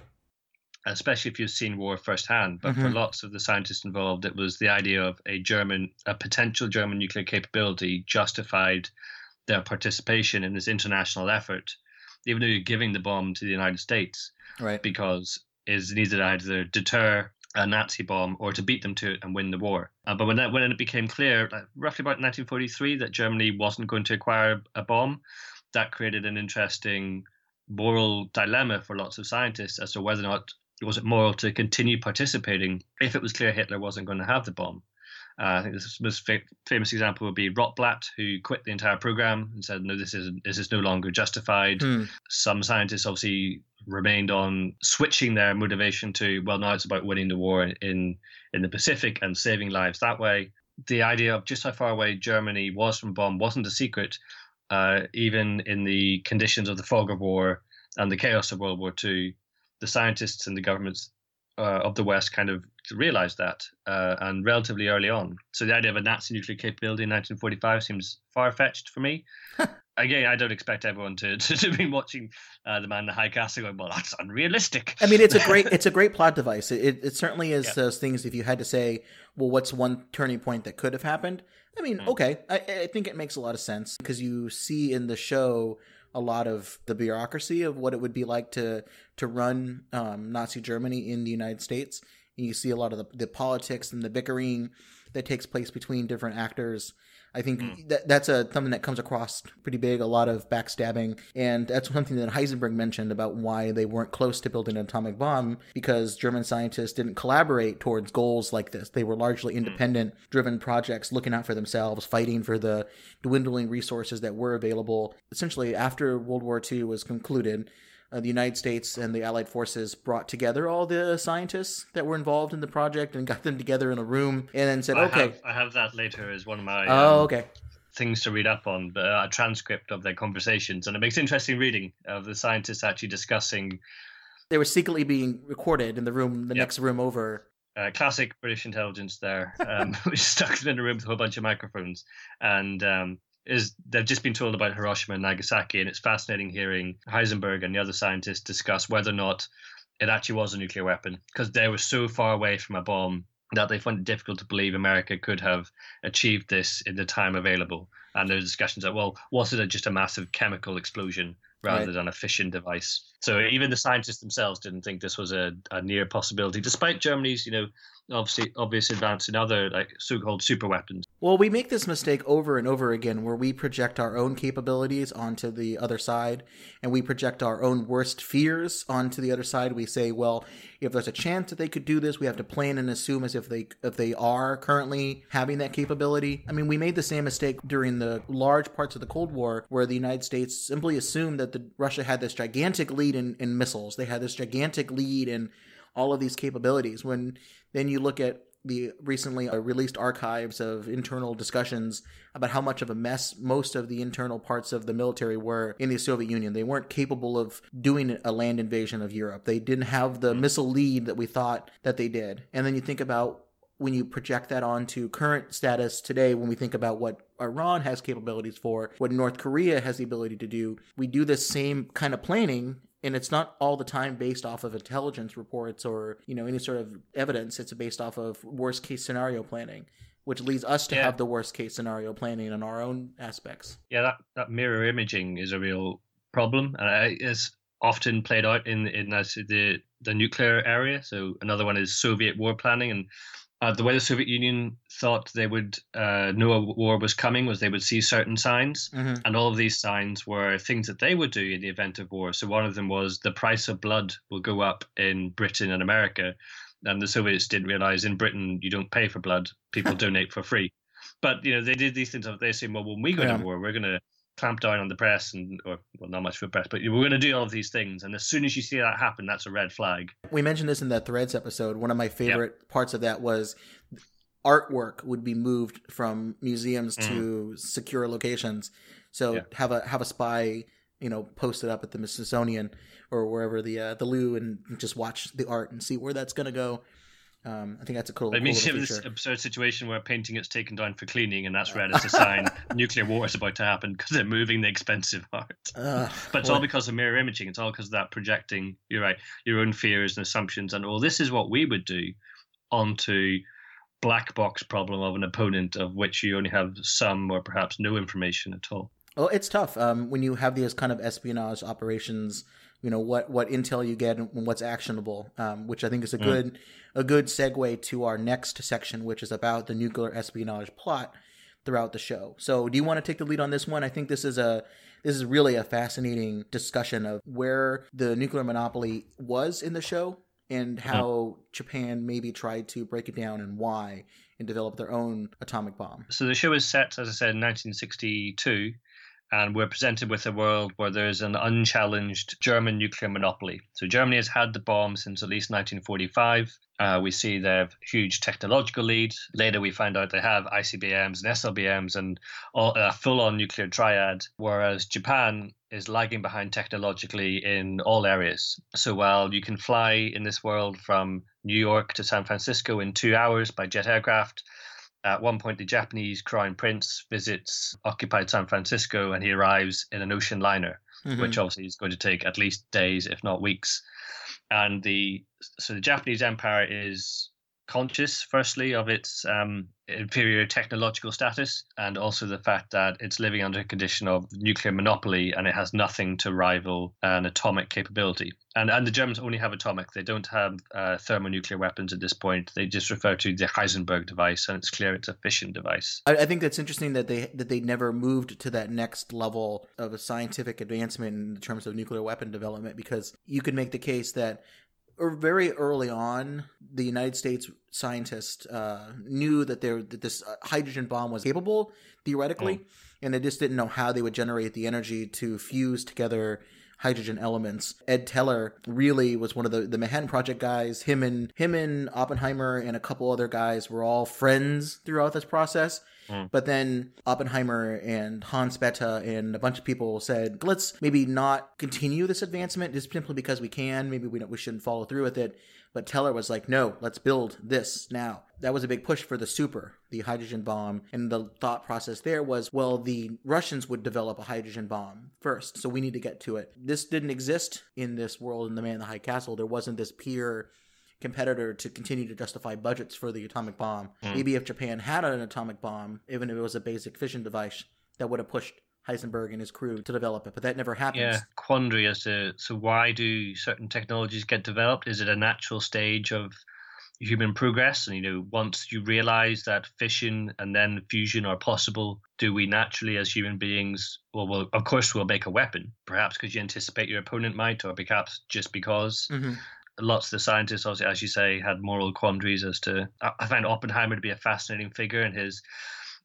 B: especially if you've seen war firsthand. But for
A: Mhm.
B: lots of the scientists involved, it was the idea of a German a potential German nuclear capability justified their participation in this international effort even though you're giving the bomb to the United States,
A: Right.
B: because is needed to either deter a Nazi bomb or to beat them to it and win the war. Uh, but when that when it became clear, like, roughly about 1943, that Germany wasn't going to acquire a bomb, that created an interesting moral dilemma for lots of scientists as to whether or not was it moral to continue participating if it was clear Hitler wasn't going to have the bomb. Uh, I think the most fa- famous example would be Rotblat, who quit the entire program and said, "No, this is this is no longer justified."
A: Hmm.
B: Some scientists obviously remained on switching their motivation to, well, now it's about winning the war in in the Pacific and saving lives that way. The idea of just how far away Germany was from bomb wasn't a secret, uh, even in the conditions of the fog of war and the chaos of World War II. The scientists and the governments uh, of the West kind of realized that, uh, and relatively early on. So the idea of a Nazi nuclear capability in 1945 seems far fetched for me. Again, I don't expect everyone to, to, to be watching uh, the Man in the High Castle going, well, that's unrealistic.
A: I mean, it's a great it's a great plot device. It, it, certainly is
B: Yeah.
A: those things. If you had to say, well, what's one turning point that could have happened? I mean,
B: Mm.
A: okay, I, I think it makes a lot of sense because you see in the show a lot of the bureaucracy of what it would be like to to run um, Nazi Germany in the United States. And you see a lot of the, the politics and the bickering that takes place between different actors. I think
B: Mm.
A: that that's a something that comes across pretty big. A lot of backstabbing, and that's something that Heisenberg mentioned about why they weren't close to building an atomic bomb because German scientists didn't collaborate towards goals like this. They were largely independent, driven projects, looking out for themselves, fighting for the dwindling resources that were available. Essentially, after World War II was concluded, uh, the United States and the Allied forces brought together all the scientists that were involved in the project and got them together in a room, and then said,
B: I
A: "Okay."
B: have, I have that later as one of my
A: Oh,
B: um,
A: okay.
B: things to read up on, but uh, a transcript of their conversations, and it makes interesting reading of the scientists actually discussing
A: They were secretly being recorded in the room, the
B: Yep.
A: next room over.
B: uh, classic British intelligence there, um, which stuck in a room with a whole bunch of microphones, and um, is they've just been told about Hiroshima and Nagasaki, and it's fascinating hearing Heisenberg and the other scientists discuss whether or not it actually was a nuclear weapon because they were so far away from a bomb that they found it difficult to believe America could have achieved this in the time available. And there's discussions that well, was it just a massive chemical explosion rather
A: Right.
B: than a fission device? So even the scientists themselves didn't think this was a, a near possibility, despite Germany's you know obviously obvious advance in other like so-called super weapons.
A: Well, we make this mistake over and over again where we project our own capabilities onto the other side and we project our own worst fears onto the other side. We say, well, if there's a chance that they could do this, we have to plan and assume as if they if they are currently having that capability. I mean, we made the same mistake during the large parts of the Cold War where the United States simply assumed that the Russia had this gigantic lead in, in missiles. They had this gigantic lead in all of these capabilities. When then you look at the recently uh, released archives of internal discussions about how much of a mess most of the internal parts of the military were in the Soviet Union. They weren't capable of doing a land invasion of Europe. They didn't have the missile lead that we thought that they did. And then you think about when you project that onto current status today, when we think about what Iran has capabilities for, what North Korea has the ability to do, we do the same kind of planning and it's not all the time based off of intelligence reports or you know any sort of evidence it's based off of worst case scenario planning which leads us to
B: Yeah.
A: have the worst case scenario planning in our own aspects
B: yeah, that, that mirror imaging is a real problem, and it is often played out in in the the nuclear area. So another one is Soviet war planning, and uh, the way the Soviet Union thought they would uh, know a war was coming was they would see certain signs,
A: Mhm.
B: and all of these signs were things that they would do in the event of war. So one of them was the price of blood will go up in Britain and America, and the Soviets didn't realize in Britain you don't pay for blood; people donate for free. But you know they did these things. They say, well, when we go
A: Yeah.
B: to war, we're going to clamp down on the press and or well not much for press but we're going to do all of these things and as soon as you see that happen that's a red flag
A: We mentioned this in the Threads episode. One of my favorite parts of that was artwork would be moved from museums to secure locations. So
B: Mm.
A: Have a have a spy, you know, posted up at the Smithsonian or wherever the uh, the Louvre and just watch the art and see where that's going to go. Um, I think that's a cool.
B: It means
A: cool
B: you have this absurd situation where a painting gets taken down for cleaning, and that's read as a sign nuclear war is about to happen because they're moving the expensive art.
A: Ugh,
B: But it's
A: boy.
B: all because of mirror imaging. It's all because of that projecting. You're right. Your own fears and assumptions, and all this is what we would do onto black box problem of an opponent of which you only have some or perhaps no information at all.
A: Well, it's tough um, when you have these kind of espionage operations. You know what what intel you get and what's actionable, um, which I think is a
B: Mm.
A: good a good segue to our next section, which is about the nuclear espionage plot throughout the show. So, do you want to take the lead on this one? I think this is a this is really a fascinating discussion of where the nuclear monopoly was in the show and how Japan maybe tried to break it down and why and develop their own atomic bomb.
B: So the show is set, as I said, in 1962, and we're presented with a world where there's an unchallenged German nuclear monopoly. So Germany has had the bomb since at least 1945. Uh, we see they have huge technological lead. Later, we find out they have ICBMs and SLBMs and a full-on nuclear triad, whereas Japan is lagging behind technologically in all areas. So while you can fly in this world from New York to San Francisco in two hours by jet aircraft, at one point, the Japanese crown prince visits occupied San Francisco and he arrives in an ocean liner,
A: Mhm.
B: which obviously is going to take at least days, if not weeks. And the so the Japanese empire is conscious, firstly, of its um, inferior technological status, and also the fact that it's living under a condition of nuclear monopoly and it has nothing to rival an atomic capability. And and the Germans only have atomic; they don't have uh, thermonuclear weapons at this point. They just refer to the Heisenberg device, and it's clear it's a fission device.
A: I, I think that's interesting that they that they never moved to that next level of a scientific advancement in terms of nuclear weapon development because you could make the case that very early on the United States scientists uh, knew that there that this uh, hydrogen bomb was capable theoretically and they just didn't know how they would generate the energy to fuse together hydrogen elements. Ed Teller really was one of the the Manhattan Project guys. Him and him and Oppenheimer and a couple other guys were all friends throughout this process. Mm. But then Oppenheimer and Hans Bethe and a bunch of people said, let's maybe not continue this advancement just simply because we can. Maybe we we shouldn't follow through with it. But Teller was like, no, let's build this now. That was a big push for the super, the hydrogen bomb. And the thought process there was, well, the Russians would develop a hydrogen bomb first, so we need to get to it. This didn't exist in this world in The Man in the High Castle. There wasn't this peer competitor to continue to justify budgets for the atomic bomb. Maybe if Japan had an atomic bomb, even if it was a basic fission device, that would have pushed Heisenberg and his crew to develop it. But that never happens.
B: Yeah, quandary as to so why do certain technologies get developed? Is it a natural stage of human progress? And you know, once you realize that fission and then fusion are possible, do we naturally, as human beings, well, well of course, we'll make a weapon, perhaps because you anticipate your opponent might, or perhaps just because.
A: Mhm.
B: Lots of the scientists, obviously, as you say, had moral quandaries as to. I find Oppenheimer to be a fascinating figure in his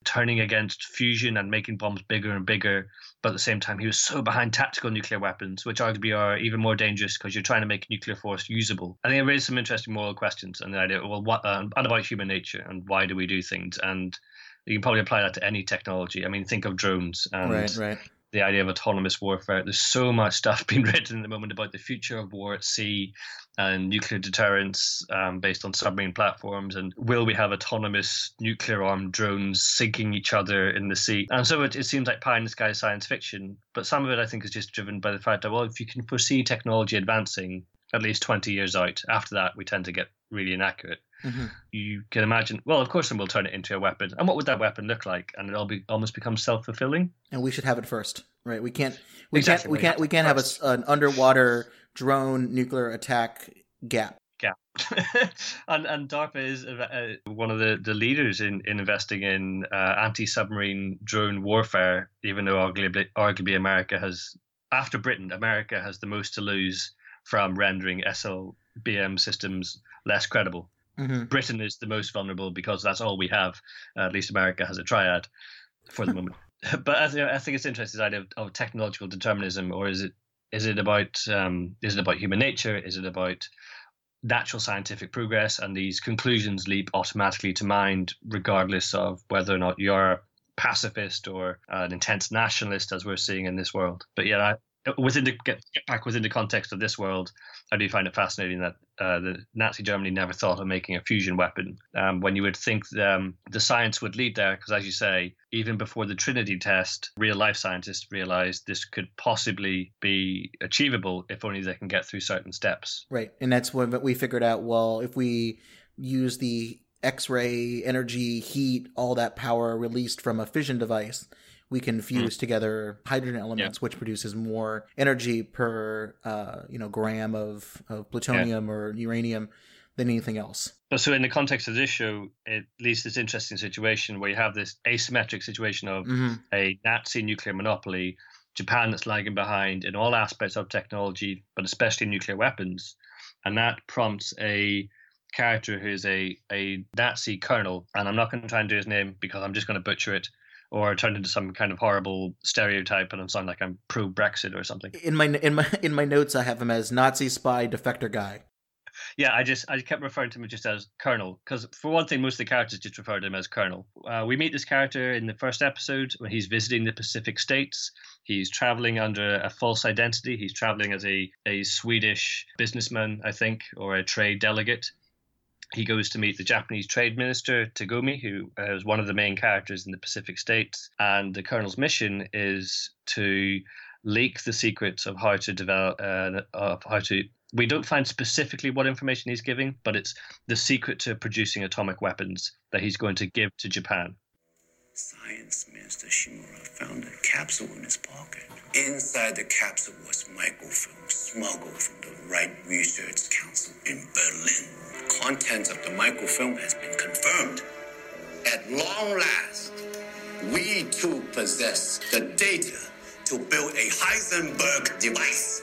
B: turning against fusion and making bombs bigger and bigger but at the same time he was so behind tactical nuclear weapons which arguably are even more dangerous because you're trying to make nuclear force usable i think it raises some interesting moral questions and the idea well what uh, and about human nature and why do we do things and you can probably apply that to any technology i mean think of drones and
A: Right, right.
B: The idea of autonomous warfare. There's so much stuff being written at the moment about the future of war at sea and nuclear deterrence um, based on submarine platforms. And will we have autonomous nuclear armed drones sinking each other in the sea? And so it, it seems like pie in the sky science fiction. But some of it, I think, is just driven by the fact that, well, if you can foresee technology advancing at least 20 years out, after that, we tend to get really inaccurate
A: Mhm.
B: you can imagine well of course then we'll turn it into a weapon and what would that weapon look like and it'll be almost become self-fulfilling
A: And we should have it first, right? We can't. We
B: Exactly,
A: can't. We can't.
B: have
A: We can't have a an underwater drone nuclear attack gap.
B: gap. and and DARPA is uh, one of the, the leaders in, in investing in uh, anti submarine drone warfare, even though arguably, arguably America has, after Britain, America has the most to lose from rendering SLBM systems less credible.
A: Mm-hmm.
B: Britain is the most vulnerable because that's all we have. Uh, at least America has a triad for the moment. But I, think- I think it's interesting idea of, of technological determinism, or is it is it about um, is it about human nature? Is it about natural scientific progress? And these conclusions leap automatically to mind, regardless of whether or not you're pacifist or an intense nationalist, as we're seeing in this world. But yeah, I, within the get, the context of this world, I do find it fascinating that uh, the Nazi Germany never thought of making a fusion weapon. Um, when you would think um, the science would lead there, because as you say, even before the Trinity test, real life scientists realized this could possibly be achievable if only they can get through certain steps.
A: Right. And that's when we figured out well, if we use the X ray energy, heat, all that power released from a fission device, we can fuse together hydrogen elements, which produces more energy per uh, you know gram of, of plutonium or uranium than anything else.
B: But so, in the context of this show, it leads to this interesting situation where you have this asymmetric situation of
A: Mhm.
B: a Nazi nuclear monopoly, Japan that's lagging behind in all aspects of technology, but especially nuclear weapons. And that prompts a character who is a, a Nazi colonel, and I'm not going to try and do his name because I'm just going to butcher it or turned into some kind of horrible stereotype and I'm sound like I'm pro Brexit or something.
A: In my in my in my notes, I have him as Nazi spy defector guy.
B: Yeah, I just I kept referring to him just as Colonel because for one thing, most of the characters just refer to him as Colonel. Uh, we meet this character in the first episode when he's visiting the Pacific states. He's traveling under a false identity. He's traveling as a a Swedish businessman, I think, or a trade delegate. He goes to meet the Japanese trade minister Tagomi, who uh, one of the main characters in the Pacific states. And the colonel's mission is to leak the secrets of how to develop, uh, of how to we don't find specifically what information he's giving, but it's the secret to producing atomic weapons that he's going to give to Japan.
C: Science Minister Shimura found a capsule in his pocket. Inside the capsule was microfilm smuggled from the Reich Research Council in Berlin. Contents of the microfilm has been confirmed. At long last, we too possess the data to build a Heisenberg device.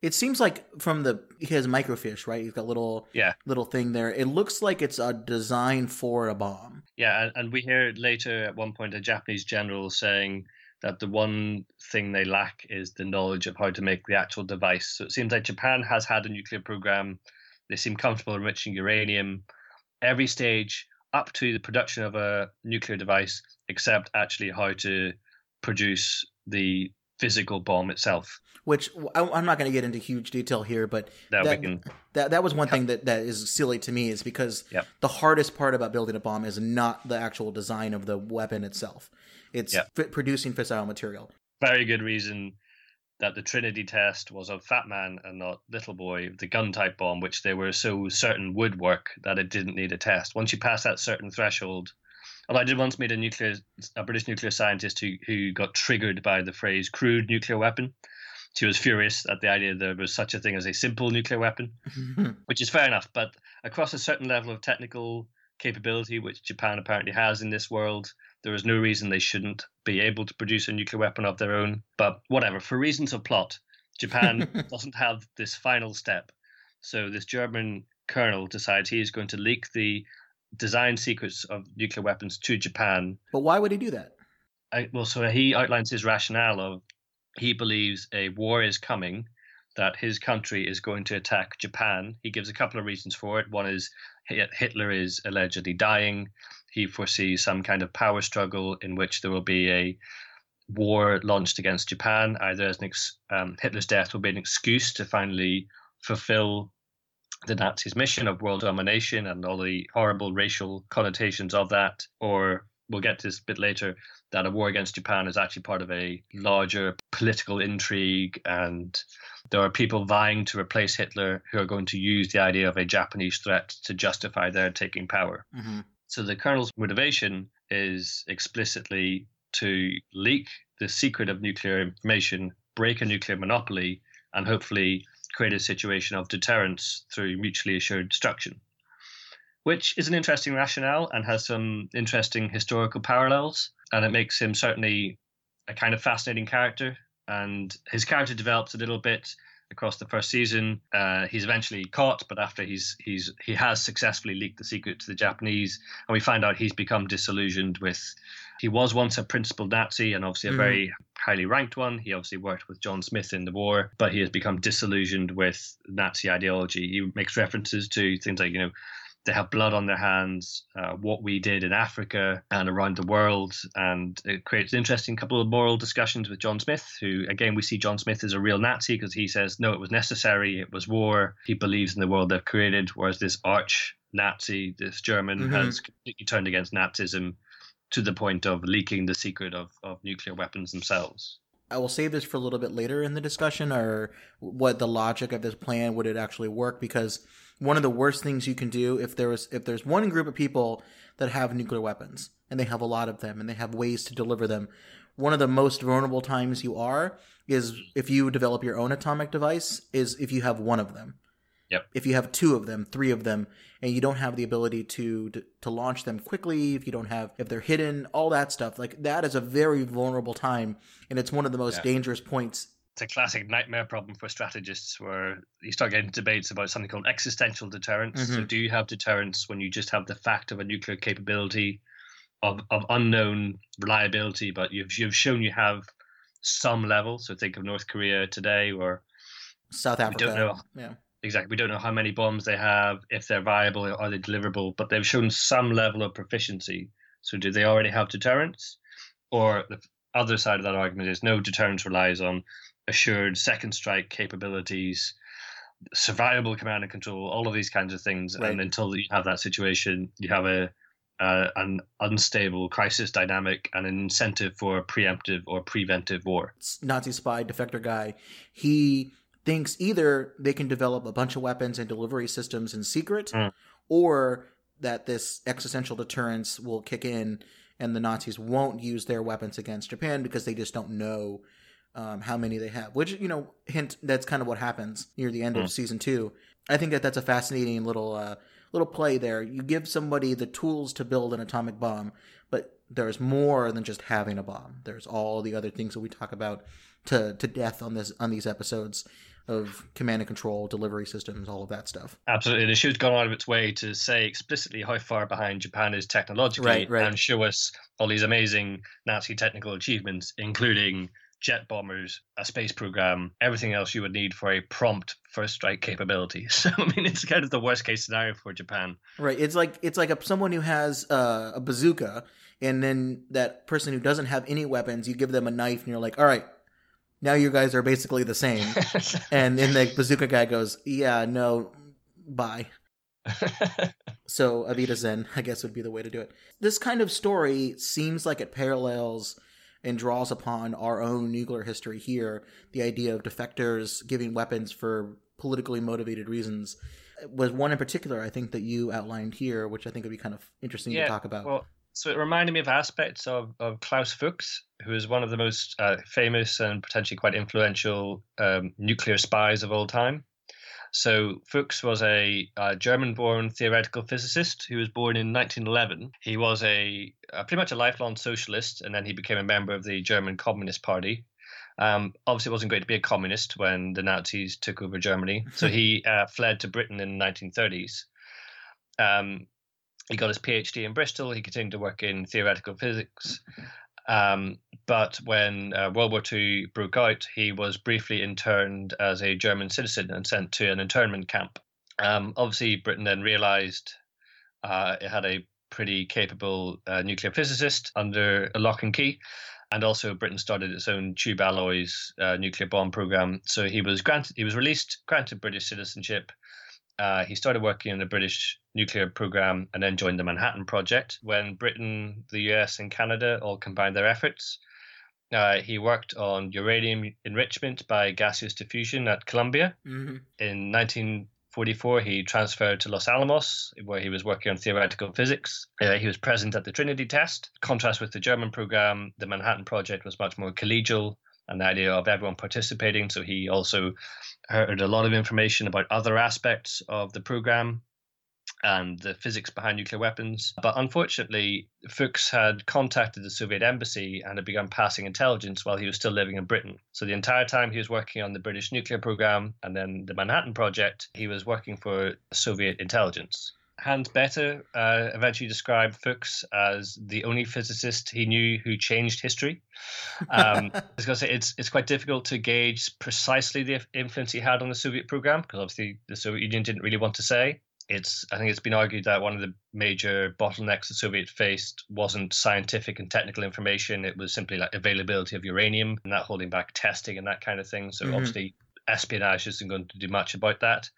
A: It seems like from the he has microfiche, right? He's got little
B: Yeah.
A: little thing there. It looks like it's a design for a bomb.
B: Yeah, and, and we hear later at one point a Japanese general saying that the one thing they lack is the knowledge of how to make the actual device. So it seems like Japan has had a nuclear program. They seem comfortable enriching uranium. Every stage up to the production of a nuclear device, except actually how to produce the physical bomb itself.
A: Which I'm not going to get into huge detail here, but
B: That,
A: that,
B: can
A: that that was one thing that, that is silly to me is because
B: Yep.
A: the hardest part about building a bomb is not the actual design of the weapon itself. It's
B: Yep.
A: fi- producing fissile material.
B: very good reason that the Trinity test was of Fat Man and not Little Boy, the gun type bomb, which they were so certain would work that it didn't need a test. Once you pass that certain threshold, although I did once meet a nuclear, a British nuclear scientist who who got triggered by the phrase crude nuclear weapon. She was furious at the idea there was such a thing as a simple nuclear weapon, which is fair enough. But across a certain level of technical capability, which Japan apparently has in this world, there is no reason they shouldn't be able to produce a nuclear weapon of their own. But whatever, for reasons of plot, Japan doesn't have this final step. So this German colonel decides he is going to leak the design secrets of nuclear weapons to Japan
A: but why would he do that?
B: I, well, so he outlines his rationale of he believes a war is coming, that his country is going to attack Japan. He gives a couple of reasons for it. One is Hitler is allegedly dying. He foresees some kind of power struggle in which there will be a war launched against Japan. Either as ex, um, Hitler's death will be an excuse to finally fulfill the Nazis' mission of world domination and all the horrible racial connotations of that, or we'll get to this a bit later that a war against Japan is actually part of a larger political intrigue, and there are people vying to replace Hitler who are going to use the idea of a Japanese threat to justify their taking power.
A: hmm
B: So the colonel's motivation is explicitly to leak the secret of nuclear information, break a nuclear monopoly, and hopefully create a situation of deterrence through mutually assured destruction, which is an interesting rationale and has some interesting historical parallels. And it makes him certainly a kind of fascinating character. And his character develops a little bit across the first season. Uh, he's eventually caught, but after he's he's he has successfully leaked the secret to the Japanese, and we find out he's become disillusioned with. He was once a principal Nazi and obviously a mm. very highly ranked one. He obviously worked with John Smith in the war, but he has become disillusioned with Nazi ideology. He makes references to things like you know they have blood on their hands, uh, what we did in Africa and around the world. And it creates an interesting couple of moral discussions with John Smith, who, again, we see John Smith as a real Nazi because he says, no, it was necessary, it was war. He believes in the world they've created, whereas this arch Nazi, this German, mm-hmm. has completely turned against Nazism to the point of leaking the secret of, of nuclear weapons themselves.
A: I will save this for a little bit later in the discussion or what the logic of this plan would it actually work? Because one of the worst things you can do if there is if there's one group of people that have nuclear weapons and they have a lot of them and they have ways to deliver them one of the most vulnerable times you are is if you develop your own atomic device is if you have one of them
B: Yep.
A: If you have two of them, three of them, and you don't have the ability to, to to launch them quickly, if you don't have if they're hidden, all that stuff, like that is a very vulnerable time, and it's one of the most yeah. dangerous points
B: it's a classic nightmare problem for strategists where you start getting debates about something called existential deterrence. Mm-hmm. So, do you have deterrence when you just have the fact of a nuclear capability of, of unknown reliability, but you've, you've shown you have some level? So, think of North Korea today or
A: South Africa.
B: We don't know.
A: Yeah.
B: Exactly. We don't know how many bombs they have, if they're viable, are they deliverable, but they've shown some level of proficiency. So, do they already have deterrence? Or the other side of that argument is no deterrence relies on assured second strike capabilities, survivable command and control, all of these kinds of things. Right. And until you have that situation, you have a uh, an unstable crisis dynamic and an incentive for preemptive or preventive war.
A: Nazi spy defector guy, he thinks either they can develop a bunch of weapons and delivery systems in secret, mm. or that this existential deterrence will kick in and the Nazis won't use their weapons against Japan because they just don't know um, how many they have. Which you know, hint that's kind of what happens near the end mm. of hmm. season two. I think that that's a fascinating little uh, little play there. You give somebody the tools to build an atomic bomb, but there's more than just having a bomb. There's all the other things that we talk about to to death on this on these episodes of command and control, delivery systems, all of that stuff.
B: Absolutely. The show's gone out of its way to say explicitly how far behind Japan is technologically
A: right, right.
B: and show us all these amazing Nazi technical achievements, including jet bombers, a space program, everything else you would need for a prompt first strike capability. So I mean, it's kind of the worst case scenario for Japan.
A: Right. It's like it's like a, someone who has uh, a bazooka, and then that person who doesn't have any weapons, you give them a knife, and you're like, all right. Now you guys are basically the same, and then the bazooka guy goes, "Yeah, no, bye." so Auf Zen, I guess, would be the way to do it. This kind of story seems like it parallels and draws upon our own nuclear history here. The idea of defectors giving weapons for politically motivated reasons was one in particular I think that you outlined here, which I think would be kind of interesting
B: yeah,
A: to talk about.
B: Well, so it reminded me of aspects of, of Klaus Fuchs, who is one of the most uh, famous and potentially quite influential um, nuclear spies of all time. So Fuchs was a, a German-born theoretical physicist who was born in 1911. He was a, a, pretty much a lifelong socialist, and then he became a member of the German Communist Party. Um, obviously, it wasn't great to be a communist when the Nazis took over Germany, so he uh, fled to Britain in the 1930s. Um, he got his PhD in Bristol. He continued to work in theoretical physics. Um, but when uh, World War II broke out, he was briefly interned as a German citizen and sent to an internment camp. Um, obviously, Britain then realized uh, it had a pretty capable uh, nuclear physicist under lock and key. And also, Britain started its own tube alloys uh, nuclear bomb program. So he was granted, he was released, granted British citizenship, uh, he started working in the British nuclear program and then joined the Manhattan Project. When Britain, the US, and Canada all combined their efforts, uh, he worked on uranium enrichment by gaseous diffusion at Columbia. Mm-hmm. In 1944, he transferred to Los Alamos, where he was working on theoretical physics. Uh, he was present at the Trinity test. Contrast with the German program, the Manhattan Project was much more collegial and the idea of everyone participating. So he also heard a lot of information about other aspects of the program and the physics behind nuclear weapons. But unfortunately, Fuchs had contacted the Soviet embassy and had begun passing intelligence while he was still living in Britain. So the entire time he was working on the British nuclear program and then the Manhattan Project, he was working for Soviet intelligence. Hans Bethe uh, eventually described Fuchs as the only physicist he knew who changed history. Um, I was going to say it's it's quite difficult to gauge precisely the influence he had on the Soviet program because obviously the Soviet Union didn't really want to say it's I think it's been argued that one of the major bottlenecks the Soviet faced wasn't scientific and technical information; it was simply like availability of uranium and that holding back testing and that kind of thing. So mm-hmm. obviously, espionage isn't going to do much about that.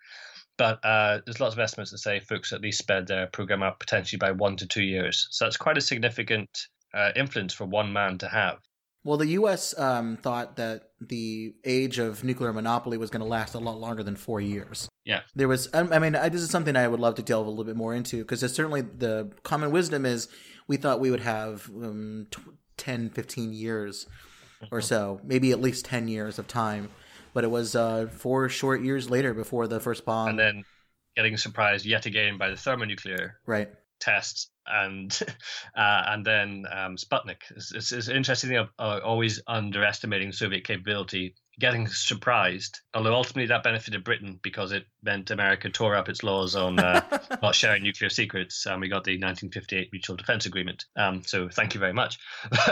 B: But uh, there's lots of estimates that say Fuchs at least sped their program up potentially by one to two years. So that's quite a significant uh, influence for one man to have.
A: Well, the U.S. Um, thought that the age of nuclear monopoly was going to last a lot longer than four years.
B: Yeah.
A: There was, I mean, this is something I would love to delve a little bit more into because certainly the common wisdom is we thought we would have um, 10, 15 years or so, maybe at least 10 years of time. But it was uh, four short years later before the first bomb.
B: And then getting surprised yet again by the thermonuclear
A: right.
B: tests and uh, and then um, Sputnik. It's, it's, it's interesting thing of uh, always underestimating Soviet capability, getting surprised. Although ultimately that benefited Britain because it meant America tore up its laws on uh, not sharing nuclear secrets, and we got the 1958 Mutual Defense Agreement. Um, so thank you very much.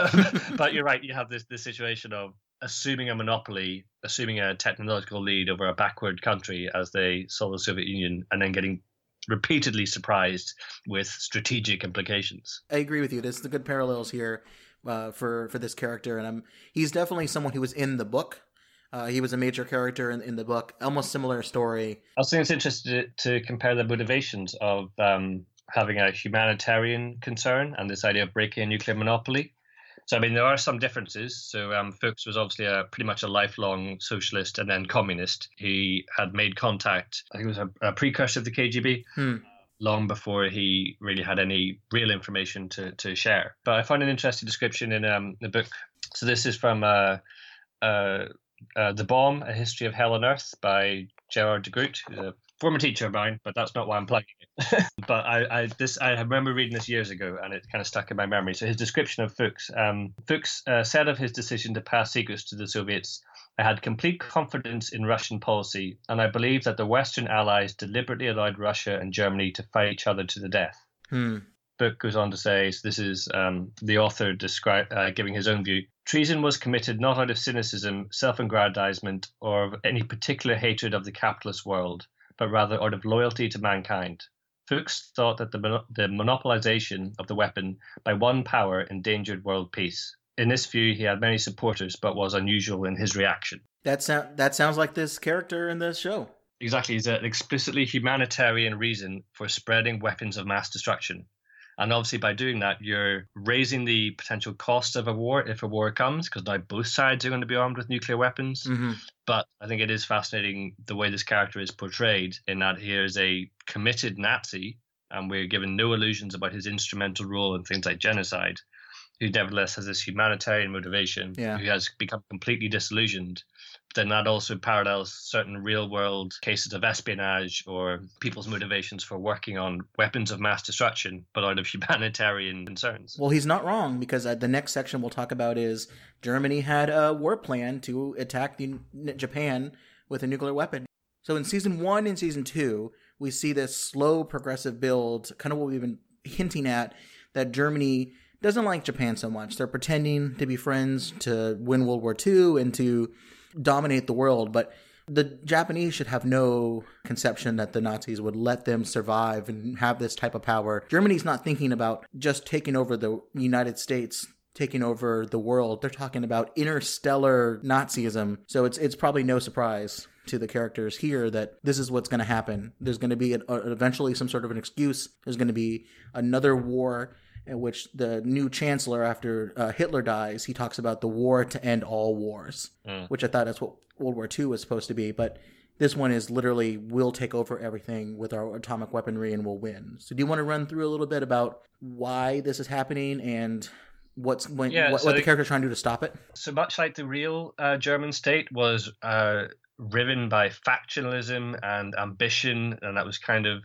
B: but you're right. You have this this situation of assuming a monopoly, assuming a technological lead over a backward country as they saw the Soviet Union, and then getting repeatedly surprised with strategic implications.
A: I agree with you. There's the good parallels here uh, for for this character, and I'm he's definitely someone who was in the book. Uh, he was a major character in, in the book. Almost similar story.
B: I was it's interesting to, to compare the motivations of um, having a humanitarian concern and this idea of breaking a nuclear monopoly. So I mean, there are some differences. So um, Fuchs was obviously a pretty much a lifelong socialist and then communist. He had made contact. I think it was a, a precursor of the KGB.
A: Hmm.
B: Long before he really had any real information to, to share. But I find an interesting description in um, the book. So this is from uh, uh, uh, The Bomb, A History of Hell on Earth by Gerard DeGroot, who's a former teacher of mine, but that's not why I'm plugging it. but I, I, this I remember reading this years ago, and it kind of stuck in my memory. So his description of Fuchs, um, Fuchs uh, said of his decision to pass secrets to the Soviets, "I had complete confidence in Russian policy, and I believe that the Western Allies deliberately allowed Russia and Germany to fight each other to the death."
A: Hmm.
B: Book goes on to say, so this is um, the author describe, uh, giving his own view. Treason was committed not out of cynicism, self aggrandizement, or of any particular hatred of the capitalist world but rather out of loyalty to mankind. Fuchs thought that the, the monopolization of the weapon by one power endangered world peace. In this view, he had many supporters, but was unusual in his reaction.
A: That, so- that sounds like this character in the show.
B: Exactly. It's an explicitly humanitarian reason for spreading weapons of mass destruction. And obviously, by doing that, you're raising the potential cost of a war if a war comes, because now both sides are going to be armed with nuclear weapons.
A: Mm-hmm.
B: But I think it is fascinating the way this character is portrayed, in that he is a committed Nazi, and we're given no illusions about his instrumental role in things like genocide, who nevertheless has this humanitarian motivation,
A: yeah.
B: who has become completely disillusioned then that also parallels certain real world cases of espionage or people's motivations for working on weapons of mass destruction, but out of humanitarian concerns.
A: Well, he's not wrong because uh, the next section we'll talk about is Germany had a war plan to attack the, Japan with a nuclear weapon. So in season one and season two, we see this slow progressive build, kind of what we've been hinting at, that Germany doesn't like Japan so much. They're pretending to be friends to win World War II and to dominate the world, but the Japanese should have no conception that the Nazis would let them survive and have this type of power. Germany's not thinking about just taking over the United States taking over the world. They're talking about interstellar Nazism. So it's it's probably no surprise to the characters here that this is what's going to happen. There's going to be an, uh, eventually some sort of an excuse. There's going to be another war in which the new chancellor, after uh, Hitler dies, he talks about the war to end all wars,
B: mm.
A: which I thought that's what World War II was supposed to be. But this one is literally we'll take over everything with our atomic weaponry and we'll win. So, do you want to run through a little bit about why this is happening and what's when,
B: Yeah,
A: what,
B: so
A: what the character's trying to do to stop it.
B: So much like the real uh, German state was uh, riven by factionalism and ambition, and that was kind of.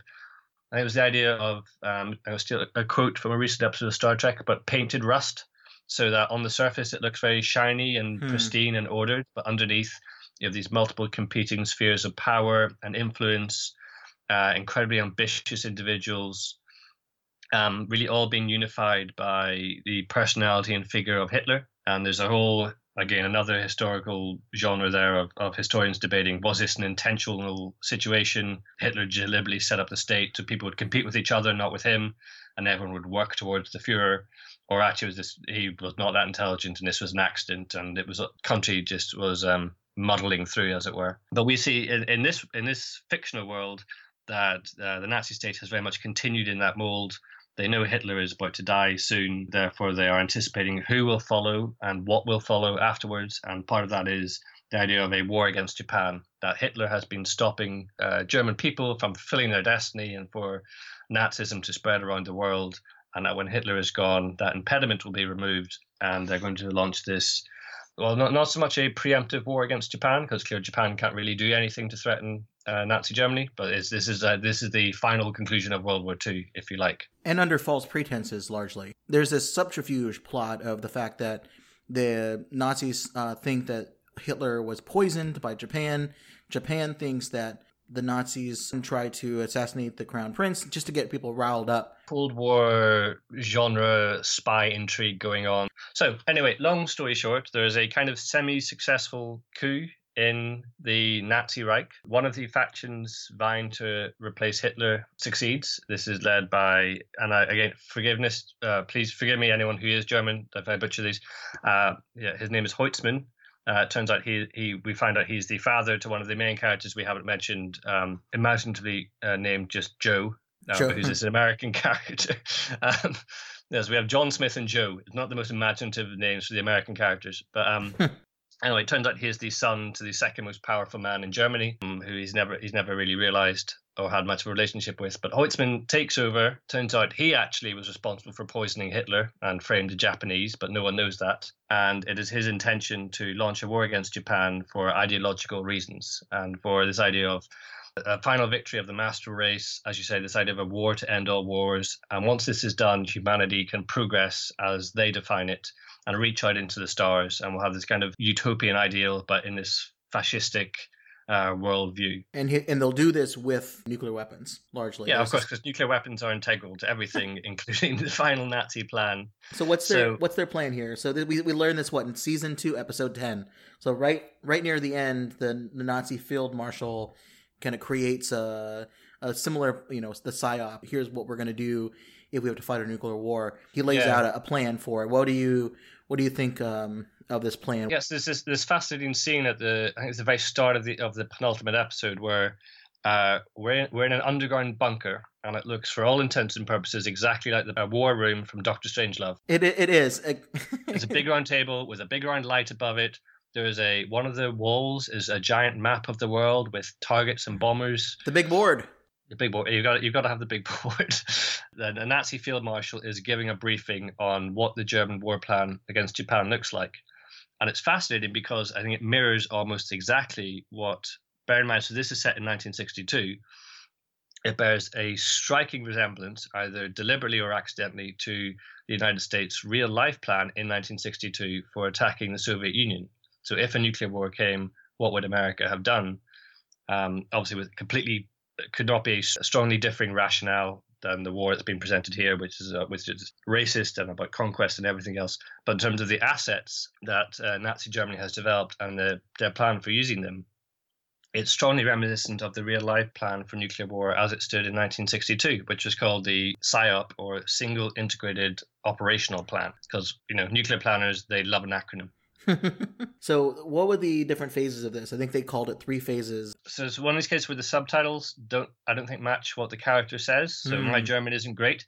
B: Think it was the idea of um, I was still a quote from a recent episode of Star Trek, but painted rust, so that on the surface it looks very shiny and
A: Hmm.
B: pristine and ordered, but underneath you have these multiple competing spheres of power and influence, uh, incredibly ambitious individuals, um, really all being unified by the personality and figure of Hitler. And there's a whole, again, another historical genre there of, of historians debating was this an intentional situation? Hitler deliberately set up the state so people would compete with each other, not with him, and everyone would work towards the Fuhrer. Or actually, was this he was not that intelligent, and this was an accident, and it was a country just was um, muddling through, as it were. But we see in, in this in this fictional world that uh, the Nazi state has very much continued in that mold. They know Hitler is about to die soon, therefore they are anticipating who will follow and what will follow afterwards. And part of that is the idea of a war against Japan. That Hitler has been stopping uh, German people from fulfilling their destiny and for Nazism to spread around the world. And that when Hitler is gone, that impediment will be removed, and they're going to launch this well, not not so much a preemptive war against Japan, because clearly Japan can't really do anything to threaten uh, Nazi Germany. But this is uh, this is the final conclusion of World War II, if you like.
A: and under false pretenses largely. There's this subterfuge plot of the fact that the Nazis uh, think that Hitler was poisoned by Japan. Japan thinks that the Nazis tried to assassinate the crown prince just to get people riled up.
B: Cold War genre spy intrigue going on. So anyway, long story short, there is a kind of semi-successful coup in the Nazi Reich. One of the factions vying to replace Hitler succeeds. This is led by, and I, again, forgiveness, uh, please forgive me, anyone who is German, if I butcher these. Uh, yeah, his name is Heusmann. Uh, it turns out he he we find out he's the father to one of the main characters we haven't mentioned, um, imaginatively uh, named just Joe, uh,
A: Joe.
B: who's this American character. um, yes, we have John Smith and Joe. It's not the most imaginative names for the American characters, but um, anyway, it turns out he's the son to the second most powerful man in Germany, um, who he's never he's never really realized or had much of a relationship with. But Heusmann takes over. Turns out he actually was responsible for poisoning Hitler and framed the Japanese, but no one knows that. And it is his intention to launch a war against Japan for ideological reasons and for this idea of a final victory of the master race, as you say, this idea of a war to end all wars. And once this is done, humanity can progress as they define it and reach out into the stars, and we'll have this kind of utopian ideal, but in this fascistic uh, worldview.
A: And he, and they'll do this with nuclear weapons largely.
B: Yeah, of course, because nuclear weapons are integral to everything, including the final Nazi plan.
A: So what's their
B: So-
A: what's their plan here? So th- we we learned this what in season two, episode ten. So right right near the end, the, the Nazi field marshal kind of creates a a similar you know the SIOP. Here's what we're gonna do if we have to fight a nuclear war. He lays
B: Yeah.
A: out a, a plan for it. What do you what do you think um, of this plan?
B: Yes, there's this this fascinating scene at the I think it's the very start of the of the penultimate episode where uh, we're in, we're in an underground bunker and it looks for all intents and purposes exactly like the war room from Doctor Strangelove.
A: It it, it is.
B: It's a big round table with a big round light above it. There is a one of the walls is a giant map of the world with targets and bombers.
A: the big board.
B: The big board. You've got you've got to have the big board. then a Nazi field marshal is giving a briefing on what the German war plan against Japan looks like, and it's fascinating because I think it mirrors almost exactly what. Bear in mind, so this is set in 1962. It bears a striking resemblance, either deliberately or accidentally, to the United States' real life plan in 1962 for attacking the Soviet Union. So, if a nuclear war came, what would America have done? Um, obviously, with completely could not be a strongly differing rationale than the war that's been presented here, which is uh, which is racist and about conquest and everything else. But in terms of the assets that uh, Nazi Germany has developed and the, their plan for using them, it's strongly reminiscent of the real life plan for nuclear war as it stood in 1962, which was called the SIOP or Single Integrated Operational Plan. Because you know nuclear planners they love an acronym.
A: so what were the different phases of this? I think they called it three phases.
B: so it's one of these cases where the subtitles don't I don't think match what the character says. So my
A: Hmm.
B: German isn't great,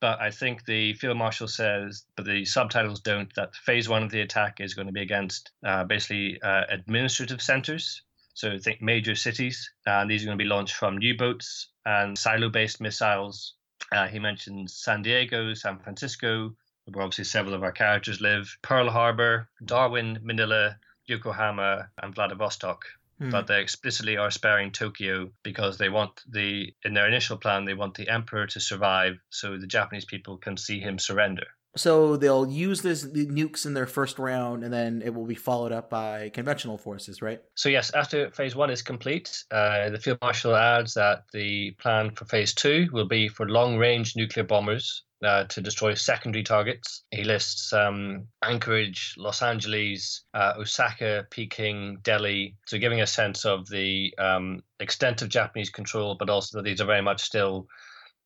B: but I think the field marshal says, but the subtitles don't. That phase one of the attack is going to be against uh, basically uh, administrative centers. So think major cities, and these are going to be launched from U-boats and silo-based missiles. Uh, he mentions San Diego, San Francisco, where obviously several of our characters live, Pearl Harbor, Darwin, Manila, Yokohama, and Vladivostok.
A: Hmm.
B: But they explicitly are sparing Tokyo because they want the, in their initial plan, they want the emperor to survive so the Japanese people can see him surrender.
A: So they'll use this the nukes in their first round, and then it will be followed up by conventional forces, right?
B: So yes, after phase one is complete, uh, the field marshal adds that the plan for phase two will be for long-range nuclear bombers uh, to destroy secondary targets. He lists um, Anchorage, Los Angeles, uh, Osaka, Peking, Delhi, so giving a sense of the um, extent of Japanese control, but also that these are very much still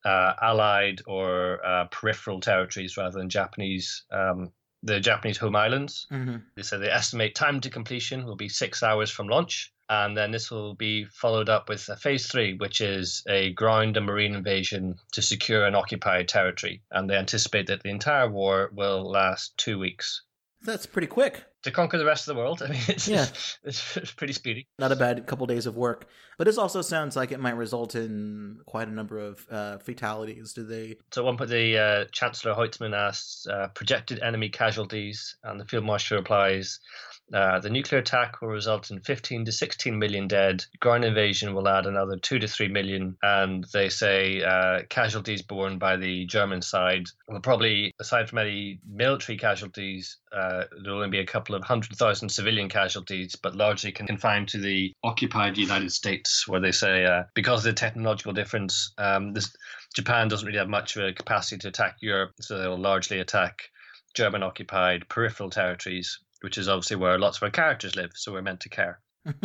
B: uh, allied or uh, peripheral territories rather than Japanese. Um, the Japanese home islands.
A: Mm-hmm.
B: They said they estimate time to completion will be six hours from launch. And then this will be followed up with a phase three, which is a ground and marine invasion to secure an occupied territory. And they anticipate that the entire war will last two weeks.
A: That's pretty quick.
B: To conquer the rest of the world, I mean, it's,
A: Yeah.
B: it's, it's pretty speedy.
A: Not a bad couple days of work, but this also sounds like it might result in quite a number of uh, fatalities. Do they?
B: So at one point, the uh, Chancellor Heusmann asks uh, projected enemy casualties, and the Field Marshal replies, uh, the nuclear attack will result in 15 to 16 million dead. Ground invasion will add another 2 to 3 million. And they say uh, casualties borne by the German side will probably, aside from any military casualties, uh, there will only be a couple of hundred thousand civilian casualties, but largely confined to the occupied United States, where they say uh, because of the technological difference, um, this, Japan doesn't really have much of a capacity to attack Europe, so they will largely attack German occupied peripheral territories, which is obviously where lots of our characters live, so we're meant to care.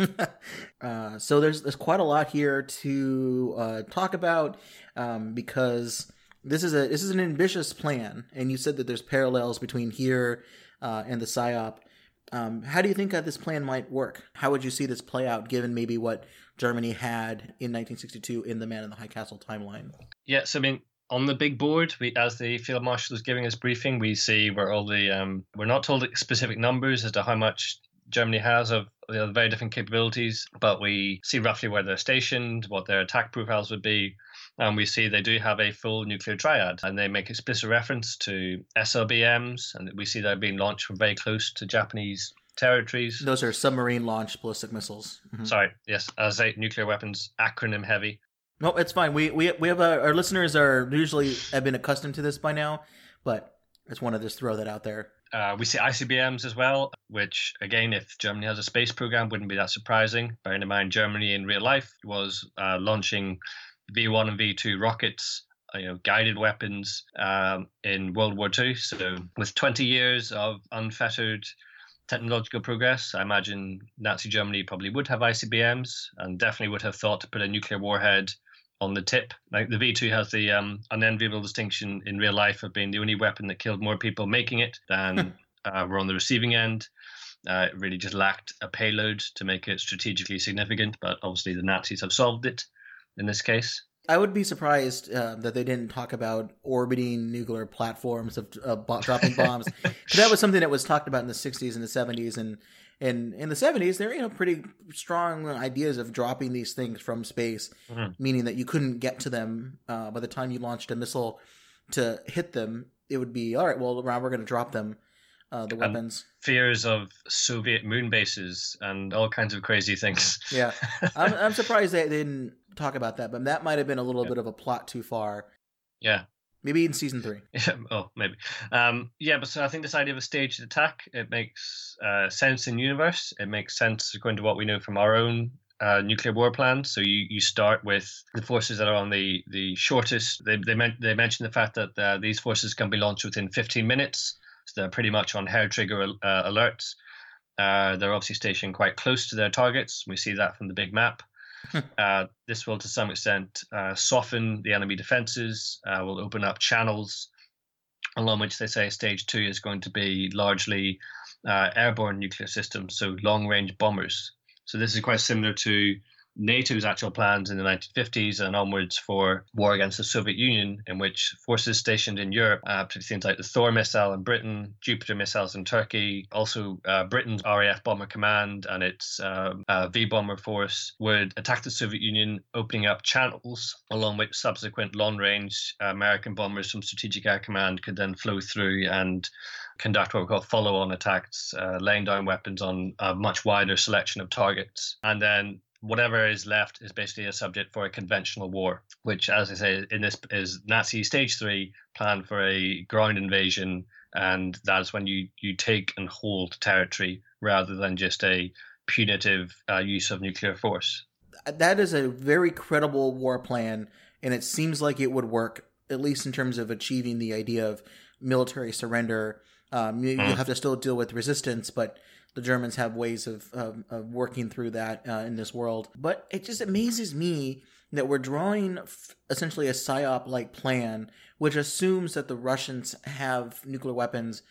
A: uh, so there's there's quite a lot here to uh, talk about um, because this is a this is an ambitious plan, and you said that there's parallels between here uh, and the SIOP. Um, how do you think that this plan might work? How would you see this play out, given maybe what Germany had in 1962 in the Man in the High Castle timeline?
B: Yes, I mean, on the big board, we as the field marshal is giving us briefing, we see where all the um, we're not told specific numbers as to how much Germany has of the very different capabilities, but we see roughly where they're stationed, what their attack profiles would be, and we see they do have a full nuclear triad, and they make explicit reference to SLBMs, and we see they're being launched from very close to Japanese territories.
A: Those are submarine launched ballistic missiles. Mhm.
B: Sorry, yes, as say, nuclear weapons, acronym heavy.
A: No, it's fine. We we we have a, our listeners are usually have been accustomed to this by now, but I just wanted to just throw that out there.
B: Uh, we see ICBMs as well, which again, if Germany has a space program, wouldn't be that surprising. Bearing in mind, Germany in real life was uh, launching V1 and V2 rockets, uh, you know, guided weapons um, in World War II. So, with 20 years of unfettered technological progress, I imagine Nazi Germany probably would have ICBMs and definitely would have thought to put a nuclear warhead on the tip. Like the V2 has the um, unenviable distinction in real life of being the only weapon that killed more people making it than uh, were on the receiving end. Uh, it really just lacked a payload to make it strategically significant, but obviously the Nazis have solved it in this case.
A: I would be surprised uh, that they didn't talk about orbiting nuclear platforms of bo- dropping bombs. that was something that was talked about in the 60s and the 70s, and and in the 70s there you know pretty strong ideas of dropping these things from space,
B: Mhm.
A: meaning that you couldn't get to them uh, by the time you launched a missile to hit them. It would be all right. Well, now we're going to drop them, uh, the weapons.
B: Fears of Soviet moon bases and all kinds of crazy things.
A: Yeah, I'm, I'm surprised they didn't talk about that, but that might have been a little
B: Yeah.
A: bit of a plot too far.
B: Yeah,
A: Maybe in season three.
B: Yeah, oh, maybe. Um, yeah, but so I think this idea of a staged attack it makes uh, sense in universe. It makes sense according to what we know from our own uh, nuclear war plans. So you, you start with the forces that are on the the shortest. They they, men- they mentioned the fact that uh, these forces can be launched within 15 minutes. So they're pretty much on hair trigger uh, alerts. Uh, they're obviously stationed quite close to their targets. We see that from the big map. Uh, this will, to some extent, uh, soften the enemy defenses, uh, will open up channels along which they say stage two is going to be largely uh, airborne nuclear systems, so long range bombers. So this is quite similar to NATO's actual plans in the 1950s and onwards for war against the Soviet Union, in which forces stationed in Europe, uh, things like the Thor missile in Britain, Jupiter missiles in Turkey, also uh, Britain's RAF Bomber Command and its um, uh, V Bomber Force would attack the Soviet Union, opening up channels along which subsequent long range American bombers from Strategic Air Command could then flow through and conduct what we call follow on attacks, uh, laying down weapons on a much wider selection of targets. And then whatever is left is basically a subject for a conventional war, which, as I say, in this is Nazi stage three plan for a ground invasion, and that's when you you take and hold territory rather than just a punitive uh, use of nuclear force.
A: That is a very credible war plan, and it seems like it would work at least in terms of achieving the idea of military surrender. Um, you, mm. you have to still deal with resistance, but the Germans have ways of, of, of working through that uh, in this world. But it just amazes me that we're drawing f- essentially a SIOP like plan, which assumes that the Russians have nuclear weapons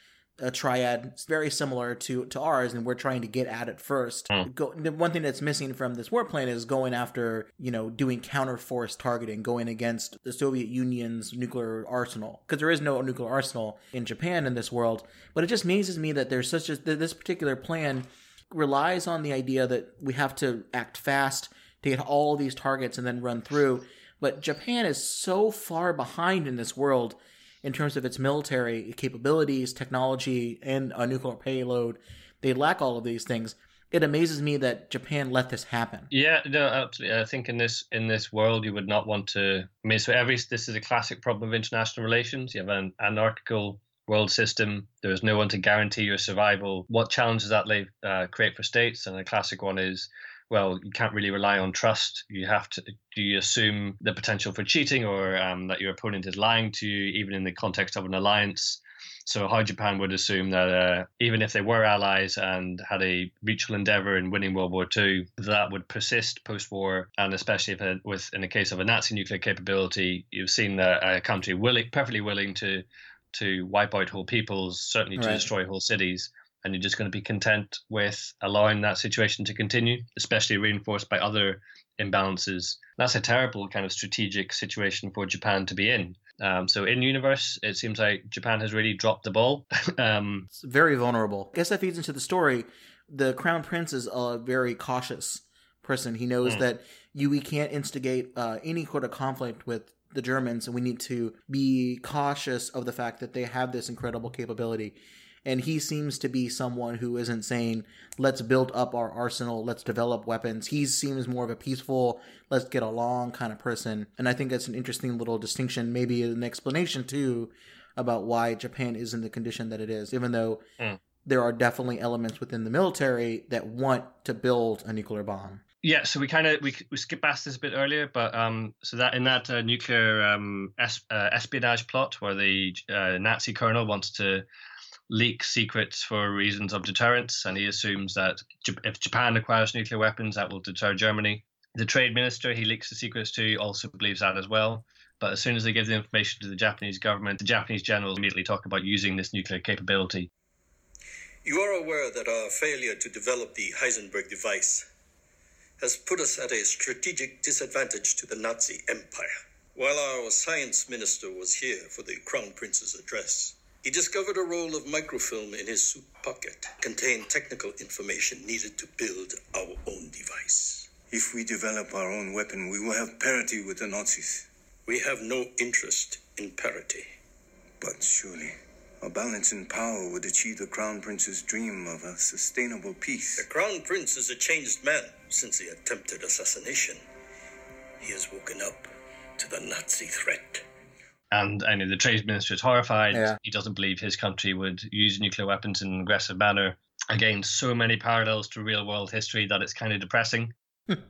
A: a triad very similar to to ours, and we're trying to get at it first. Mm. Go, the one thing that's missing from this war plan is going after, you know, doing counter force targeting, going against the Soviet Union's nuclear arsenal, because there is no nuclear arsenal in Japan in this world. But it just amazes me that there's such a that this particular plan relies on the idea that we have to act fast to get all these targets and then run through. But Japan is so far behind in this world in terms of its military capabilities, technology, and a nuclear payload. They lack all of these things. It amazes me that Japan let this happen.
B: Yeah, no, absolutely. I think in this in this world, you would not want to. I mean, so every this is a classic problem of international relations. You have an anarchical world system. There is no one to guarantee your survival. What challenges that uh, create for states? And a classic one is well, you can't really rely on trust. You have to, do you assume the potential for cheating or um, that your opponent is lying to you, even in the context of an alliance? So, how Japan would assume that uh, even if they were allies and had a mutual endeavor in winning World War II, that would persist post war. And especially if it, with in the case of a Nazi nuclear capability, you've seen that a country willing, perfectly willing to to wipe out whole peoples, certainly to right. destroy whole cities and you're just going to be content with allowing that situation to continue, especially reinforced by other imbalances. That's a terrible kind of strategic situation for Japan to be in. Um, so in universe, it seems like Japan has really dropped the ball. um,
A: it's very vulnerable. I guess that feeds into the story. The crown prince is a very cautious person. He knows mm. that we can't instigate uh, any sort of conflict with the Germans, and we need to be cautious of the fact that they have this incredible capability and he seems to be someone who isn't saying let's build up our arsenal. Let's develop weapons. He seems more of a peaceful let's get along kind of person. And i think that's an interesting little distinction maybe an explanation too about why japan is in the condition that it is even though mm. there are definitely elements within the military that want to build a nuclear bomb.
B: Yeah, so we kind of we we skipped past this a bit earlier, but um, so that in that uh, nuclear um es- uh, espionage plot where the uh, Nazi colonel wants to leak secrets for reasons of deterrence, and he assumes that if Japan acquires nuclear weapons, that will deter Germany. The trade minister he leaks the secrets to also believes that as well. But as soon as they give the information to the Japanese government, the Japanese generals immediately talk about using this nuclear capability.
F: You are aware that our failure to develop the Heisenberg device has put us at a strategic disadvantage to the Nazi Empire. While our science minister was here for the Crown Prince's address, he discovered a roll of microfilm in his suit pocket, contained technical information needed to build our own device.
C: If we develop our own weapon, we will have parity with the Nazis.
F: We have no interest in parity.
C: But surely, a balance in power would achieve the Crown Prince's dream of a sustainable peace.
F: The Crown Prince is a changed man since the attempted assassination. He has woken up to the Nazi threat
B: and I know the trade minister is horrified. Yeah. He doesn't believe his country would use nuclear weapons in an aggressive manner. Again, so many parallels to real world history that it's kind of depressing.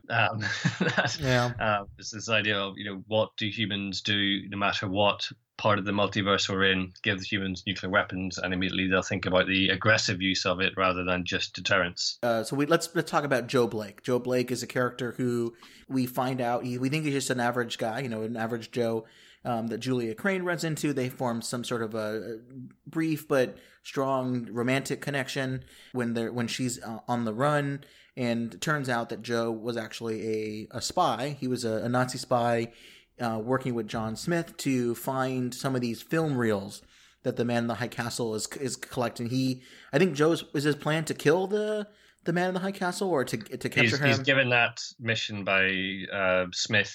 B: um, yeah. Uh, it's this idea of you know what do humans do no matter what part of the multiverse we're in. Give the humans nuclear weapons, and immediately they'll think about the aggressive use of it rather than just deterrence.
A: Uh, so we let's let's talk about Joe Blake. Joe Blake is a character who we find out he, we think he's just an average guy, you know, an average Joe um, that Julia Crain runs into. They form some sort of a brief but strong romantic connection when they're when she's uh, on the run. And turns out that Joe was actually a, a spy. He was a, a Nazi spy uh, working with John Smith to find some of these film reels that the man in the high castle is is collecting. He, I think Joe's is his plan to kill the the man in the high castle or to to capture
B: he's,
A: him.
B: He's given that mission by uh, Smith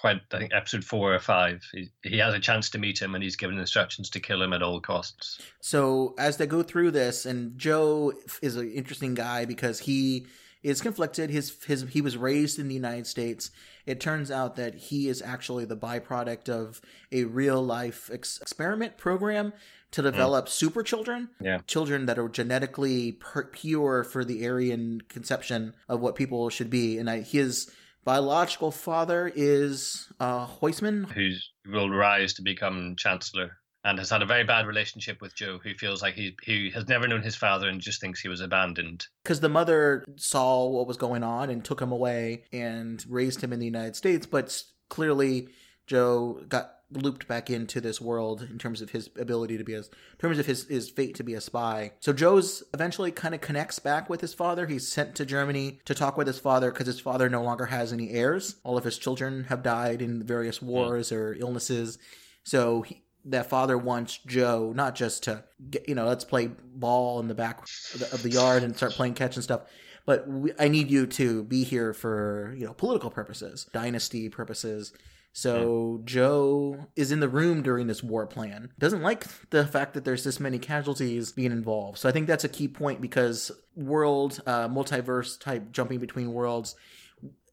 B: quite I think episode four or five. He, he has a chance to meet him and he's given instructions to kill him at all costs.
A: So as they go through this, and Joe is an interesting guy because he is conflicted. His his he was raised in the United States. It turns out that he is actually the byproduct of a real life ex- experiment program to develop mm. super children.
B: Yeah.
A: Children that are genetically per- pure for the Aryan conception of what people should be. And I, his biological father is uh, Heusmann,
B: who will rise to become chancellor and has had a very bad relationship with Joe, who feels like he he has never known his father and just thinks he was abandoned.
A: Because the mother saw what was going on and took him away and raised him in the United States, but clearly Joe got looped back into this world in terms of his ability to be as in terms of his his fate to be a spy. So Joe's eventually kind of connects back with his father. He's sent to Germany to talk with his father because his father no longer has any heirs. All of his children have died in various wars mm. or illnesses. So he, that father wants Joe not just to get, you know, let's play ball in the back of the, of the yard and start playing catch and stuff, but we, I need you to be here for, you know, political purposes, dynasty purposes. So yeah. Joe is in the room during this war plan. Doesn't like the fact that there's this many casualties being involved. So I think that's a key point because world uh, multiverse type jumping between worlds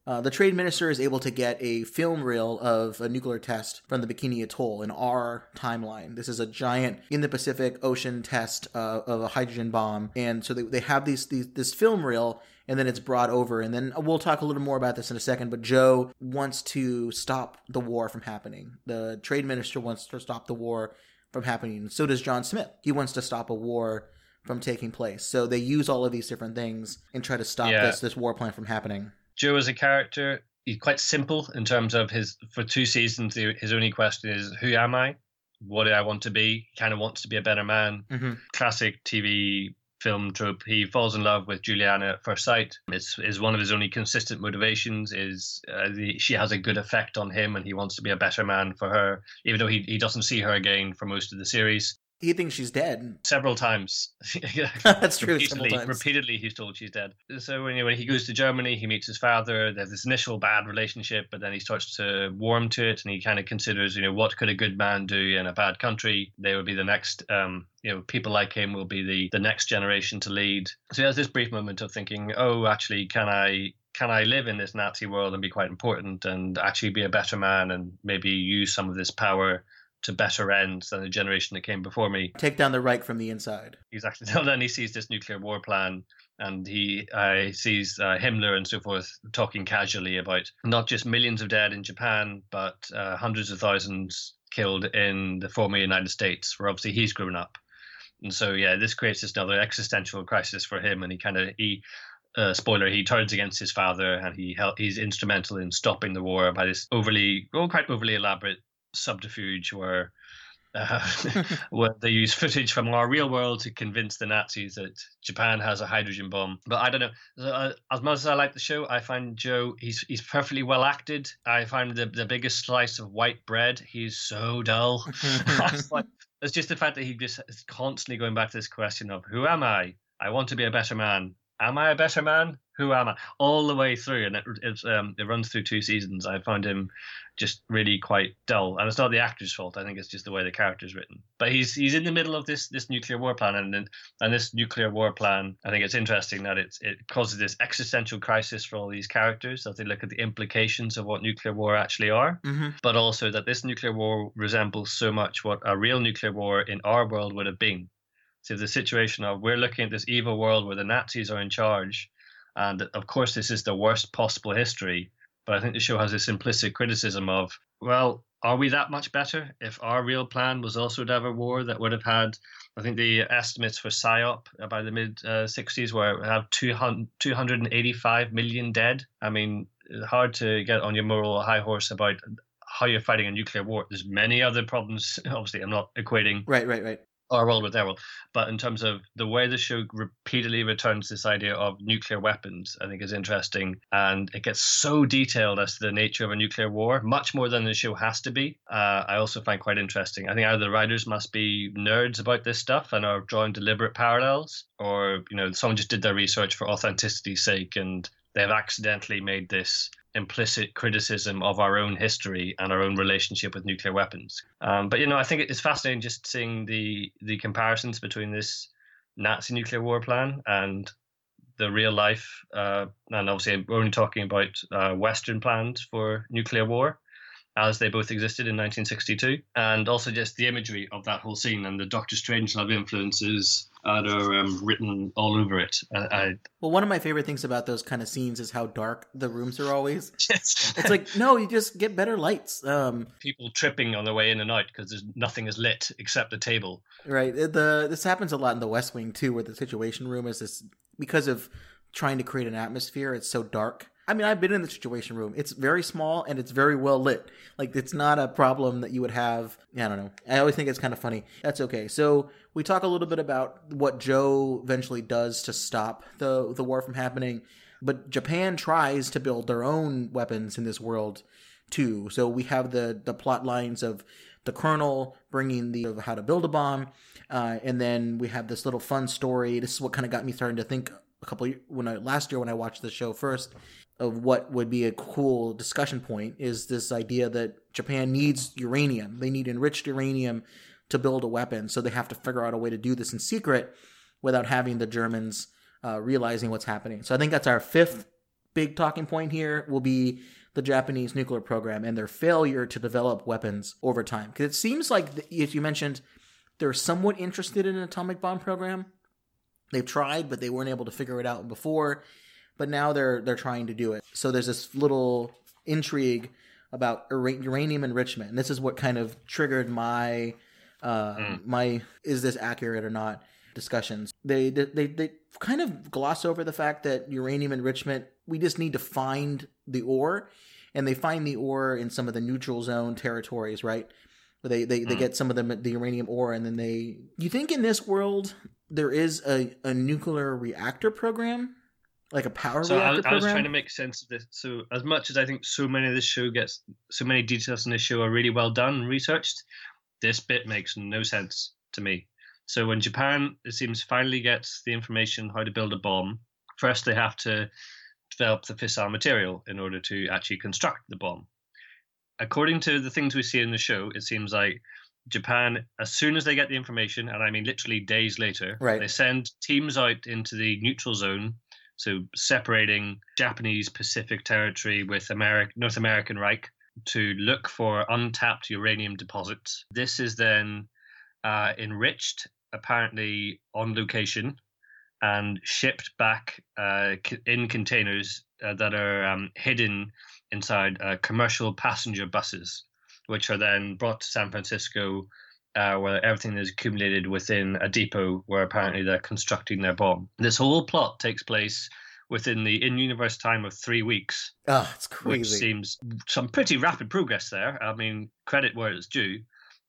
A: uh, the trade minister is able to get a film reel of a nuclear test from the Bikini Atoll in our timeline. This is a giant in the Pacific Ocean test uh, of a hydrogen bomb, and so they, they have these, these this film reel, and then it's brought over, and then we'll talk a little more about this in a second. But Joe wants to stop the war from happening. The trade minister wants to stop the war from happening. So does John Smith. He wants to stop a war from taking place. So they use all of these different things and try to stop yeah. this this war plan from happening.
B: Joe as a character, he's quite simple in terms of his. For two seasons, his only question is, "Who am I? What do I want to be?" He kind of wants to be a better man. Mm-hmm. Classic TV film trope. He falls in love with Juliana at first sight. It's is one of his only consistent motivations. Is uh, the, she has a good effect on him, and he wants to be a better man for her, even though he he doesn't see her again for most of the series.
A: He thinks she's dead
B: several times.
A: That's true.
B: Repeatedly, repeatedly, he's told she's dead. So when, when he goes to Germany, he meets his father. There's this initial bad relationship, but then he starts to warm to it, and he kind of considers, you know, what could a good man do in a bad country? They would be the next, um, you know, people like him will be the the next generation to lead. So he has this brief moment of thinking, oh, actually, can I can I live in this Nazi world and be quite important and actually be a better man and maybe use some of this power to better ends than the generation that came before me.
A: Take down the Reich from the inside.
B: Exactly. And then he sees this nuclear war plan and he uh, sees uh, Himmler and so forth talking casually about not just millions of dead in Japan, but uh, hundreds of thousands killed in the former United States, where obviously he's grown up. And so, yeah, this creates this another existential crisis for him, and he kind of he. Uh, spoiler: He turns against his father, and he he's instrumental in stopping the war by this overly, well, quite overly elaborate subterfuge where uh, where they use footage from our real world to convince the Nazis that Japan has a hydrogen bomb. But I don't know. Uh, as much as I like the show, I find Joe he's he's perfectly well acted. I find the the biggest slice of white bread. He's so dull. it's just the fact that he just is constantly going back to this question of who am I? I want to be a better man. Am I a better man? Who am I? All the way through, and it um, it runs through two seasons. I find him just really quite dull. And it's not the actor's fault. I think it's just the way the character's written. But he's he's in the middle of this this nuclear war plan, and and this nuclear war plan. I think it's interesting that it's it causes this existential crisis for all these characters as they look at the implications of what nuclear war actually are. Mm-hmm. But also that this nuclear war resembles so much what a real nuclear war in our world would have been. So the situation of we're looking at this evil world where the Nazis are in charge, and of course this is the worst possible history but I think the show has this implicit criticism of, well, are we that much better? If our real plan was also to have a war that would have had, I think the estimates for SIOP by the mid uh, 60s were have 200, 285 million dead. I mean, hard to get on your moral high horse about how you're fighting a nuclear war. There's many other problems. Obviously, I'm not equating
A: right, right, right
B: our world with their world. But in terms of the way the show repeatedly returns this idea of nuclear weapons, I think is interesting. And it gets so detailed as to the nature of a nuclear war, much more than the show has to be. Uh, I also find quite interesting. I think either the writers must be nerds about this stuff and are drawing deliberate parallels, or, you know, someone just did their research for authenticity's sake and they've accidentally made this implicit criticism of our own history and our own relationship with nuclear weapons. Um, but you know, I think it's fascinating just seeing the the comparisons between this Nazi nuclear war plan and the real life, uh, and obviously we're only talking about uh, Western plans for nuclear war as they both existed in 1962, and also just the imagery of that whole scene and the Doctor Strangelove influences that are um, written all over it. I, I,
A: well, one of my favorite things about those kind of scenes is how dark the rooms are always. it's like no, you just get better lights. Um,
B: People tripping on their way in and out because there's nothing is lit except the table.
A: Right. The this happens a lot in the West Wing too, where the Situation Room is this because of trying to create an atmosphere. It's so dark I mean, I've been in the situation room. It's very small and it's very well lit. Like, it's not a problem that you would have. I don't know. I always think it's kind of funny. That's okay. So we talk a little bit about what Joe eventually does to stop the the war from happening. But Japan tries to build their own weapons in this world too. So we have the the plot lines of the colonel bringing the of how to build a bomb, uh, and then we have this little fun story. This is what kind of got me starting to think a couple when I last year when I watched the show first of what would be a cool discussion point is this idea that Japan needs uranium. They need enriched uranium to build a weapon, so they have to figure out a way to do this in secret without having the Germans uh, realizing what's happening. So I think that's our fifth big talking point here will be the Japanese nuclear program and their failure to develop weapons over time. Because it seems like, as you mentioned, they're somewhat interested in an atomic bomb program. They've tried, but they weren't able to figure it out before but now they're they're trying to do it. So there's this little intrigue about uranium enrichment, and this is what kind of triggered my uh, mm. my is this accurate or not discussions. They, they they kind of gloss over the fact that uranium enrichment we just need to find the ore, and they find the ore in some of the neutral zone territories, right? They they, mm. they get some of the the uranium ore, and then they. You think in this world there is a, a nuclear reactor program like a power
B: so
A: reactor
B: I, I was trying to make sense of this. So as much as I think so many of this show gets so many details in this show are really well done and researched, this bit makes no sense to me. So when Japan, it seems, finally gets the information how to build a bomb, first they have to develop the fissile material in order to actually construct the bomb. According to the things we see in the show, it seems like Japan, as soon as they get the information, and I mean literally days later,
A: right.
B: they send teams out into the neutral zone so separating Japanese Pacific territory with American North American Reich to look for untapped uranium deposits. This is then uh, enriched, apparently on location, and shipped back uh, in containers uh, that are um, hidden inside uh, commercial passenger buses, which are then brought to San Francisco uh, where everything is accumulated within a depot where apparently they're constructing their bomb. This whole plot takes place within the in-universe time of three weeks.
A: Oh, it's crazy.
B: Which seems some pretty rapid progress there. I mean, credit where it's due.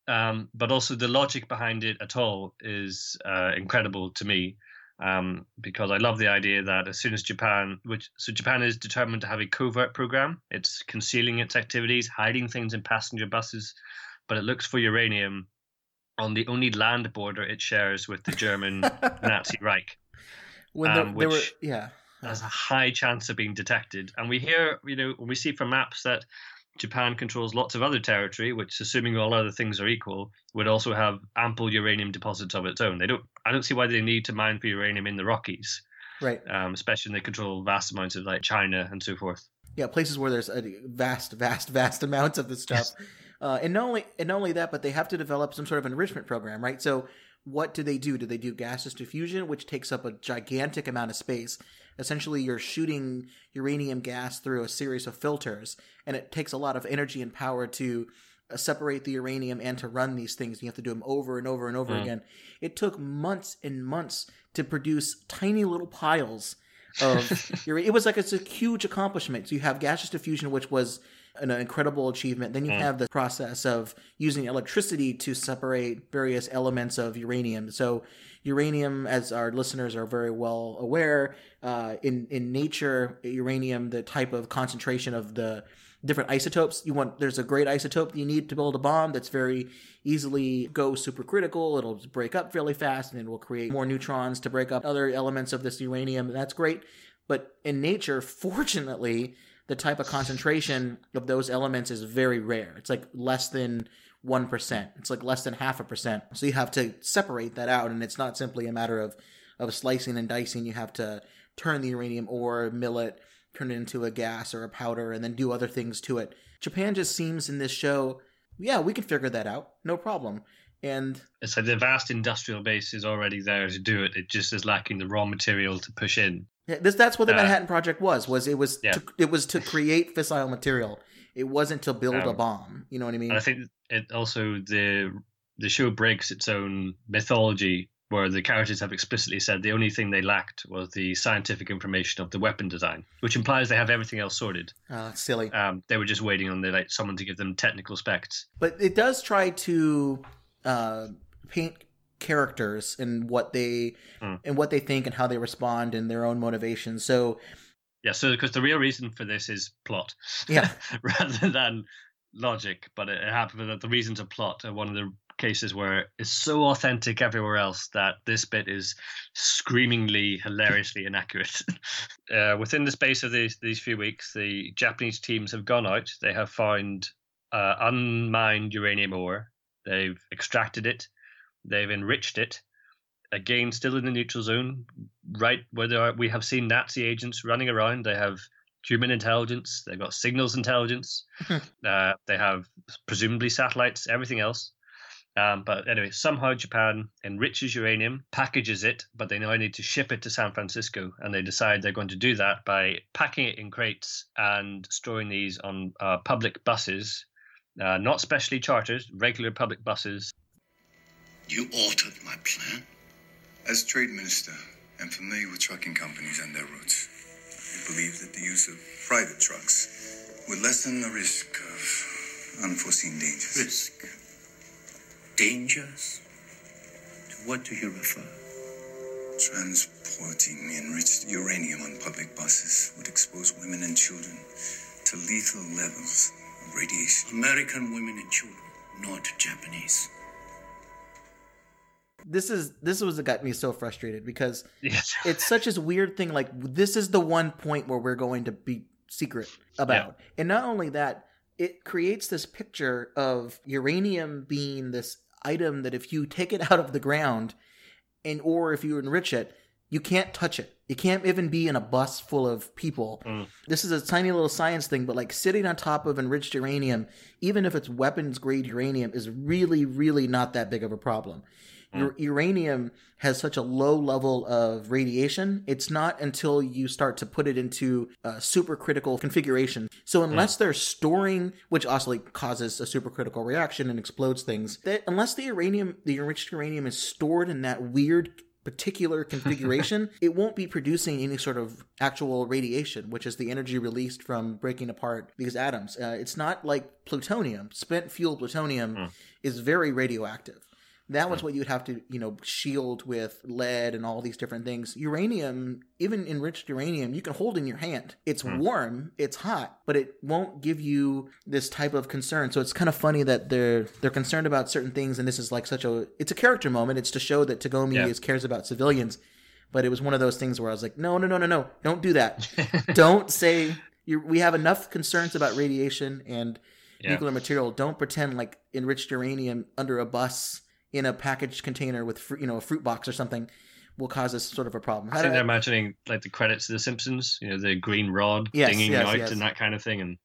B: Um, but also the logic behind it at all is uh, incredible to me. Um, because I love the idea that as soon as Japan, which so Japan is determined to have a covert program, it's concealing its activities, hiding things in passenger buses, but it looks for uranium on the only land border it shares with the German Nazi Reich.
A: When the, um, which were, yeah,
B: has a high chance of being detected. And we hear, you know, when we see from maps that Japan controls lots of other territory, which, assuming all other things are equal, would also have ample uranium deposits of its own. They don't. I don't see why they need to mine for uranium in the Rockies,
A: right?
B: Um, especially when they control vast amounts of like China and so forth.
A: Yeah, places where there's a vast, vast, vast amounts of this stuff. Uh, and not only and not only that, but they have to develop some sort of enrichment program, right? So what do they do? Do they do gaseous diffusion, which takes up a gigantic amount of space? Essentially, you're shooting uranium gas through a series of filters, and it takes a lot of energy and power to uh, separate the uranium and to run these things. You have to do them over and over and over mm. again. It took months and months to produce tiny little piles of uranium. It was like it's a huge accomplishment. So you have gaseous diffusion, which was an incredible achievement. Then you
B: Mm.
A: have the process of using electricity to separate various elements of uranium. So uranium, as our listeners are very well aware, uh, in in nature, uranium, the type of concentration of the different isotopes you want there's a great isotope you need to build a bomb that's very easily go supercritical it'll break up fairly fast and it will create more neutrons to break up other elements of this uranium that's great but in nature fortunately the type of concentration of those elements is very rare it's like less than 1% it's like less than half a percent so you have to separate that out and it's not simply a matter of of slicing and dicing you have to turn the uranium ore mill it turn it into a gas or a powder and then do other things to it. Japan just seems in this show, yeah, we can figure that out, no problem. And
B: so the vast industrial base is already there to do it. It just is lacking the raw material to push in.
A: Yeah, this that's what the
B: Uh,
A: Manhattan Project was. Was it was
B: Yeah.
A: to, it was to create fissile material. It wasn't to build a
B: Um,
A: bomb. You know what I mean?
B: I think it also the the show breaks its own mythology where the characters have explicitly said the only thing they lacked was the scientific information of the weapon design, which implies they have everything else sorted.
A: Uh, silly.
B: Um, they were just waiting on the like someone to give them technical specs.
A: but it does try to uh, paint characters and what they
B: Hmm.
A: and what they think and how they respond and their own motivations. So
B: Yeah, so because the real reason for this is plot,
A: Yeah.
B: rather than logic. But it, it happened that the reasons of plot are one of the cases where it's so authentic everywhere else that this bit is screamingly, hilariously inaccurate. uh, within the space of these these few weeks, the Japanese teams have gone out. They have found uh, unmined uranium ore. They've extracted it. They've enriched it. Again, still in the neutral zone, right where there are, we have seen Nazi agents running around. They have human intelligence. They've got signals intelligence. uh, they have presumably satellites. Everything else. Um, but anyway, somehow Japan enriches uranium, packages it, but they now need to ship it to San Francisco, and they decide they're going to do that by packing it in crates and storing these on uh, public buses, uh, not specially chartered, regular public buses.
C: You altered my plan?
E: As trade minister and familiar with trucking companies and their routes, I believe that the use of private trucks would lessen the risk of unforeseen dangers.
C: Risk. Dangers? To what do you refer?
E: Transporting enriched uranium on public buses would expose women and children to lethal levels of radiation.
C: American women and children, not Japanese.
A: This is this was what got me so frustrated because
B: Yes.
A: it's such a weird thing. Like this is the one point where we're going to be secret about, and not only that, it creates this picture of uranium being this item that if you take it out of the ground, and or if you enrich it, you can't touch it. You can't even be in a bus full of people.
B: Mm.
A: This is a tiny little science thing, but like sitting on top of enriched uranium, even if it's weapons grade uranium, is really, really not that big of a problem. Ur- mm. uranium has such a low level of radiation. It's not until you start to put it into a supercritical configuration. So mm. unless they're storing, which also like, causes a supercritical reaction and explodes things, that unless the uranium, the enriched uranium, is stored in that weird particular configuration, it won't be producing any sort of actual radiation, which is the energy released from breaking apart these atoms. Uh, it's not like plutonium. Spent fuel plutonium mm. is very radioactive. That was what you'd have to, you know, shield with lead and all these different things. Uranium, even enriched uranium, you can hold in your hand. It's hmm. warm, it's hot, but it won't give you this type of concern. So it's kind of funny that they're they're concerned about certain things, and this is like such a it's a character moment. It's to show that Tagomi
B: Yeah.
A: is cares about civilians. But it was one of those things where I was like, no, no, no, no, no, don't do that. don't say you we have enough concerns about radiation and
B: Yeah.
A: nuclear material. Don't pretend like enriched uranium under a bus in a packaged container with fru- you know a fruit box or something will cause us sort of a problem.
B: I think they're imagining like the credits of The Simpsons, you know, the green rod
A: Yes,
B: dinging
A: yes,
B: out
A: yes.
B: and that kind of thing, and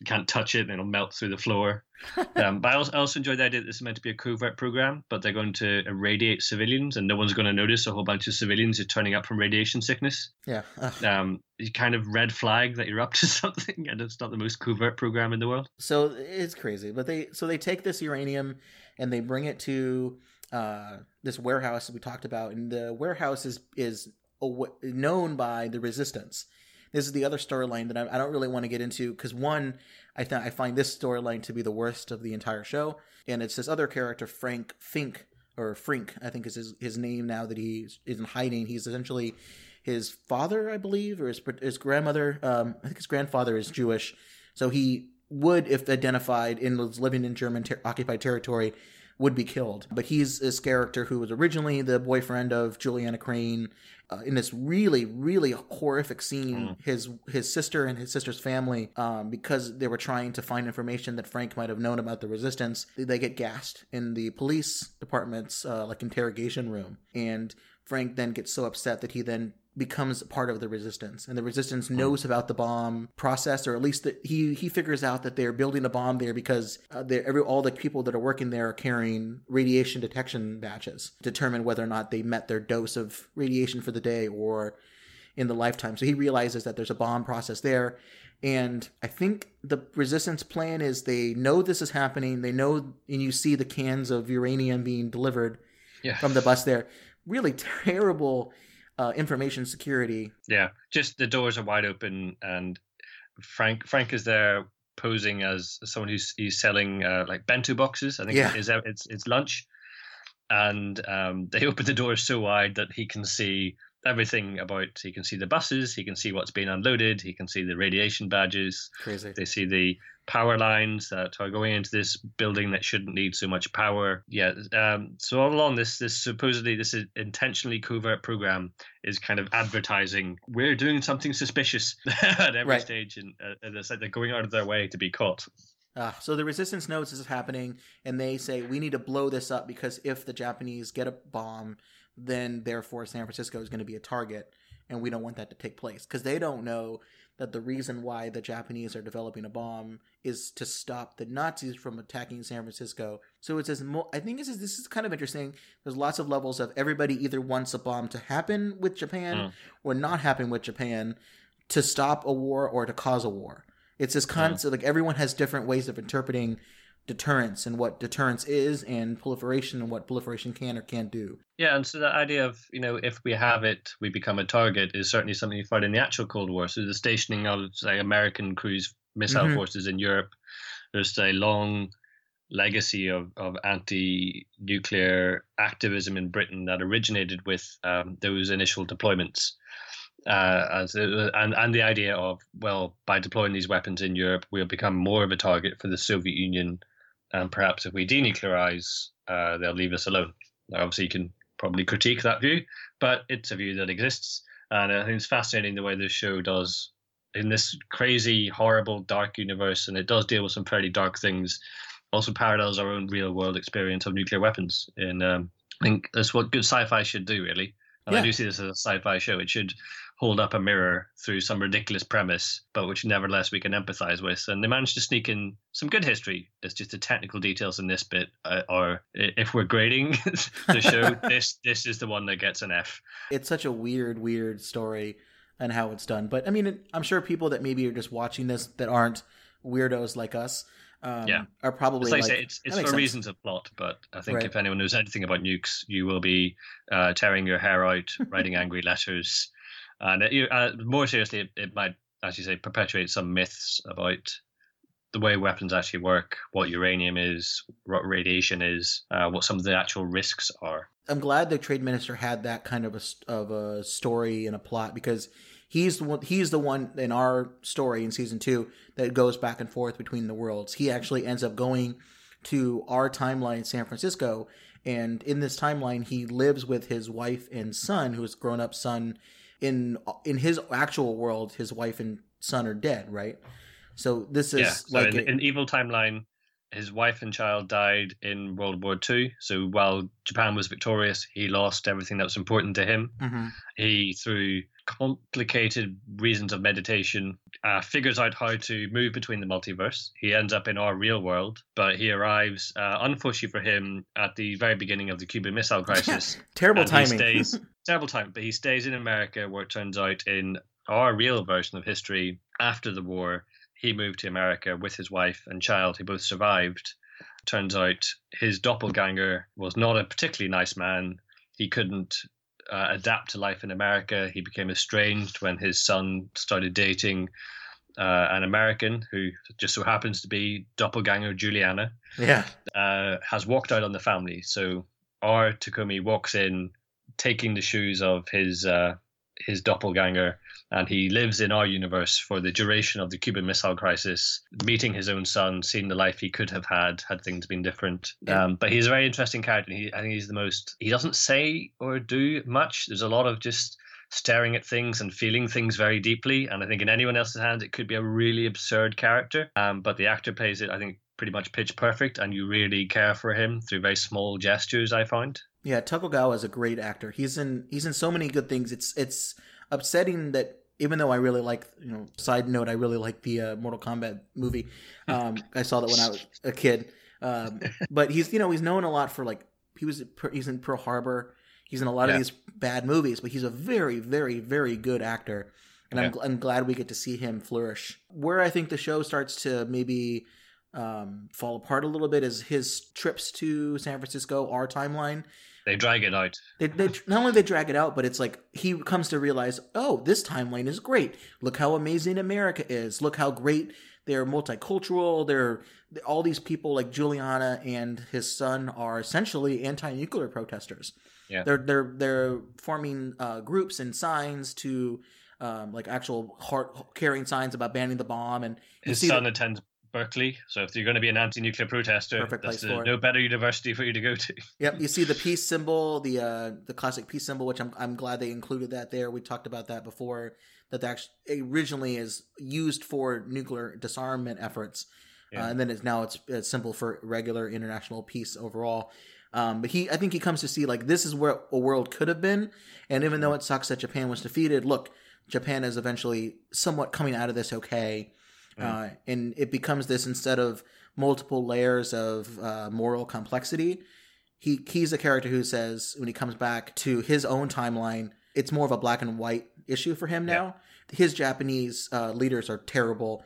B: you can't touch it, and it'll melt through the floor. um, but I also, I also enjoyed the idea that this is meant to be a covert program, but they're going to irradiate civilians, and no one's going to notice a whole bunch of civilians are turning up from radiation sickness.
A: yeah. Ugh.
B: Um, you kind of red flag that you're up to something, and it's not the most covert program in the world.
A: So it's crazy, but they so they take this uranium and they bring it to uh, this warehouse that we talked about, and the warehouse is is aw- known by the resistance. this is the other storyline that I, I, don't really want to get into because one, I I find this storyline to be the worst of the entire show, and it's this other character Frank Fink or Frink, I think is his, his name now that he's in hiding. He's essentially his father, I believe, or his his grandmother. Um, I think his grandfather is Jewish, so he would, if identified and was living in German ter- occupied territory, would be killed. But he's this character who was originally the boyfriend of Juliana Crain. Uh, in this really, really horrific scene, mm. his his sister and his sister's family, um, because they were trying to find information that Frank might have known about the resistance, they get gassed in the police department's uh, like interrogation room, and Frank then gets so upset that he then becomes part of the resistance and the resistance hmm. knows about the bomb process or at least he he figures out that they're building a bomb there because uh, every all the people that are working there are carrying radiation detection badges determine whether or not they met their dose of radiation for the day or in the lifetime so he realizes that there's a bomb process there and i think the resistance plan is they know this is happening they know and you see the cans of uranium being delivered yeah. from the bus there really terrible uh, information security.
B: Yeah, just the doors are wide open, and Frank Frank is there posing as someone who's he's selling uh, like bento boxes. I think yeah. it's, it's it's lunch, and um, they open the doors so wide that he can see everything about he can see the buses he can see what's being unloaded he can see the radiation badges
A: crazy.
B: they see the power lines that are going into this building that shouldn't need so much power. Yeah um, so all along this this supposedly this is intentionally covert program is kind of advertising we're doing something suspicious at every right. stage and, uh, and it's like they're going out of their way to be caught.
A: Uh, so the resistance knows this is happening and they say we need to blow this up because if the japanese get a bomb then therefore San Francisco is going to be a target, and we don't want that to take place because they don't know that the reason why the Japanese are developing a bomb is to stop the Nazis from attacking San Francisco. So it says, I think this is this is kind of interesting. There's lots of levels of everybody either wants a bomb to happen with Japan mm. or not happen with Japan to stop a war or to cause a war. It's this concept mm. like everyone has different ways of interpreting deterrence and what deterrence is and proliferation and what proliferation can or can't do.
B: Yeah, and so the idea of, you know, if we have it, we become a target is certainly something you find in the actual Cold War. So the stationing of, say, American cruise missile mm-hmm. forces in Europe, there's a long legacy of, of anti-nuclear activism in Britain that originated with um, those initial deployments. Uh, as it, and and the idea of well, by deploying these weapons in Europe, we'll become more of a target for the Soviet Union and perhaps if we denuclearize, uh, they'll leave us alone. Now, obviously, you can probably critique that view, but it's a view that exists. And I think it's fascinating the way this show does in this crazy, horrible, dark universe, and it does deal with some fairly dark things. Also parallels our own real world experience of nuclear weapons. And um, I think that's what good sci-fi should do, really. And yeah. I do see this as a sci-fi show. It should hold up a mirror through some ridiculous premise, but which nevertheless we can empathize with. And they managed to sneak in some good history. It's just the technical details in this bit uh, are, if we're grading the show, this this is the one that gets an F.
A: It's such a weird, weird story and how it's done. But I mean, I'm sure people that maybe are just watching this that aren't weirdos like us. Um, yeah, are probably
B: like,
A: like
B: say, it's, it's for sense. reasons of plot, but I think right. if anyone knows anything about nukes, you will be uh, tearing your hair out, writing angry letters, and it, uh, more seriously, it, it, might, as you say, perpetuate some myths about the way weapons actually work, what uranium is, what radiation is, uh, what some of the actual risks are.
A: I'm glad the trade minister had that kind of a of a story and a plot because he's the one, he's the one in our story in season two that goes back and forth between the worlds. He actually ends up going to our timeline in San Francisco, and in this timeline, he lives with his wife and son, who's grown up son in in his actual world, his wife and son are dead, right? So this is yeah, so like
B: in, a, evil timeline. His wife and child died in World War II. So while Japan was victorious, he lost everything that was important to him. Mm-hmm. He, through complicated reasons of meditation, uh, figures out how to move between the multiverse. He ends up in our real world, but he arrives, uh, unfortunately for him, at the very beginning of the Cuban Missile Crisis.
A: Terrible timing.
B: Stays, terrible time, but he stays in America, where it turns out in our real version of history, after the war, he moved to America with his wife and child, who both survived. Turns out his doppelganger was not a particularly nice man. He couldn't uh, adapt to life in America. He became estranged when his son started dating uh, an American who just so happens to be doppelganger Juliana.
A: Yeah.
B: Uh, has walked out on the family. So our Tagomi walks in, taking the shoes of his uh, his doppelganger, and he lives in our universe for the duration of the Cuban Missile Crisis, meeting his own son, seeing the life he could have had had things been different.
A: Yeah.
B: Um, but he's a very interesting character. He, I think he's the most. He doesn't say or do much. There's a lot of just staring at things and feeling things very deeply. And I think in anyone else's hands, it could be a really absurd character. Um, but the actor plays it, I think, pretty much pitch perfect, and you really care for him through very small gestures. I find.
A: Yeah, Tagawa is a great actor. He's in he's in so many good things. It's it's upsetting that even though I really like you know side note I really like the uh, Mortal Kombat movie. Um, I saw that when I was a kid. Um, but he's you know he's known a lot for like he was he's in Pearl Harbor. He's in a lot
B: Yeah.
A: of these bad movies, but he's a very very very good actor. And I'm, I'm glad we get to see him flourish. Where I think the show starts to maybe um, fall apart a little bit is his trips to San Francisco, our timeline
B: They drag it out.
A: they, they not only they drag it out, but it's like he comes to realize, oh, this timeline is great. Look how amazing America is. Look how great they're multicultural. They're all these people like Juliana and his son are essentially anti-nuclear protesters.
B: Yeah.
A: They're they're they're forming uh, groups and signs to um, like actual heart carrying signs about banning the bomb and
B: His son
A: the-
B: attends Berkeley, so if you're going to be an anti-nuclear protester,
A: Perfect
B: that's
A: place
B: uh,
A: for
B: no better university for you to go to.
A: Yep, you see the peace symbol, the uh, the classic peace symbol, which I'm I'm glad they included that there. We talked about that before. That actually originally is used for nuclear disarmament efforts,
B: Yeah.
A: uh, and then it's now it's a symbol for regular international peace overall. Um, but he, I think he comes to see like this is where a world could have been, and even though it sucks that Japan was defeated, look, Japan is eventually somewhat coming out of this okay, uh, and it becomes this instead of multiple layers of uh, moral complexity he he's a character who says when he comes back to his own timeline, it's more of a black and white issue for him now. His Japanese uh, leaders are terrible.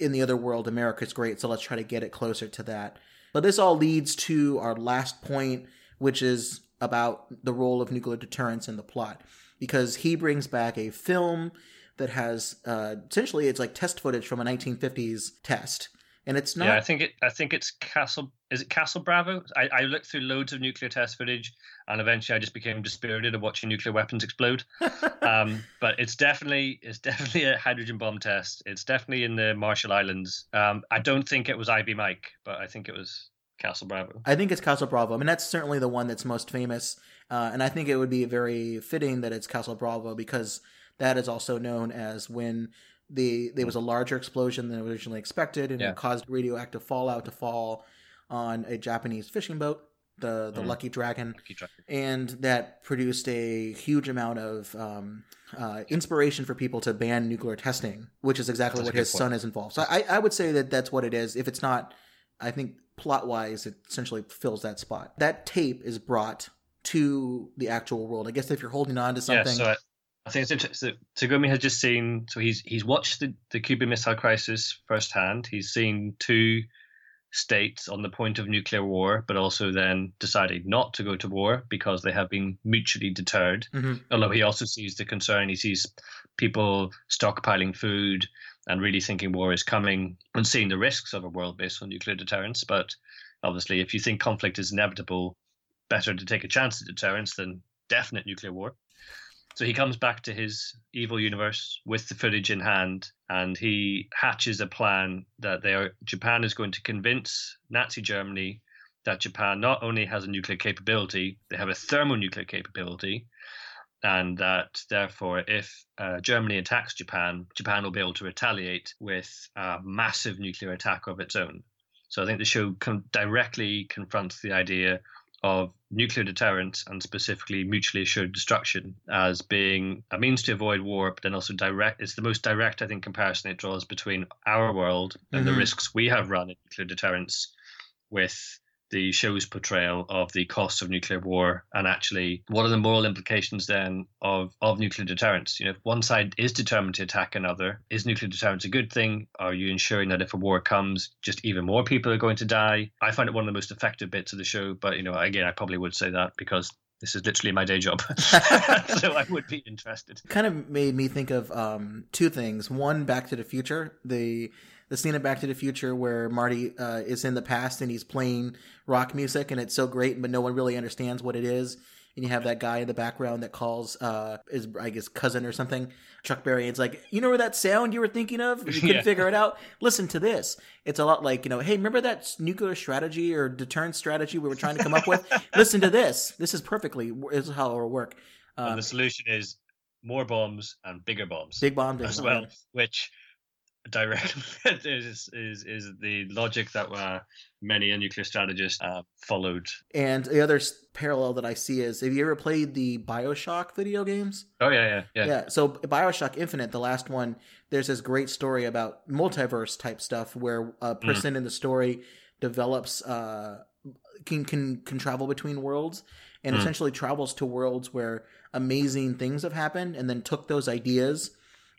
A: In the other world, America's great, so let's try to get it closer to that. But this all leads to our last point, which is about the role of nuclear deterrence in the plot, because he brings back a film that has uh, essentially it's like test footage from a 1950s test, and it's not
B: yeah, I think it. I think it's Castle. Is it Castle Bravo? I, I looked through loads of nuclear test footage, and eventually I just became dispirited of watching nuclear weapons explode. um, but it's definitely it's definitely a hydrogen bomb test. It's definitely in the Marshall Islands. Um, I don't think it was Ivy Mike, but I think it was Castle Bravo.
A: I think it's Castle Bravo. I mean, that's certainly the one that's most famous, uh, and I think it would be very fitting that it's Castle Bravo because that is also known as when the there was a larger explosion than originally expected, and
B: Yeah.
A: it caused radioactive fallout to fall on a Japanese fishing boat, the the
B: Mm.
A: Lucky Dragon,
B: Keep track.
A: and that produced a huge amount of um, uh, inspiration for people to ban nuclear testing, which is exactly
B: That's
A: what his
B: point.
A: son is involved. So I, I would say that that's what it is. If it's not, I think plot wise, it essentially fills that spot. That tape is brought to the actual world. I guess if you're holding on to something,
B: Yeah, so I, think it's interesting. Tagomi has just seen. So he's he's watched the, the Cuban Missile Crisis firsthand. He's seen two states on the point of nuclear war, but also then decided not to go to war because they have been mutually deterred.
A: Mhm.
B: Although he also sees the concern, he sees people stockpiling food and really thinking war is coming and seeing the risks of a world based on nuclear deterrence. But obviously, if you think conflict is inevitable, better to take a chance at deterrence than definite nuclear war. So he comes back to his evil universe with the footage in hand, and he hatches a plan that they are Japan is going to convince Nazi Germany that Japan not only has a nuclear capability, they have a thermonuclear capability, and that therefore, if uh, Germany attacks Japan, Japan will be able to retaliate with a massive nuclear attack of its own. So I think the show directly confronts the idea of nuclear deterrence and specifically mutually assured destruction as being a means to avoid war, but then also direct. It's the most direct, I think, comparison it draws between our world and the
A: Mhm.
B: risks we have run in nuclear deterrence with the show's portrayal of the costs of nuclear war and actually what are the moral implications then of, of nuclear deterrence? You know, if one side is determined to attack another, is nuclear deterrence a good thing? Are you ensuring that if a war comes, just even more people are going to die? I find it one of the most effective bits of the show, but you know, again, I probably would say that because this is literally my day job, so I would be interested.
A: Kind of made me think of um, two things. One, Back to the Future, the the scene in Back to the Future where Marty uh, is in the past and he's playing rock music and it's so great, but no one really understands what it is. And you have that guy in the background that calls uh, his, I guess, cousin or something, Chuck Berry. It's like, you know where that sound you were thinking of? You couldn't
B: Yeah.
A: figure it out. Listen to this. It's a lot like, you know, hey, remember that nuclear strategy or deterrence strategy we were trying to come up with? Listen to this. This is perfectly. This is how it will work. Um,
B: and the solution is more bombs and bigger bombs
A: big bomb
B: as well, which direct is, is is the logic that uh, many a nuclear strategist uh, followed.
A: And the other parallel that I see is have you ever played the Bioshock video games?
B: Oh yeah, yeah, yeah.
A: Yeah. So Bioshock Infinite, the last one, there's this great story about multiverse type stuff where a person in the story develops uh can can can travel between worlds and
B: Mm.
A: essentially travels to worlds where amazing things have happened and then took those ideas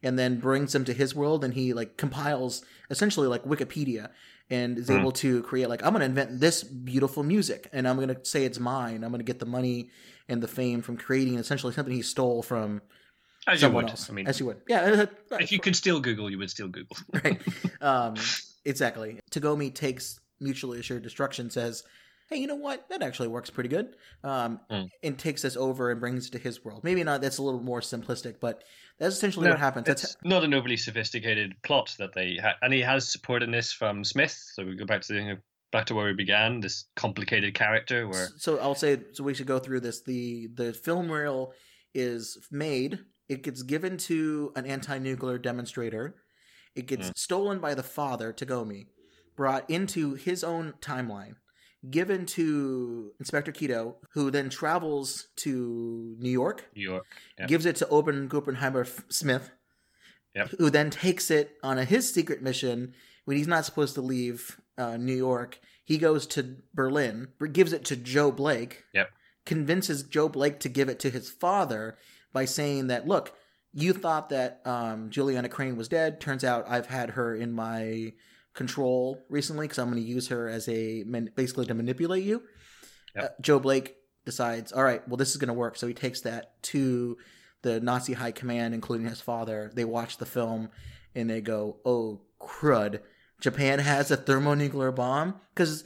A: and then brings them to his world and he like compiles essentially like Wikipedia and is
B: Mm.
A: able to create like I'm going to invent this beautiful music and I'm going to say it's mine. I'm going to get the money and the fame from creating essentially something he stole from
B: As you
A: someone
B: would.
A: else.
B: I mean,
A: as you would. Yeah. uh,
B: if you could steal Google, you would steal Google.
A: right. Um, exactly. Tagomi takes mutually assured destruction, says, "Hey, you know what? That actually works pretty good," um,
B: Mm.
A: and takes this over and brings it to his world. Maybe not. That's a little more simplistic, but that's essentially
B: No,
A: what happens. That's
B: It's not an overly sophisticated plot that they ha- and he has support in this from Smith. So we go back to the, back to where we began. This complicated character where
A: So I'll say so we should go through this. The the film reel is made. It gets given to an anti-nuclear demonstrator. It gets hmm. stolen by the father, Tagomi, brought into his own timeline, given to Inspector Kido, who then travels to New York,
B: New York. Yeah.
A: gives it to Obergruppenführer Smith,
B: Yep.
A: who then takes it on a, his secret mission when he's not supposed to leave uh, New York. He goes to Berlin, gives it to Joe Blake,
B: Yep.
A: convinces Joe Blake to give it to his father by saying that, look, you thought that um, Juliana Crain was dead. Turns out I've had her in my control recently because I'm going to use her as a man- basically to manipulate you.
B: Yep.
A: Uh, Joe Blake decides, all right, well, this is going to work. So he takes that to the Nazi high command, including his father. They watch the film and they go, oh, crud. Japan has a thermonuclear bomb? Because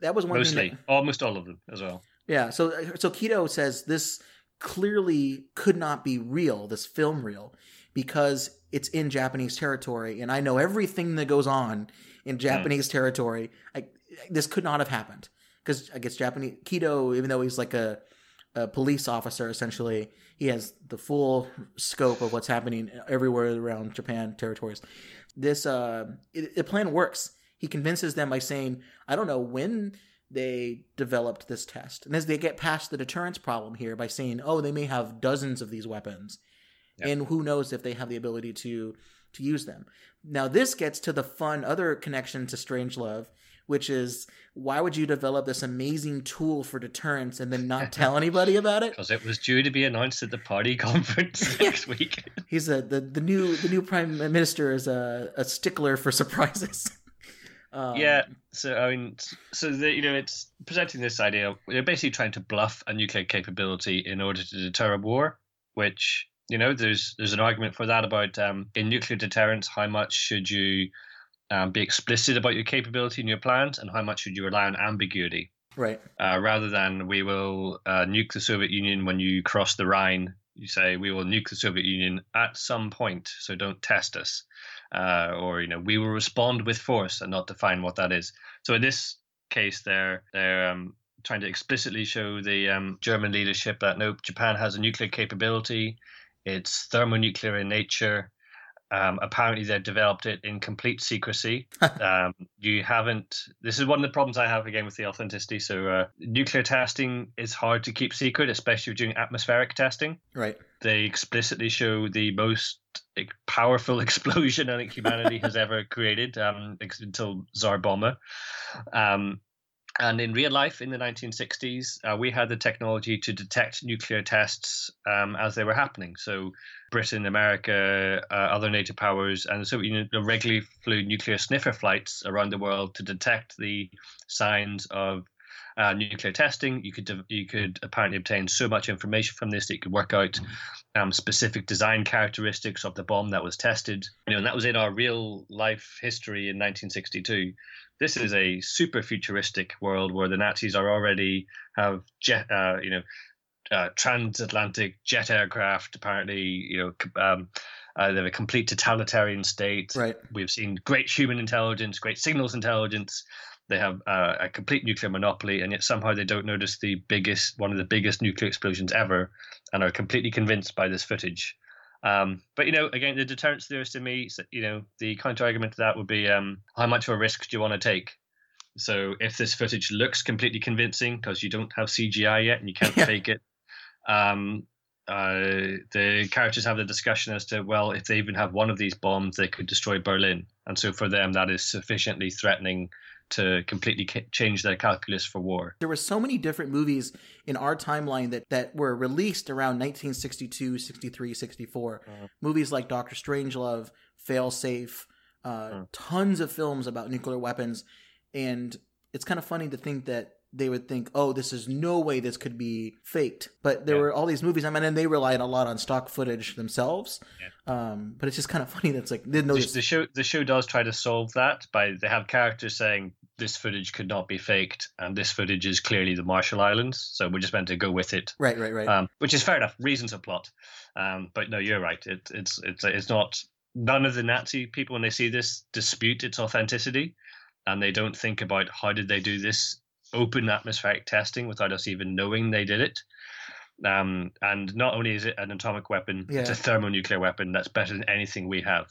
A: that was one
B: Mostly,
A: that-
B: almost all of them as well.
A: yeah, so so Kido says this clearly could not be real, this film reel, because it's in Japanese territory, and I know everything that goes on in Japanese territory. I, this could not have happened because I guess Japanese Kido, even though he's like a a police officer essentially, he has the full scope of what's happening everywhere around Japan territories. This uh, it, the plan works. He convinces them by saying, "I don't know when." they developed this test. And as they get past the deterrence problem here by saying, oh, they may have dozens of these weapons.
B: Yeah.
A: And who knows if they have the ability to to use them. Now this gets to the fun other connection to Strangelove, which is why would you develop this amazing tool for deterrence and then not tell anybody about it?
B: Because it was due to be announced at the party conference next week.
A: He's a the, the new the new prime minister is a, a stickler for surprises. um,
B: yeah. So I mean, so the, you know, it's presenting this idea. They're basically trying to bluff a nuclear capability in order to deter a war. Which you know, there's there's an argument for that about um, in nuclear deterrence, how much should you um, be explicit about your capability and your plans, and how much should you rely on ambiguity,
A: right.
B: uh, rather than we will uh, nuke the Soviet Union when you cross the Rhine. You say we will nuke the Soviet Union at some point, so don't test us uh, or you know we will respond with force and not define what that is. So in this case, they're they're um, trying to explicitly show the um, German leadership that no, Japan has a nuclear capability. It's thermonuclear in nature. Um, apparently, they've developed it in complete secrecy. um, you haven't. This is one of the problems I have again with the authenticity. So, uh, nuclear testing is hard to keep secret, especially during atmospheric testing
A: Right.
B: they explicitly show the most powerful explosion I think humanity has ever created um, until Tsar Bomba. Um, and in real life, in the 1960s, uh, we had the technology to detect nuclear tests um, as they were happening. So, Britain, America, uh, other NATO powers, and so know, regularly flew nuclear sniffer flights around the world to detect the signs of uh, nuclear testing. You could you could apparently obtain so much information from this that you could work out um, specific design characteristics of the bomb that was tested. You know, and that was in our real life history in 1962. This is a super futuristic world where the Nazis are already have jet, uh, you know, uh, transatlantic jet aircraft. Apparently, you know, um, uh, they're a complete totalitarian state.
A: Right.
B: We've seen great human intelligence, great signals intelligence. They have uh, a complete nuclear monopoly, and yet somehow they don't notice the biggest, one of the biggest nuclear explosions ever, and are completely convinced by this footage. Um, but you know, again, the deterrence theorist in me, you know, the counter argument to that would be, um, how much of a risk do you want to take? So if this footage looks completely convincing because you don't have CGI yet and you can't fake it, um, uh, the characters have the discussion as to well, if they even have one of these bombs, they could destroy Berlin, and so for them that is sufficiently threatening to completely ca- change their calculus for war.
A: There were so many different movies in our timeline that, that were released around 1962, 63, 64. Movies like Doctor Strangelove, Failsafe, uh, tons of films about nuclear weapons. And it's kind of funny to think that they would think, oh, this is no way this could be faked. But there
B: Yeah.
A: were all these movies. I mean, and they relied a lot on stock footage themselves. Um, but it's just kind of funny that's like, didn't
B: The,
A: notice.
B: the show the show does try to solve that by they have characters saying this footage could not be faked and this footage is clearly the Marshall Islands, so we're just meant to go with it.
A: Right, right, right.
B: um, which is fair enough. Reasons of plot, um, but no, you're right. It, it's it's it's not. None of the Nazi people, when they see this, dispute its authenticity, and they don't think about how did they do this open atmospheric testing without us even knowing they did it. Um, and not only is it an atomic weapon, it's a thermonuclear weapon that's better than anything we have.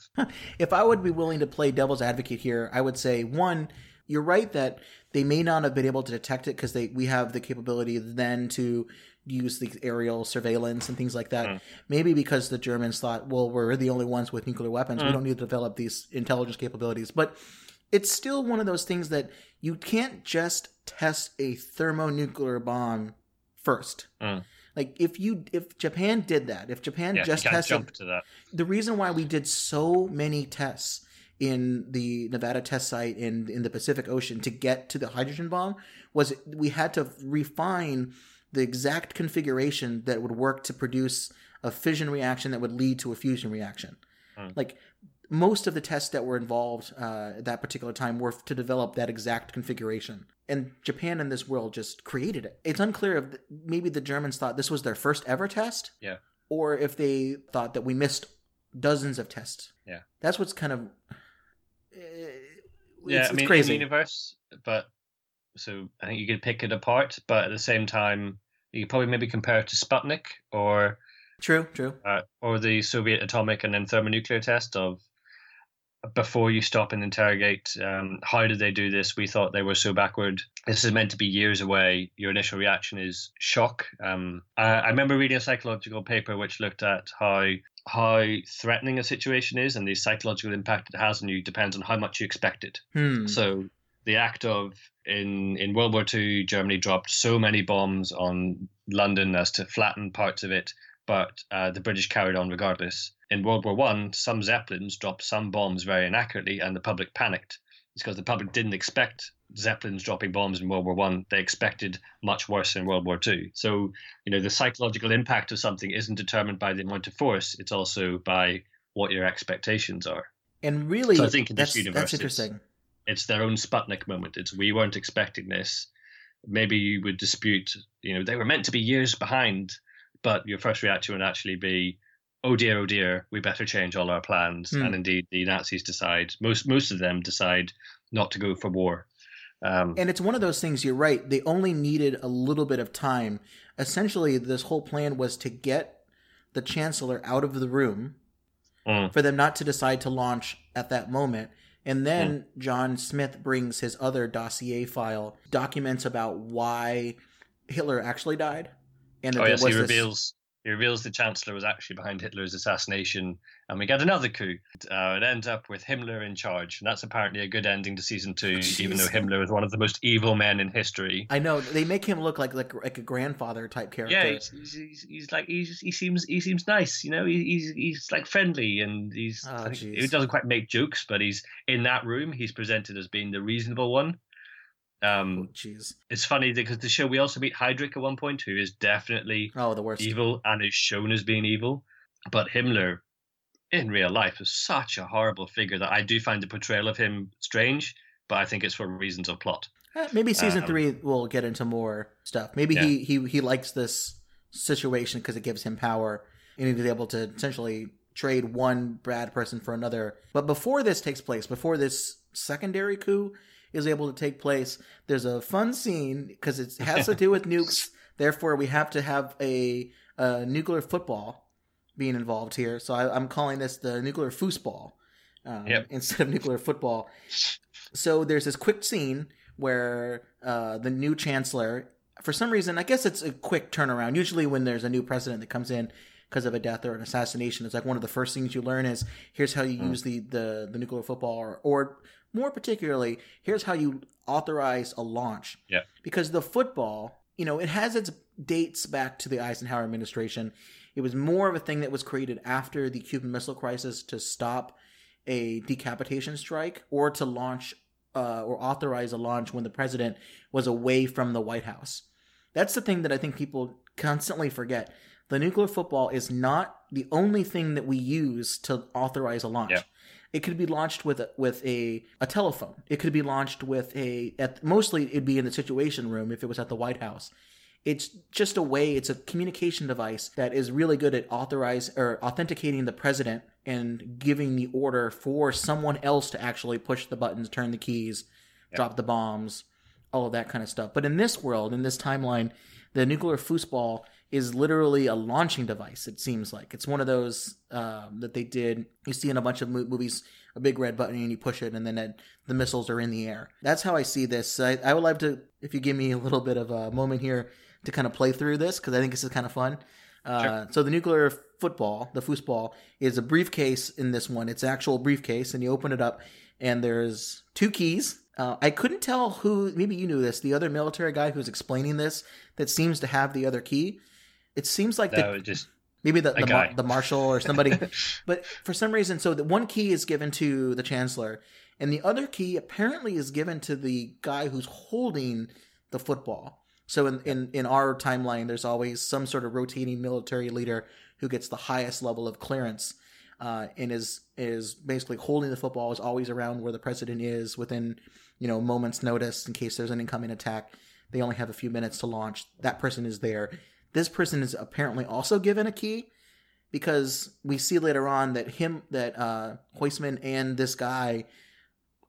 A: if I would be willing to play devil's advocate here, I would say one, you're right that they may not have been able to detect it because they we have the capability then to use the aerial surveillance and things like that. Maybe because the Germans thought, well, we're the only ones with nuclear weapons, we don't need to develop these intelligence capabilities. But it's still one of those things that you can't just test a thermonuclear bomb first.
B: Mm.
A: Like if you if Japan did that, if Japan
B: Yeah,
A: just tested the reason why we did so many tests in the Nevada test site in in the Pacific Ocean to get to the hydrogen bomb was we had to refine the exact configuration that would work to produce a fission reaction that would lead to a fusion reaction. Like most of the tests that were involved uh, at that particular time were to develop that exact configuration. And Japan in this world just created it. It's unclear if maybe the Germans thought this was their first ever test
B: Yeah.
A: or if they thought that we missed dozens of tests.
B: Yeah.
A: That's what's kind of.
B: Yeah,
A: it's,
B: I
A: it's
B: mean,
A: crazy.
B: in the universe, but so I think you could pick it apart, but at the same time, you could probably maybe compare it to Sputnik or
A: True, true.
B: uh, or the Soviet atomic and then thermonuclear test of before you stop and interrogate um, how did they do this we thought they were so backward this is meant to be years away your initial reaction is shock um, I, I remember reading a psychological paper which looked at how how threatening a situation is and the psychological impact it has on you depends on how much you expect it
A: Hmm.
B: so the act of in in World War II, Germany dropped so many bombs on London as to flatten parts of it, but uh, the British carried on regardless. In World War One, some zeppelins dropped some bombs very inaccurately, and the public panicked. It's because the public didn't expect zeppelins dropping bombs in World War One. They expected much worse in World War Two. So you know the psychological impact of something isn't determined by the amount of force; it's also by what your expectations are.
A: and really,
B: So I think in this
A: that's,
B: universe,
A: that's
B: it's-
A: interesting.
B: it's their own Sputnik moment. It's we weren't expecting this. Maybe you would dispute, you know, they were meant to be years behind, but your first reaction would actually be, oh dear, oh dear, we better change all our plans.
A: Hmm.
B: And indeed, the Nazis decide most most of them decide not to go for war. Um,
A: And it's one of those things, you're right. They only needed a little bit of time. Essentially, this whole plan was to get the Chancellor out of the room
B: Mm.
A: for them not to decide to launch at that moment. And then John Smith brings his other dossier file, documents about why Hitler actually died. And that
B: oh
A: there
B: yes, he
A: was this-
B: reveals he reveals the Chancellor was actually behind Hitler's assassination, and we get another coup. Uh, it ends up with Himmler in charge, and that's apparently a good ending to season two, even though Himmler is one of the most evil men in history.
A: I know they make him look like like like a grandfather type character.
B: Yeah, he's, he's, he's, like he's, he seems he seems nice, you know. He, he's he's like friendly, and he's
A: Oh,
B: he doesn't quite make jokes, but he's in that room. He's presented as being the reasonable one, Um,
A: Jeez.
B: it's funny because the show we also meet Heydrich at one point, who is definitely
A: Oh, the worst.
B: evil and is shown as being evil. But Himmler, in real life, is such a horrible figure that I do find the portrayal of him strange. But I think it's for reasons of plot.
A: Eh, Maybe season
B: Um,
A: three will get into more stuff. Maybe he, he he likes this situation because it gives him power, and he's able to essentially trade one bad person for another. But before this takes place, before this secondary coup is able to take place, there's a fun scene because it has to do with nukes. Therefore, we have to have a, a nuclear football being involved here. So I, I'm calling this the nuclear foosball um,
B: Yep.
A: instead of nuclear football. So there's this quick scene where uh, the new chancellor, for some reason, I guess it's a quick turnaround. Usually, when there's a new president that comes in because of a death or an assassination, it's like one of the first things you learn is here's how you
B: Mm.
A: use the, the the nuclear football, or, or more particularly, here's how you authorize a launch.
B: Yeah.
A: Because the football, you know, it has its dates back to the Eisenhower administration. It was more of a thing that was created after the Cuban Missile Crisis to stop a decapitation strike or to launch uh, or authorize a launch when the president was away from the White House. That's the thing that I think people constantly forget. The nuclear football is not the only thing that we use to authorize a launch.
B: Yeah.
A: It could be launched with a, with a, a telephone. It could be launched with a at mostly it'd be in the Situation Room if it was at the White House. It's just a way. It's a communication device that is really good at authorize or authenticating the president and giving the order for someone else to actually push the buttons, turn the keys, drop the bombs, all of that kind of stuff. But in this world, in this timeline, the nuclear foosball is literally a launching device. It seems like it's one of those um, that they did. You see in a bunch of mo- movies, a big red button and you push it, and then it, the missiles are in the air. That's how I see this. I, I would like to, if you give me a little bit of a moment here to kind of play through this because I think this is kind of fun. Uh, So the nuclear football, the foosball, is a briefcase in this one. It's an actual briefcase, and you open it up, and there's two keys. Uh, I couldn't tell who. Maybe you knew this. The other military guy who's explaining this that seems to have the other key. It seems like the,
B: No, it just
A: maybe the the, mar- the marshal or somebody. but for some reason, so the one key is given to the chancellor, and the other key apparently is given to the guy who's holding the football. So in, in, in our timeline, there's always some sort of rotating military leader who gets the highest level of clearance uh, and is is basically holding the football, is always around where the president is within you know moments notice in case there's an incoming attack. They only have a few minutes to launch. That person is there. This person is apparently also given a key because we see later on that him that uh Heusmann and this guy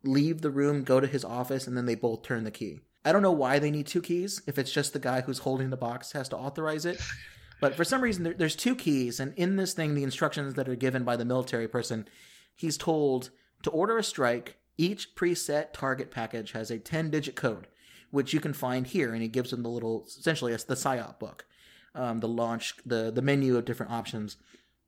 A: leave the room, go to his office, and then they both turn the key. I don't know why they need two keys. If it's just the guy who's holding the box has to authorize it, but for some reason there, there's two keys, and in this thing, the instructions that are given by the military person, he's told to order a strike. Each preset target package has a 10-digit code, which you can find here, and he gives them the little, essentially, it's the SIOP book, um, the launch, the the menu of different options,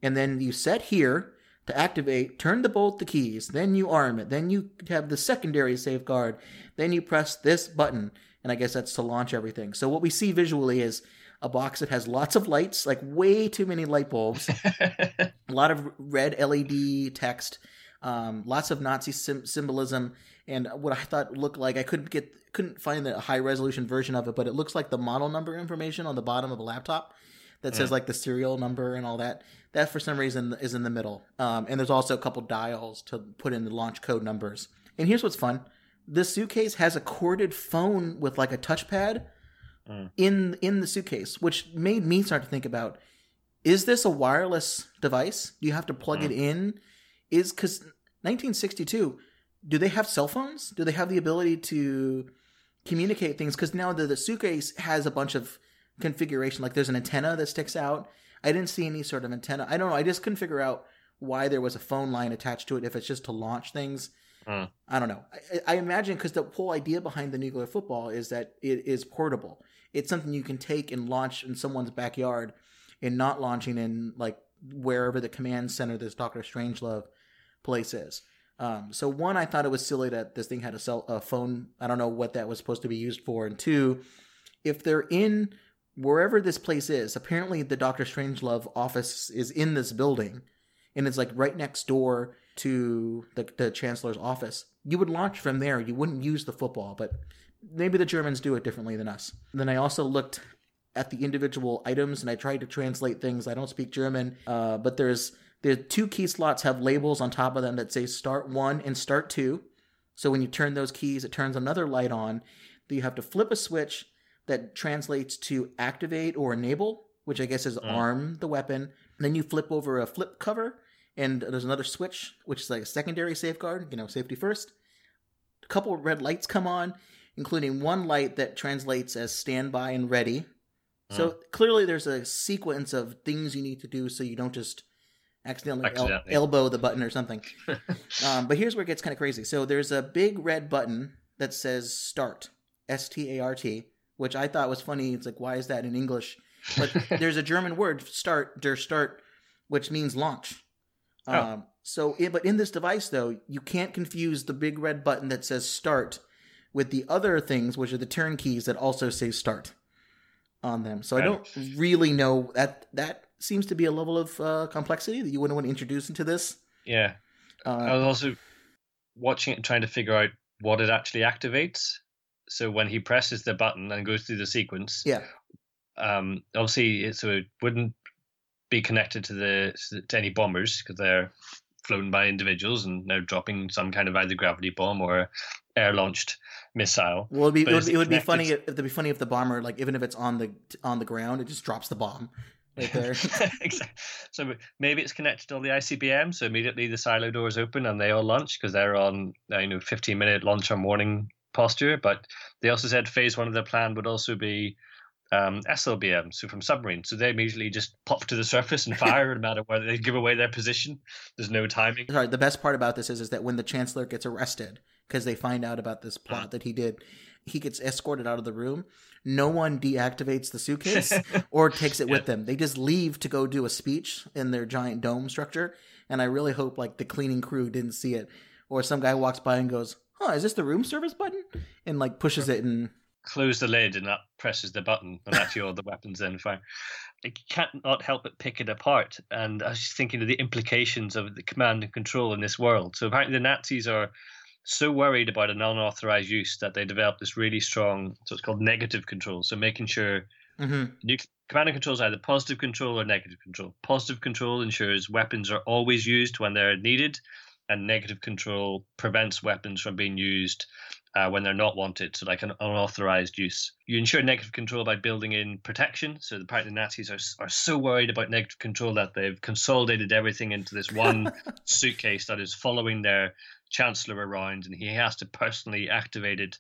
A: and then you set here to activate, turn the bolt the keys, then you arm it, then you have the secondary safeguard, then you press this button, and I guess that's to launch everything. So what we see visually is a box that has lots of lights, like way too many light bulbs, a lot of red LED text, um, lots of Nazi sim- symbolism, and what I thought looked like I couldn't get couldn't find the high resolution version of it, but it looks like the model number information on the bottom of a laptop that says mm. like the serial number and all that. That for some reason is in the middle. Um, and there's also a couple dials to put in the launch code numbers. And here's what's fun: this suitcase has a corded phone with like a touchpad mm. in in the suitcase, which made me start to think about: is this a wireless device? Do you have to plug it mm. in? Is because 1962, do they have cell phones? Do they have the ability to communicate things? Because now the, the suitcase has a bunch of configuration. Like there's an antenna that sticks out. I didn't see any sort of antenna. I don't know. I just couldn't figure out why there was a phone line attached to it. If it's just to launch things,
B: Hmm.
A: I don't know. I, I imagine because the whole idea behind the nuclear football is that it is portable. It's something you can take and launch in someone's backyard, and not launching in like wherever the command center this Doctor Strangelove place is. Um, so one, I thought it was silly that this thing had a cell a phone. I don't know what that was supposed to be used for. And two, if they're in wherever this place is, apparently the Doctor Strangelove office is in this building, and it's like right next door to the, the chancellor's office. You would launch from there. You wouldn't use the football, but maybe the Germans do it differently than us. Then I also looked at the individual items and I tried to translate things. I don't speak German, uh, but there's the two key slots have labels on top of them that say start one and start two. So when you turn those keys, it turns another light on. You have to flip a switch that translates to activate or enable, which I guess is
B: Mm.
A: arm the weapon. then you flip over a flip cover, and there's another switch, which is like a secondary safeguard, you know, safety first. A couple red lights come on, including one light that translates as standby and ready. So clearly, there's a sequence of things you need to do so you don't just accidentally, el- elbow the button or something. um, but here's where it gets kind of crazy. So there's a big red button that says start, S T A R T, which I thought was funny. It's like, why is that in English? But there's a German word, start, der Start, which means launch.
B: Oh.
A: Um, so, it, but in this device, though, you can't confuse the big red button that says start with the other things, which are the turn keys that also say start on them. So I don't really know that that seems to be a level of uh, complexity that you wouldn't want to introduce into this.
B: Yeah. I
A: Uh,
B: was also watching it and trying to figure out what it actually activates. So when he presses the button and goes through the sequence,
A: yeah,
B: um, obviously it, so it wouldn't be connected to the to any bombers because they're flown by individuals and they're dropping some kind of either gravity bomb or air launched missile.
A: well, it'd be, it would, it would be funny if it'd be funny if the bomber, like even if it's on the on the ground, it just drops the bomb right there.
B: Exactly. So maybe it's connected to all the ICBM. So immediately the silo doors open and they all launch because they're on uh, you know 15 minute launch or morning posture. But they also said phase one of their plan would also be um, SLBM, so from submarines. So they immediately just pop to the surface and fire, no matter whether they give away their position. There's no timing.
A: Sorry, the best part about this is is that when the chancellor gets arrested because they find out about this plot that he did, he gets escorted out of the room. No one deactivates the suitcase or takes it with them. They just leave to go do a speech in their giant dome structure. And I really hope like the cleaning crew didn't see it, or some guy walks by and goes, "Huh, is this the room service button?" and like pushes it and
B: Close the lid and that presses the button, and actually all the weapons then fire. I can't help but pick it apart. And I was just thinking of the implications of the command and control in this world. So apparently the Nazis are so worried about an unauthorized use that they developed this really strong, so it's called negative control. So making sure
A: Mhm.
B: nuc- command and control is either positive control or negative control. Positive control ensures weapons are always used when they're needed, and negative control prevents weapons from being used uh, when they're not wanted, so like an unauthorized use. You ensure negative control by building in protection. So the part the Nazis are, are so worried about negative control that they've consolidated everything into this one suitcase that is following their chancellor around, and he has to personally activate it,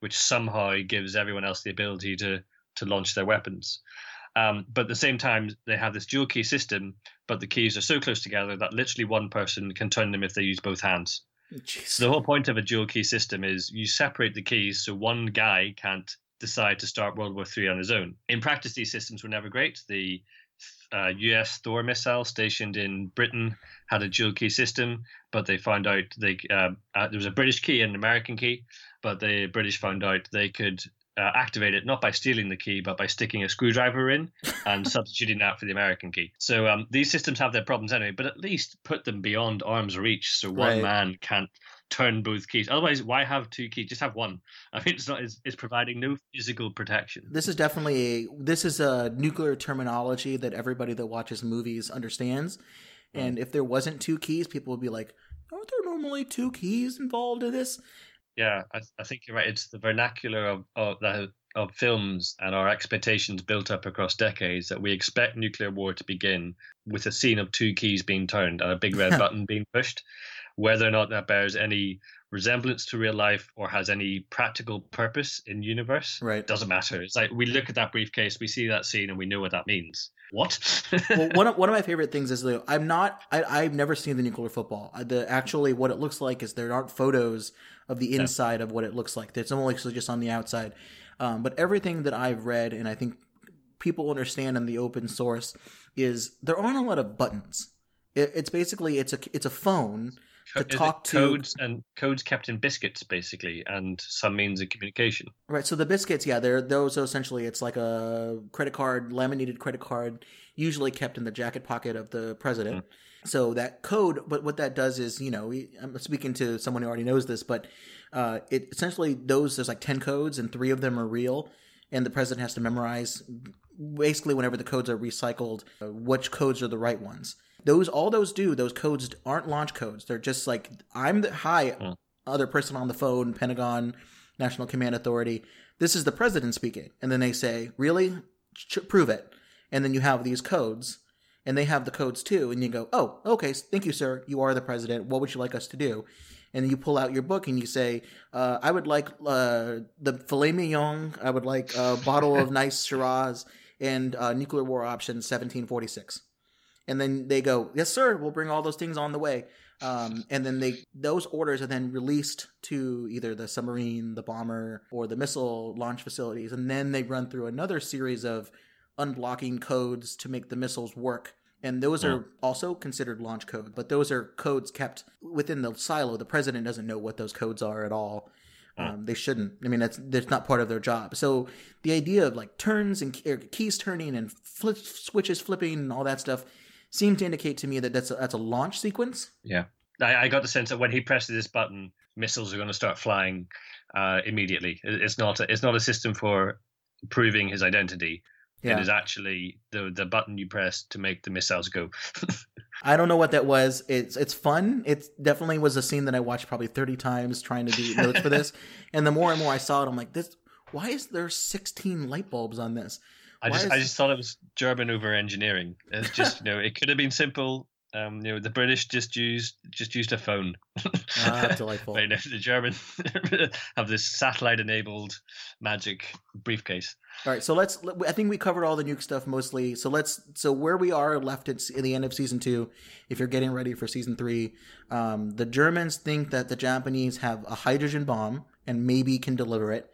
B: which somehow gives everyone else the ability to to launch their weapons. Um, but at the same time, they have this dual key system, but the keys are so close together that literally one person can turn them if they use both hands.
A: Jeez.
B: So the whole point of a dual key system is you separate the keys so one guy can't decide to start World War III on his own. In practice, these systems were never great. The uh, US Thor missile stationed in Britain had a dual key system, but they found out they uh, uh, there was a British key and an American key, but the British found out they could uh, activate it not by stealing the key, but by sticking a screwdriver in and substituting that for the American key. So um, these systems have their problems anyway, but at least put them beyond arm's reach, so one
A: Right.
B: man can't turn both keys. Otherwise, why have two keys? Just have one. I mean, it's not. It's, it's providing no physical protection.
A: this is definitely a this is a nuclear terminology that everybody that watches movies understands hmm. and if there wasn't two keys people would be like aren't there normally two keys involved in this
B: Yeah, I, I think you're right. It's the vernacular of of, the, of films and our expectations built up across decades that we expect nuclear war to begin with a scene of two keys being turned and a big red button being pushed. Whether or not that bears any resemblance to real life or has any practical purpose in universe
A: Right.
B: doesn't matter. It's like we look at that briefcase, we see that scene, and we know what that means. What?
A: well one of, one of my favorite things is that i'm not I, i've never seen the nuclear football the actually what it looks like is there aren't photos of the inside of what it looks like it's only just on the outside um, but everything that i've read and i think people understand in the open source is there aren't a lot of buttons it, it's basically it's a it's a phone to talk to
B: codes and codes kept in biscuits, basically, and some means of communication.
A: Right. So the biscuits, yeah, they're those are essentially it's like a credit card, laminated credit card, usually kept in the jacket pocket of the president. So that code, but what that does is, you know, we, I'm speaking to someone who already knows this, but uh, it essentially those there's like ten codes and three of them are real, and the president has to memorize basically whenever the codes are recycled, uh, which codes are the right ones. Those all those do those codes aren't launch codes. They're just like I'm the hi
B: Hmm.
A: other person on the phone, Pentagon, National Command Authority. This is the president speaking, and then they say, "Really, Ch- prove it." And then you have these codes, and they have the codes too, and you go, "Oh, okay, thank you, sir. You are the president. What would you like us to do?" And you pull out your book and you say, uh, "I would like uh, the filet mignon. I would like a bottle of nice Shiraz and uh, nuclear war option 1746." And then they go, "Yes, sir. We'll bring all those things on the way." Um, and then they those orders are then released to either the submarine, the bomber, or the missile launch facilities, and then they run through another series of unblocking codes to make the missiles work. And those are also considered launch code, but those are codes kept within the silo. The president doesn't know what those codes are at all. Um, they shouldn't. I mean, that's that's not part of their job. So the idea of like turns and keys turning and flip, switches flipping and all that stuff seemed to indicate to me that that's a, that's a launch sequence.
B: Yeah, I, I got the sense that when he presses this button, missiles are going to start flying uh, immediately. It- It's not. A, it's not a system for proving his identity.
A: Yeah.
B: It is actually the the button you press to make the missiles go.
A: I don't know what that was. It's it's fun. It definitely was a scene that I watched probably thirty times trying to do notes for this. And the more and more I saw it, I'm like, this. Why is there sixteen light bulbs on this?
B: I just I just thought it was German over engineering. It's just you know it could have been simple. Um, you know the British just used just used a phone.
A: Ah, delightful.
B: Right now, the German have this satellite enabled magic briefcase.
A: All right, so let's. I think we covered all the nuke stuff mostly. So let's. So where we are left at in the end of season two, if you're getting ready for season three, um, the Germans think that the Japanese have a hydrogen bomb and maybe can deliver it.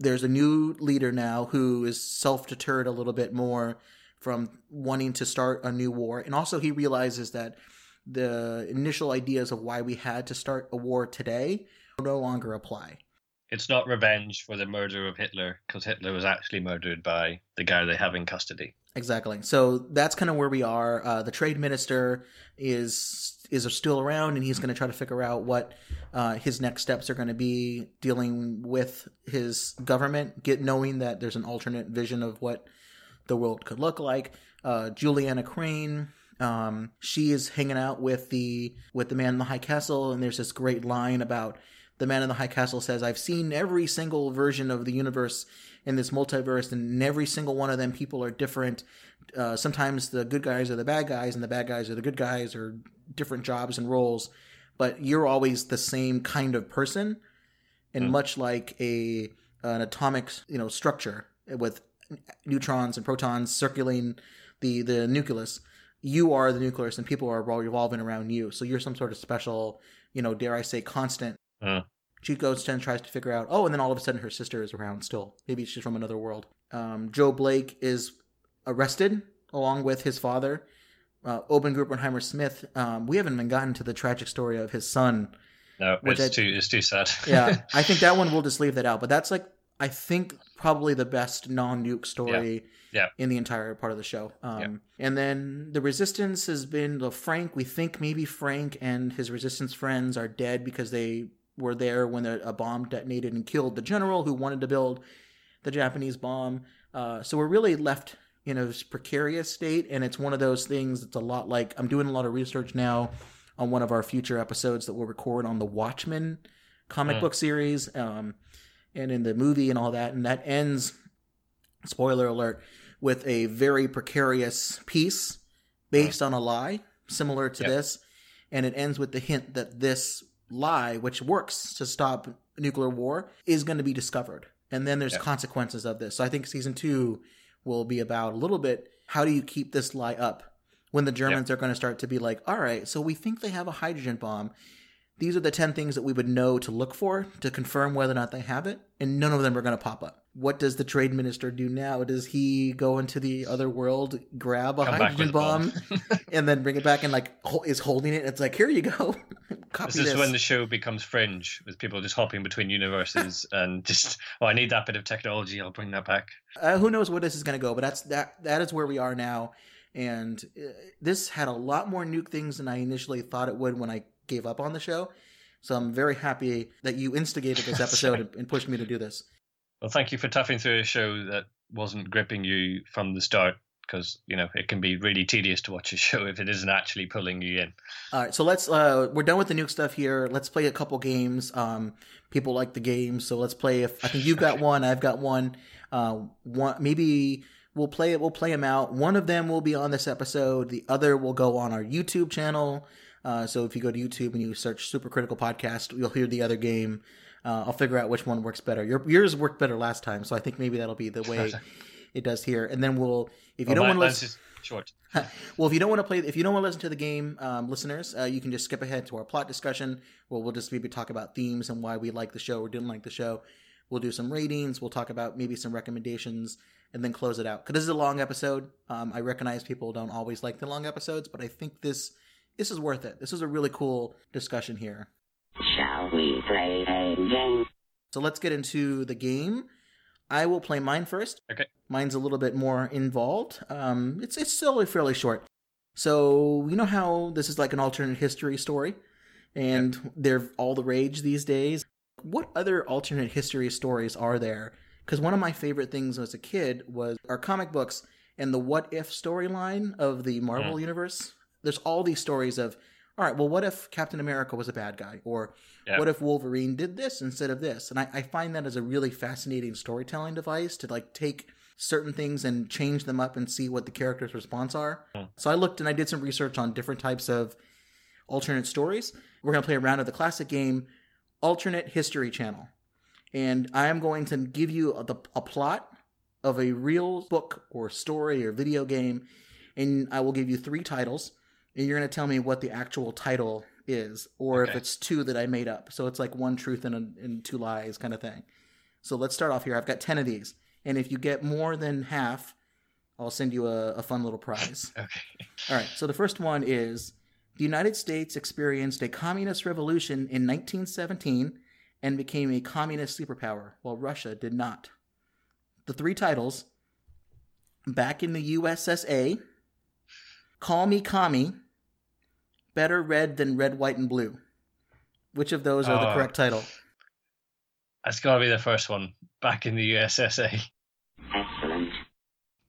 A: There's a new leader now who is self deterred a little bit more from wanting to start a new war, and also he realizes that the initial ideas of why we had to start a war today no longer apply.
B: It's not revenge for the murder of Hitler because Hitler was actually murdered by the guy they have in custody.
A: Exactly. So that's kind of where we are. Uh, the trade minister is is still around, and he's going to try to figure out what uh, his next steps are going to be dealing with his government, get knowing that there's an alternate vision of what the world could look like. Uh, Juliana Crain, um, she is hanging out with the with the man in the high castle, and there's this great line about the man in the high castle says, "I've seen every single version of the universe in this multiverse, and in every single one of them, people are different. Uh, sometimes the good guys are the bad guys, and the bad guys are the good guys, or different jobs and roles. But you're always the same kind of person, and much like a an atomic, you know, structure with neutrons and protons circulating the the nucleus." You are the nucleus, and people are revolving around you. So you're some sort of special, you know, dare I say, constant
B: Uh,
A: she goes and tries to figure out oh and then all of a sudden her sister is around still. Maybe she's from another world. Um, joe blake is arrested along with his father uh, Obergruppenführer smith. Um, we haven't even gotten to the tragic story of his son
B: no,
A: Which
B: it's
A: I-
B: too it's too sad.
A: yeah i think that one we'll just leave that out but that's like i think probably the best non-nuke story
B: Yeah.
A: in the entire part of the show. Um, and then the resistance has been the frank we think maybe frank and his resistance friends are dead because they were there when a, a bomb detonated and killed the general who wanted to build the japanese bomb uh, so we're really left in a precarious state and it's one of those things that's a lot like i'm doing a lot of research now on one of our future episodes that we'll record on the watchmen comic
B: Mm.
A: book series um, and in the movie and all that and that ends spoiler alert with a very precarious piece based on a lie similar to
B: Yep.
A: this and it ends with the hint that this lie which works to stop nuclear war is going to be discovered. And then there's
B: Yep.
A: consequences of this. So i think season two will be about a little bit how do you keep this lie up? When the germans are going to start to be like all right so we think they have a hydrogen bomb these are the 10 things that we would know to look for to confirm whether or not they have it, and none of them are going to pop up. What does the trade minister do now? Does he go into the other world, grab a
B: Come
A: hydrogen
B: bomb.
A: bomb, and then bring it back and like is holding it? It's like, here you go.
B: This is
A: this.
B: when the show becomes fringe, with people just hopping between universes and just, oh, I need that bit of technology. I'll bring that back.
A: uh, who knows where this is going to go but that's that that is where we are now and uh, this had a lot more nuke things than i initially thought it would when i gave up on the show. So i'm very happy that you instigated this episode and, and pushed me to do this.
B: Well, thank you for toughing through a show that wasn't gripping you from the start, because you know it can be really tedious to watch a show if it isn't actually pulling you in.
A: all right so let's uh we're done with the nuke stuff here. Let's play a couple games. Um people like the games so let's play if i think you've got one i've got one. Uh one maybe we'll play it we'll play them out. One of them will be on this episode. The other will go on our youtube channel uh, so if you go to youtube and you search super critical podcast you'll hear the other game uh, i'll figure out which one works better Your, yours worked better last time so i think maybe that'll be the way it does here and then we'll if you
B: Oh,
A: don't want to listen
B: short.
A: well, if you don't want to play, if you don't want to listen to the game, um, listeners, uh, you can just skip ahead to our plot discussion, where we'll just maybe talk about themes and why we like the show or didn't like the show. We'll do some ratings. We'll talk about maybe some recommendations, and then close it out. Because this is a long episode. Um, I recognize people don't always like the long episodes, but I think this this is worth it. This is a really cool discussion here.
G: Shall we play a game?
A: So let's get into the game. I will play mine first.
B: Okay.
A: Mine's a little bit more involved. Um, it's it's still fairly short. So you know how this is like an alternate history story, and they're all the rage these days. What other alternate history stories are there? Because one of my favorite things as a kid was our comic books and the what if storyline of the Marvel universe. There's all these stories of, all right, well, what if Captain America was a bad guy, or
B: Yeah.
A: what if Wolverine did this instead of this? And I, I find that as a really fascinating storytelling device to like take certain things and change them up and see what the character's response are. Hmm. So I looked and I did some research on different types of alternate stories. We're going to play a round of the classic game, Alternate History Channel. And I am going to give you a, the, a plot of a real book or story or video game, and I will give you three titles, you're going to tell me what the actual title is, or if it's two that I made up. So it's like one truth and, a, and two lies kind of thing. So let's start off here. I've got 10 of these. And if you get more than half, I'll send you a, a fun little prize.
B: Okay.
A: All right. So the first one is the United States experienced a communist revolution in 1917 and became a communist superpower, while Russia did not. The three titles Back in the USSA, Call Me Commie, Better Red Than Red, White, and Blue. Which of those are the
B: Oh.
A: correct title?
B: That's got to be the first one. Back in the USSA.
G: Excellent.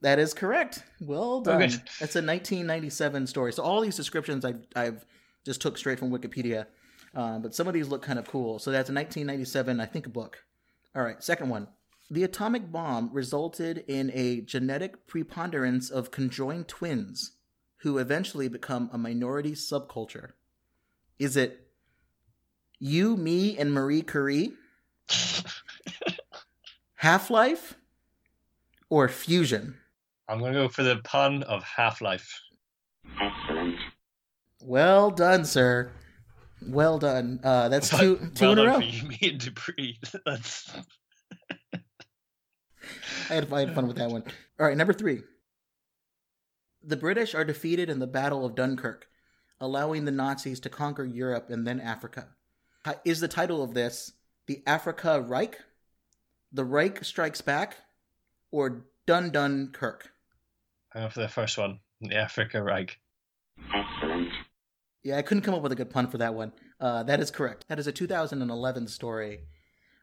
A: That is correct. Well done.
B: good.
A: That's a 1997 story. So all these descriptions I've, I've just took straight from Wikipedia, uh, but some of these look kind of cool. So that's a 1997, I think, book. All right, second one. The atomic bomb resulted in a genetic preponderance of conjoined twins, who eventually become a minority subculture. Is it you, me, and Marie Curie? Half Life? Or Fusion?
B: I'm going to go for the pun of Half Life.
G: Excellent.
A: Well done, sir. Well done. Uh, that's two two
B: well
A: in a
B: done
A: row.
B: for you, me and Dupree. That's
A: I had, I had fun with that one. All right, number three. The British are defeated in the Battle of Dunkirk, allowing the Nazis to conquer Europe and then Africa. Is the title of this the Africa Reich, the Reich Strikes Back, or Dun Dunkirk?
B: I'm for the first one. The Africa Reich.
G: Excellent.
A: Yeah, I couldn't come up with a good pun for that one. Uh, that is correct. That is a 2011 story,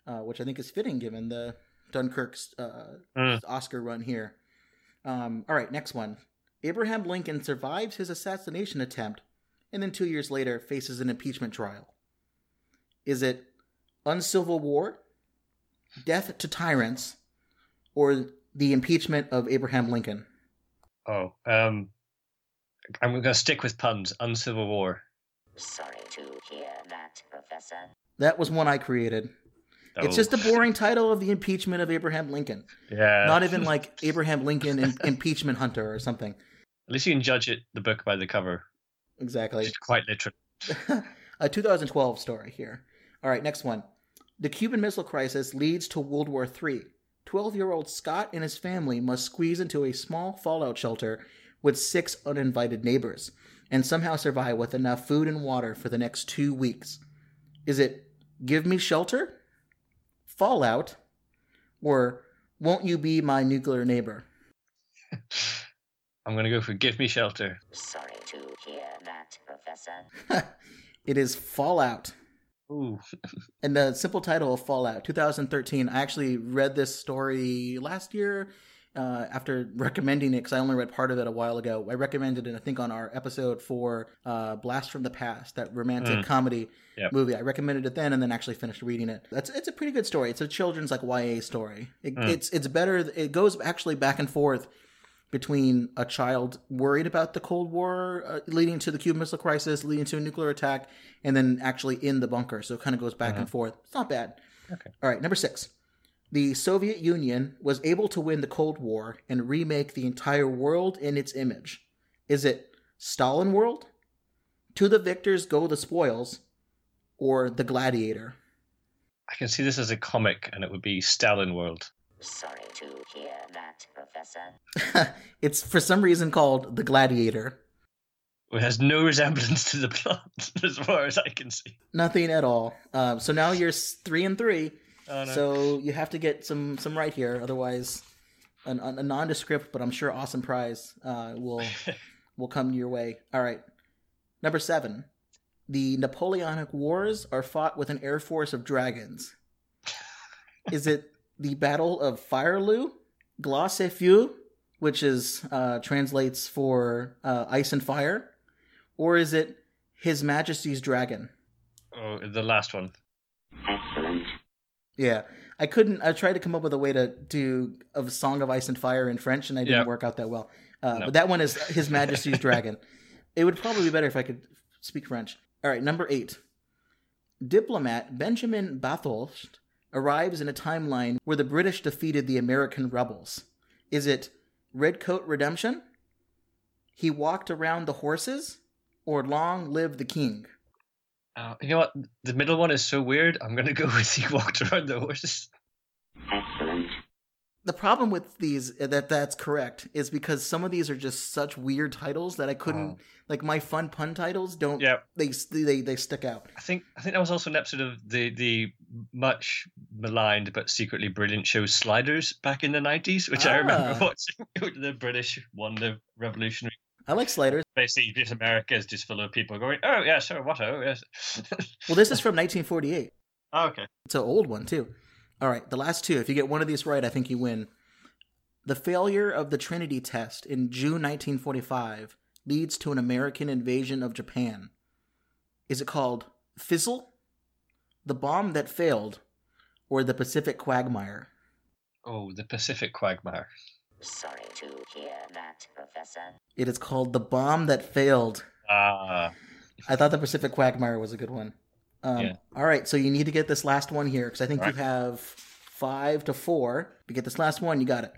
A: uh, which I think is fitting given the Dunkirk's uh,
B: Mm.
A: Oscar run here. Um, all right, next one. Abraham Lincoln survives his assassination attempt and then two years later faces an impeachment trial. Is it Uncivil War, Death to Tyrants, or the impeachment of Abraham Lincoln?
B: Oh, um, I'm going to stick with puns. Uncivil War.
G: Sorry to hear that, Professor.
A: That was one I created. It's
B: Oh,
A: just a boring title of the impeachment of Abraham Lincoln.
B: Yeah.
A: Not even like Abraham Lincoln im- impeachment hunter or something.
B: At least you can judge it the book by the cover.
A: Exactly.
B: It's quite literal.
A: a 2012 story here. All right, next one. The Cuban Missile Crisis leads to World War III. 12 year old Scott and his family must squeeze into a small fallout shelter with six uninvited neighbors. and somehow survive with enough food and water for the next two weeks? Is it Give Me Shelter, Fallout, or Won't You Be My Nuclear Neighbor?
B: I'm going to go for Give Me Shelter.
G: Sorry to hear that, Professor.
A: it is Fallout.
B: Ooh.
A: And the simple title of Fallout 2013. I actually read this story last year uh, after recommending it because I only read part of it a while ago. I recommended it, I think, on our episode for uh, Blast from the Past, that romantic
B: Mm.
A: comedy
B: Yep.
A: movie. I recommended it then, and then actually finished reading it. That's it's a pretty good story. It's a children's like YA story. It,
B: Mm.
A: It's it's better. It goes actually back and forth between a child worried about the Cold War uh, leading to the Cuban Missile Crisis, leading to a nuclear attack, and then actually in the bunker. So it kind of goes back and forth. It's not bad.
B: Okay.
A: All right, number six. The Soviet Union was able to win the Cold War and remake the entire world in its image. Is it Stalin World? To the victors go the spoils, or The Gladiator?
B: I can see this as a comic, and it would be Stalin World.
G: Sorry to hear that, Professor.
A: it's for some reason called The Gladiator.
B: It has no resemblance to the plot, as far as I can see.
A: Nothing at all. Um, so now you're three and three.
B: Oh, no.
A: So you have to get some some right here, otherwise, an, a nondescript but I'm sure awesome prize uh, will will come your way. All right, number seven. The Napoleonic Wars are fought with an air force of dragons. Is it the Battle of Fireloo, Glace Feu, which is uh, translates for uh, ice and fire, or is it His Majesty's Dragon?
B: oh, the last one.
G: Excellent.
A: Yeah, I couldn't. I tried to come up with a way to do a song of ice and fire in French, and I didn't
B: Yeah.
A: work out that well. Uh,
B: No.
A: But that one is His Majesty's Dragon. It would probably be better if I could speak French. All right, number eight. Diplomat Benjamin Bathurst arrives in a timeline where the British defeated the American rebels. Is it Redcoat Redemption? He walked around the horses, or Long Live the King?
B: Uh, you know what? The middle one is so weird. I'm going to go with He Walked Around the Horses.
G: Excellent.
A: The problem with these uh, that that's correct is because some of these are just such weird titles that I couldn't
B: Oh.
A: like my fun pun titles don't
B: Yeah.
A: they they they stick out.
B: I think I think that was also an episode of the the much maligned but secretly brilliant show Sliders back in the 90s, which I remember
A: Ah.
B: watching. the British won the revolutionary.
A: I like sliders.
B: Basically, just America is just full of people going, "Oh yeah, sure, what? Oh yes."
A: Well, this is from 1948.
B: oh, okay.
A: It's an old one too. All right, the last two. If you get one of these right, I think you win. The failure of the Trinity test in June 1945 leads to an American invasion of Japan. Is it called Fizzle, the bomb that failed, or the Pacific Quagmire?
B: Oh, the Pacific Quagmire.
G: Sorry to hear that, Professor.
A: It is called The Bomb That Failed.
B: Ah,
A: I thought the Pacific Quagmire was a good one. Um,
B: Yeah.
A: All right, so you need to get this last one here because I think
B: All
A: you have five to four. To get this last one, you got it.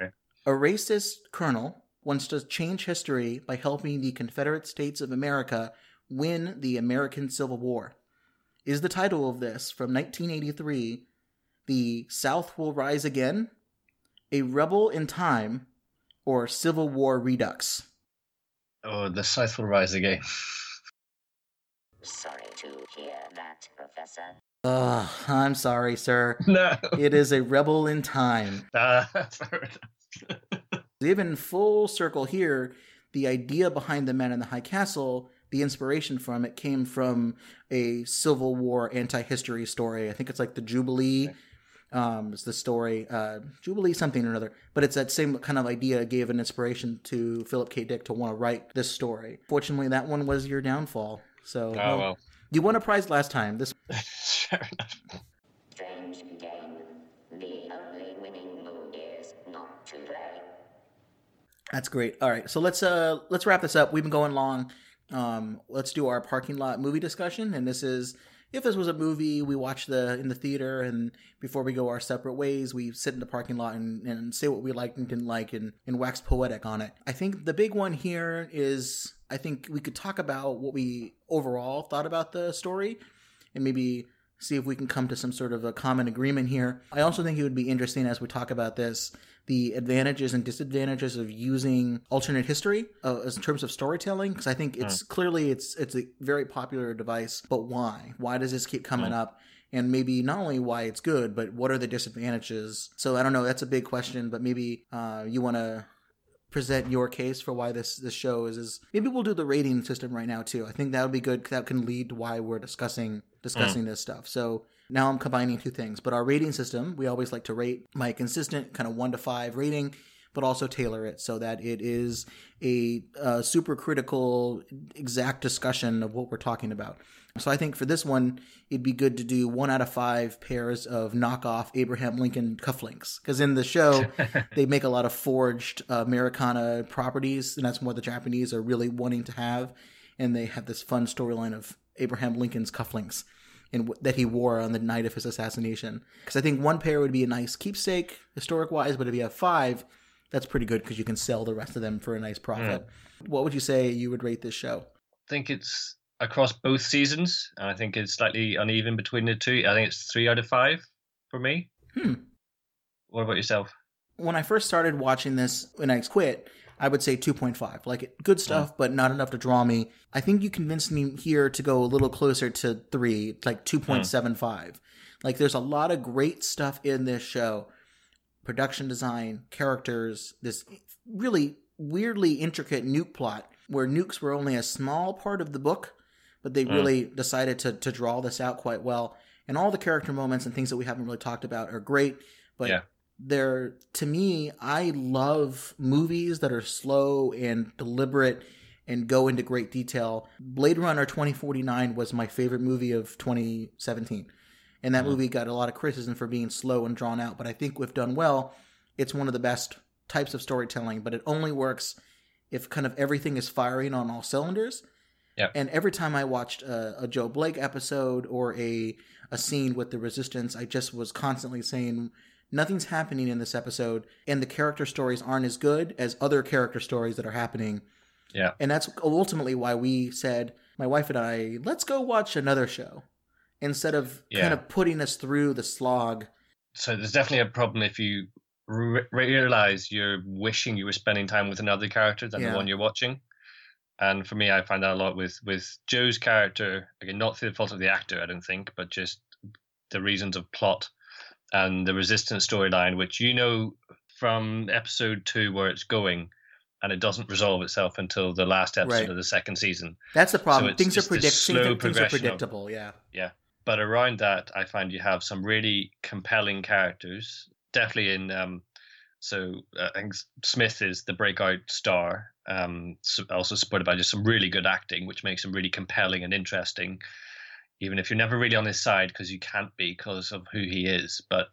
B: Okay.
A: A racist colonel wants to change history by helping the Confederate States of America win the American Civil War. Is the title of this from 1983 The South Will Rise Again, A Rebel in Time, or Civil War Redux?
B: oh, the South will rise again.
G: Sorry to hear that, Professor.
A: Ugh, I'm sorry, sir.
B: no.
A: It is a rebel in time.
B: Ah, fair enough.
A: Even full circle here, the idea behind the Man in the High Castle, the inspiration from it came from a Civil War anti-history story. I think it's like the Jubilee. Um, it's the story uh, Jubilee something or another, but it's that same kind of idea gave an inspiration to Philip K. Dick to want to write this story. Fortunately, that one was your downfall. So
B: Oh
A: well,
B: well.
A: you won a prize last time. This
B: fair enough.
G: Strange game. The only winning move is not to play.
A: That's great. All right, so let's uh let's wrap this up. We've been going long. Um, let's do our parking lot movie discussion, and this is if this was a movie we watch the in the theater, and before we go our separate ways, we sit in the parking lot and, and say what we liked and didn't like, and and wax poetic on it. I think the big one here is I think we could talk about what we overall thought about the story, and maybe see if we can come to some sort of a common agreement here. I also think it would be interesting as we talk about this the advantages and disadvantages of using alternate history uh, in terms of storytelling because I think it's clearly it's it's a very popular device, but why? Why does this keep coming up? And maybe not only why it's good, but what are the disadvantages? So I don't know. That's a big question, but maybe uh, you want to present your case for why this this show is is maybe we'll do the rating system right now too. I think that would be good. That can lead to why we're discussing discussing this stuff. So now I'm combining two things. But our rating system, we always like to rate my consistent kind of one to five rating, but also tailor it so that it is a uh, super critical, exact discussion of what we're talking about. So I think for this one, it'd be good to do one out of five pairs of knockoff Abraham Lincoln cufflinks because in the show they make a lot of forged uh, Americana properties, and that's what the Japanese are really wanting to have. And they have this fun storyline of Abraham Lincoln's cufflinks and w- that he wore on the night of his assassination. Because I think one pair would be a nice keepsake historic wise, but if you have five, that's pretty good because you can sell the rest of them for a nice profit. What would you say you would rate this show?
B: I think it's across both seasons, and I think it's slightly uneven between the two. I think it's three out of five for me.
A: Hmm.
B: What about yourself?
A: When I first started watching this, when I quit, I would say 2.5. Like, good stuff, but not enough to draw me. I think you convinced me here to go a little closer to 3, like 2.75. Like, there's a lot of great stuff in this show production design, characters, this really weirdly intricate nuke plot where nukes were only a small part of the book, but they mm. really decided to, to draw this out quite well. And all the character moments and things that we haven't really talked about are great, but
B: Yeah.
A: they're to me, I love movies that are slow and deliberate and go into great detail. Blade Runner 2049 was my favorite movie of 2017. And that mm. movie got a lot of criticism for being slow and drawn out, but I think we've done well, it's one of the best types of storytelling, but it only works if kind of everything is firing on all cylinders.
B: Yep.
A: And every time I watched a, a Joe Blake episode or a a scene with the Resistance, I just was constantly saying nothing's happening in this episode, and the character stories aren't as good as other character stories that are happening.
B: Yeah.
A: And that's ultimately why we said, my wife and I, let's go watch another show instead of
B: Yeah.
A: kind of putting us through the slog.
B: So there's definitely a problem if you re- realize you're wishing you were spending time with another character than
A: Yeah.
B: the one you're watching. And for me, I find that a lot with with Joe's character. Again, not through the fault of the actor, I don't think, but just the reasons of plot and the resistance storyline, which you know from episode two where it's going, and it doesn't resolve itself until the last episode
A: Right.
B: of the second season.
A: That's the problem.
B: it's-
A: things are predict- things, are, things are
B: progression of-
A: predictable. Yeah. Yeah.
B: But around that i find you have some really compelling characters definitely in um so uh, i think smith is the breakout star um also supported by just some really good acting which makes him really compelling and interesting even if you're never really on his side because you can't be because of who he is but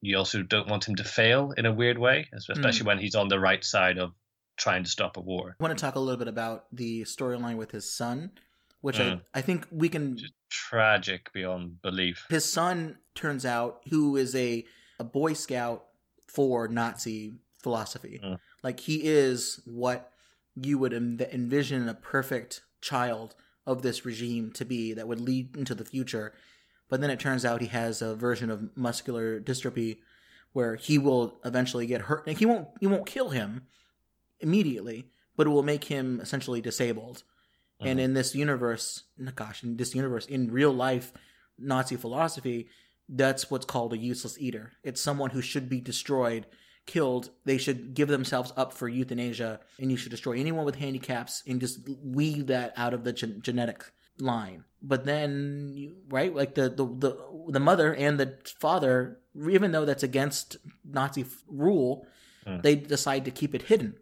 B: you also don't want him to fail in a weird way especially when he's on the right side of trying to stop a war
A: I want to talk a little bit about the storyline with his son, which
B: Mm.
A: I, I think we can.
B: just tragic beyond belief
A: His son turns out who is a, a Boy Scout for Nazi philosophy.
B: Mm.
A: Like he is what you would env- envision a perfect child of this regime to be that would lead into the future. But then it turns out he has a version of muscular dystrophy where he will eventually get hurt. And he won't he won't kill him immediately, but it will make him essentially disabled. And mm-hmm. in this universe, gosh, in this universe, in real life Nazi philosophy, that's what's called a useless eater. It's someone who should be destroyed, killed. They should give themselves up for euthanasia, and you should destroy anyone with handicaps and just weed that out of the gen- genetic line. But then, you, right, like the, the the the mother and the father, even though that's against Nazi f- rule,
B: Mm.
A: they decide to keep it hidden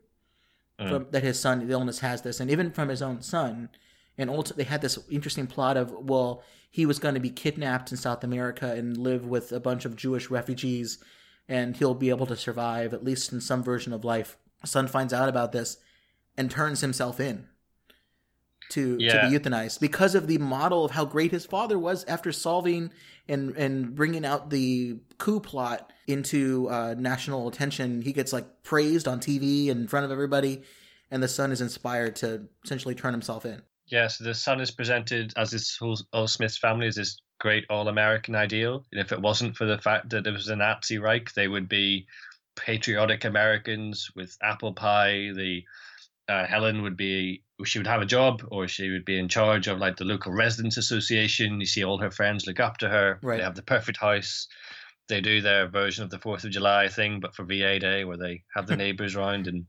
B: Mm.
A: from that his son the illness has this and even from his own son and also, they had this interesting plot of well he was going to be kidnapped in south america and live with a bunch of jewish refugees and he'll be able to survive at least in some version of life son finds out about this and turns himself in to
B: Yeah.
A: to be euthanized because of the model of how great his father was after solving and and bringing out the coup plot into uh, national attention. He gets like praised on TV in front of everybody, and the son is inspired to essentially turn himself in.
B: Yeah, so the son is presented as this whole, all Smith's family as this great all-American ideal. And if it wasn't for the fact that it was a Nazi Reich, they would be patriotic Americans with apple pie. The uh, Helen would be she would have a job or she would be in charge of like the local residents association. You see all her friends look up to her.
A: Right.
B: They have the perfect house. They do their version of the Fourth of July thing, but for VA Day, where they have the neighbors round, and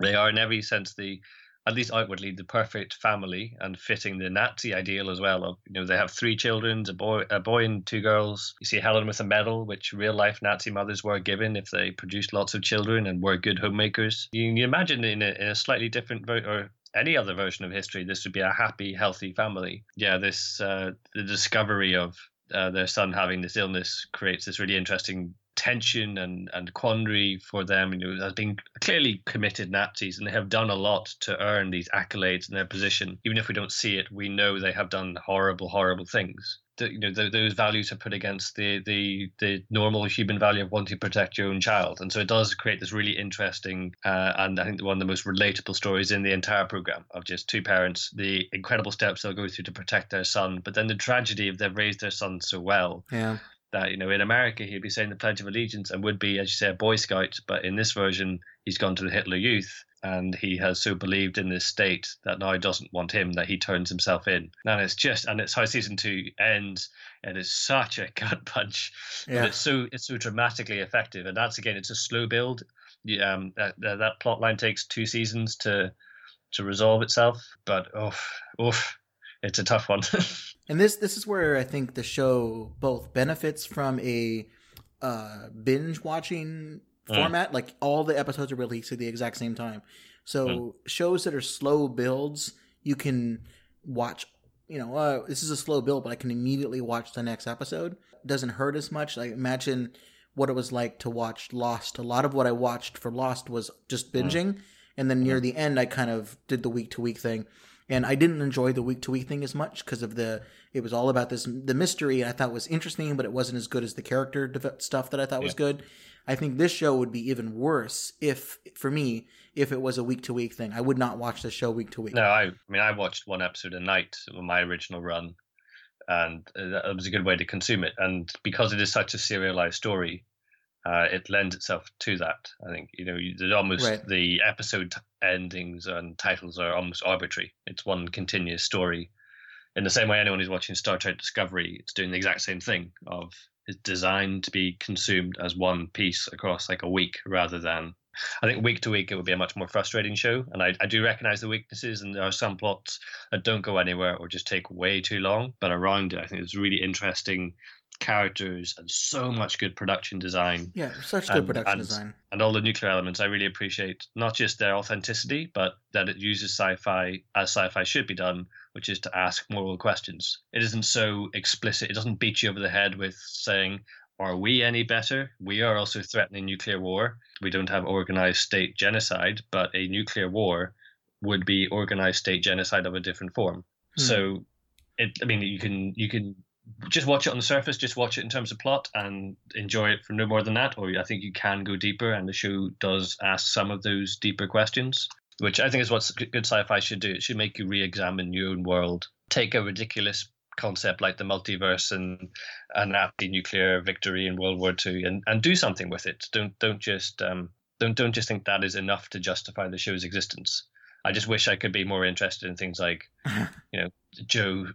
B: they are in every sense the at least outwardly the perfect family and fitting the Nazi ideal as well. Of you know they have three children, a boy, a boy and two girls. You see Helen with a medal, which real life Nazi mothers were given if they produced lots of children and were good homemakers. You, imagine in a, in a slightly different or any other version of history, this would be a happy, healthy family. Yeah, this uh, the discovery of uh, their son having this illness creates this really interesting tension and, and quandary for them. You know, as being clearly committed Nazis, and they have done a lot to earn these accolades in their position. Even if we don't see it, we know they have done horrible, horrible things. The, you know, the, those values are put against the, the the normal human value of wanting to protect your own child, and so it does create this really interesting uh, and I think one of the most relatable stories in the entire program of just two parents, the incredible steps they'll go through to protect their son, but then the tragedy of they've raised their son so well
A: Yeah.
B: That you know in America he'd be saying the Pledge of Allegiance and would be, as you say, a Boy Scout, but in this version he's gone to the Hitler Youth and he has so believed in this state that now he doesn't want him that he turns himself in. And it's just and it's how season two ends. It is such a gut punch,
A: Yeah.
B: but it's so it's so dramatically effective. And that's again, it's a slow build. Yeah, Um, that that, plot line takes two seasons to to resolve itself, but oof, oof, it's a tough one.
A: And this this is where I think the show both benefits from a uh, binge watching
B: Mm.
A: format, like all the episodes are released at the exact same time. So
B: Mm.
A: shows that are slow builds, you can watch. You know, uh, this is a slow build, but I can immediately watch the next episode. Doesn't hurt as much. Like imagine what it was like to watch Lost. A lot of what I watched for Lost was just
B: Mm.
A: binging, and then near the end, I kind of did the week to week thing and I didn't enjoy the week to week thing as much because of the it was all about this the mystery I thought was interesting, but it wasn't as good as the character stuff that I thought was good. I think this show would be even worse if for me if it was a week to week thing. I would not watch the show week to week.
B: No, I, I mean, I watched one episode a night on my original run, and uh, that was a good way to consume it. And because it is such a serialized story, uh, it lends itself to that. I think you know, you- almost
A: Right.
B: the episode endings and titles are almost arbitrary. It's one continuous story. In the same way, anyone who's watching Star Trek Discovery, it's doing the exact same thing. Of it's designed to be consumed as one piece across like a week, rather than I think week to week it would be a much more frustrating show, and I, I do recognize the weaknesses, and there are some plots that don't go anywhere or just take way too long. But around it, I think it's really interesting characters and so much good production design
A: Yeah, such good
B: And-
A: production
B: and-
A: design.
B: and all the nuclear elements. I really appreciate not just their authenticity, but that it uses sci-fi as sci-fi should be done, which is to ask moral questions. It isn't so explicit. It doesn't beat you over the head with saying. Are we any better? We are also threatening nuclear war. We don't have organized state genocide, but a nuclear war would be organized state genocide of a different form.
A: Hmm.
B: So, it. I mean, you can you can just watch it on the surface, just watch it in terms of plot and enjoy it for no more than that. Or I think you can go deeper, and the show does ask some of those deeper questions, which I think is what good sci-fi should do. It should make you re-examine your own world, take a ridiculous concept like the multiverse and an anti-nuclear victory in World War II, and, and do something with it. Don't don't just um, don't don't just think that is enough to justify the show's existence. I just wish I could be more interested in things like, you know, Joe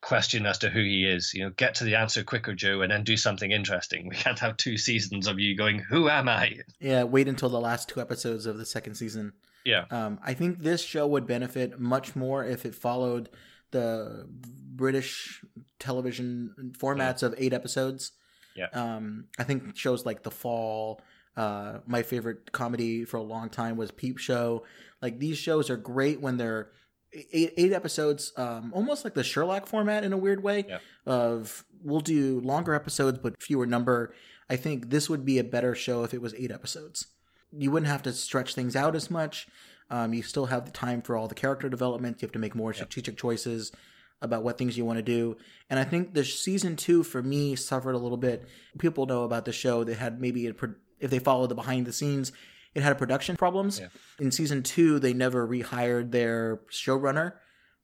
B: question as to who he is. You know, get to the answer quicker, Joe, and then do something interesting. We can't have two seasons of you going, "Who am I?"
A: Yeah, wait until the last two episodes of the second season.
B: Yeah,
A: Um, I think this show would benefit much more if it followed the British television formats of eight episodes.
B: Yeah.
A: Um, I think shows like The Fall, uh, my favorite comedy for a long time was Peep Show. Like these shows are great when they're eight, eight episodes, um, almost like the Sherlock format in a weird way.
B: Yeah.
A: Of we'll do longer episodes but fewer number. I think this would be a better show if it was eight episodes. You wouldn't have to stretch things out as much. Um, you still have the time for all the character development. You have to make more strategic choices about what things you want to do. And I think the season two for me suffered a little bit. People know about the show. They had maybe a, if they follow the behind the scenes, it had production problems.
B: Yeah.
A: In season two, they never rehired their showrunner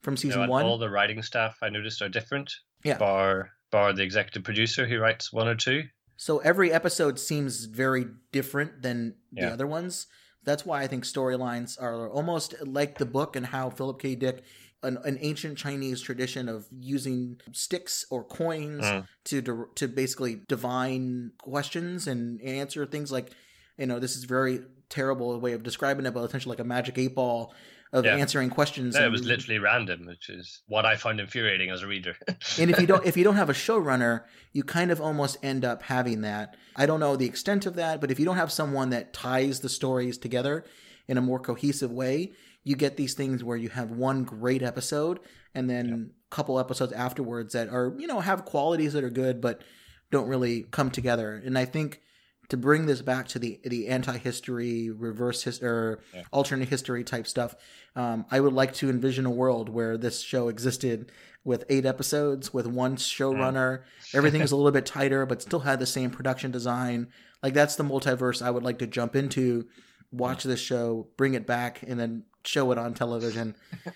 A: from season
B: and
A: one.
B: all the writing staff I noticed are different.
A: Yeah.
B: bar bar the executive producer who writes one or two.
A: So every episode seems very different than the other ones. That's why I think storylines are almost like the book and how Philip K. Dick, an, an ancient Chinese tradition of using sticks or coins
B: Mm.
A: to to to basically divine questions and answer things like, you know, this is very terrible way of describing it, but essentially like a magic eight ball of
B: Yeah.
A: answering questions.
B: No, it was literally random, which is what I find infuriating as a reader.
A: and if you don't if you don't have a showrunner you kind of almost end up having that i don't know the extent of that but if you don't have someone that ties the stories together in a more cohesive way you get these things where you have one great episode and then a couple episodes afterwards that are you know have qualities that are good but don't really come together and i think to bring this back to the the anti-history reverse history or
B: Yeah.
A: alternate history type stuff um, i would like to envision a world where this show existed with eight episodes with one showrunner. Everything is a little bit tighter but still had the same production design. Like that's the multiverse i would like to jump into watch this show bring it back and then show it on television.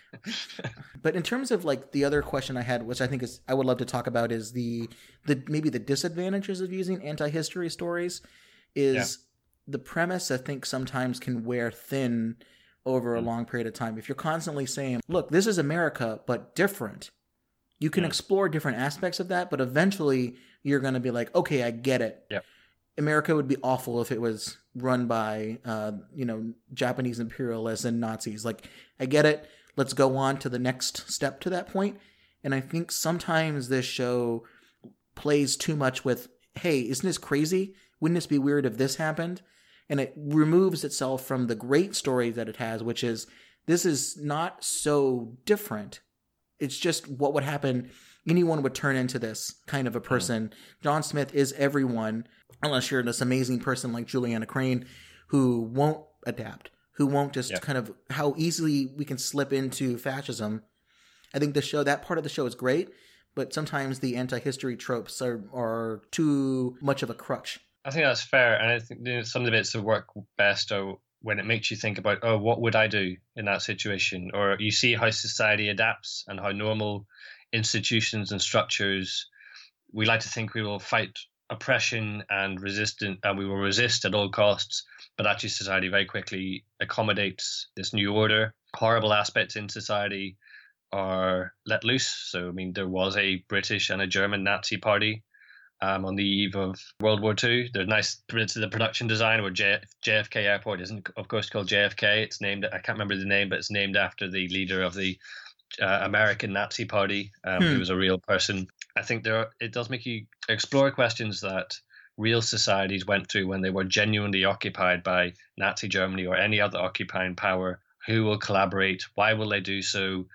A: But in terms of like the other question i had which i think is i would love to talk about is the the maybe the disadvantages of using anti-history stories is the premise i think sometimes can wear thin over a long period of time. If you're constantly saying look this is america but different you can
B: Mm.
A: explore different aspects of that but eventually you're going to be like okay i get it.
B: Yep.
A: america would be awful if it was run by uh, you know japanese imperialists and nazis. Like i get it. Let's go on to the next step to that point. And i think sometimes this show plays too much with hey isn't this crazy wouldn't this be weird if this happened? And it removes itself from the great story that it has which is this is not so different. It's just what would happen. Anyone would turn into this kind of a person. John smith is everyone unless you're this amazing person like juliana Crain who won't adapt who won't just
B: Yeah.
A: kind of how easily we can slip into fascism. I think the show that part of the show is great but sometimes the anti-history tropes are, are too much of a crutch
B: I think that's fair, and I think you know, some of the bits that work best are when it makes you think about, oh, what would I do in that situation? Or you see how society adapts and how normal institutions and structures. We like to think we will fight oppression and resistance, and we will resist at all costs. But actually, society very quickly accommodates this new order. Horrible aspects in society are let loose. So, I mean, there was a British and a German Nazi party um, on the eve of World War II. There's a nice the production design where J- JFK Airport isn't, of course, called JFK. It's named, I can't remember the name, but it's named after the leader of the uh, American Nazi Party, um,
A: Hmm.
B: who was a real person. I think there are, it does make you explore questions that real societies went through when they were genuinely occupied by Nazi Germany or any other occupying power. Who will collaborate? Why will they do so?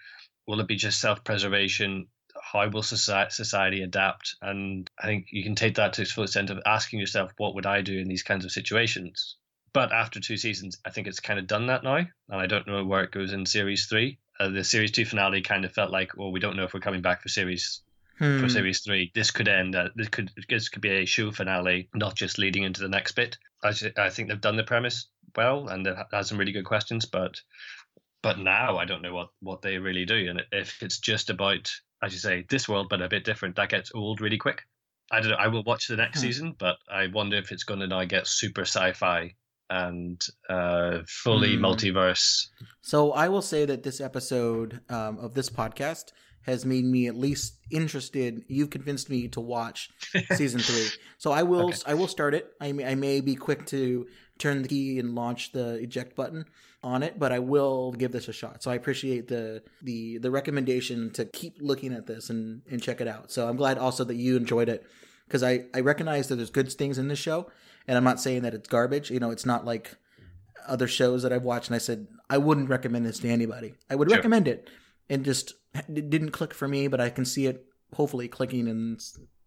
B: Will it be just self preservation? How will society, society adapt? And I think you can take that to its full extent of asking yourself, what would I do in these kinds of situations? But after two seasons, I think it's kind of done that now. And I don't know where it goes in series three. Uh, the series two finale kind of felt like, well, we don't know if we're coming back for series
A: Hmm.
B: for series three. This could end. Uh, this could this could be a show finale, not just leading into the next bit. I, I think they've done the premise well, and it has some really good questions. But but now I don't know what what they really do, and if it's just about, as you say, this world but a bit different, that gets old really quick. I don't know. I will watch the next
A: Hmm.
B: season, but I wonder if it's going to now get super sci-fi and uh, fully
A: Hmm.
B: multiverse.
A: So I will say that this episode um, of this podcast has made me at least interested. You've convinced me to watch season three. So I will
B: Okay.
A: I will start it. I may, I may be quick to turn the key and launch the eject button on it, but I will give this a shot. So I appreciate the the the recommendation to keep looking at this and and check it out. So I'm glad also that you enjoyed it because I I recognize that there's good things in this show, and I'm not saying that it's garbage. You know, it's not like other shows that I've watched, and I said I wouldn't recommend this to anybody. I would
B: Sure.
A: recommend it, and just it didn't click for me, but I can see it hopefully clicking in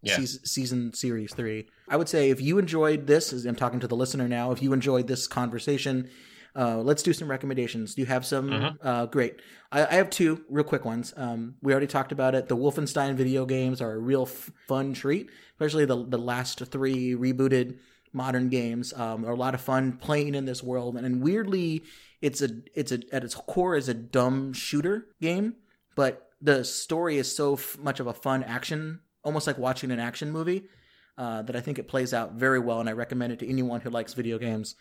B: Yeah.
A: season, season series three. I would say if you enjoyed this, as I'm talking to the listener now, if you enjoyed this conversation, uh, let's do some recommendations. Do you have some?
B: Mhm.
A: Uh, great. I, I have two real quick ones. Um, we already talked about it. The Wolfenstein video games are a real f- fun treat, especially the the last three rebooted modern games um, are a lot of fun playing in this world. And, weirdly, it's a it's a at its core is a dumb shooter game but the story is so f- much of a fun action, almost like watching an action movie, uh, that I think it plays out very well, and I recommend it to anyone who likes video games.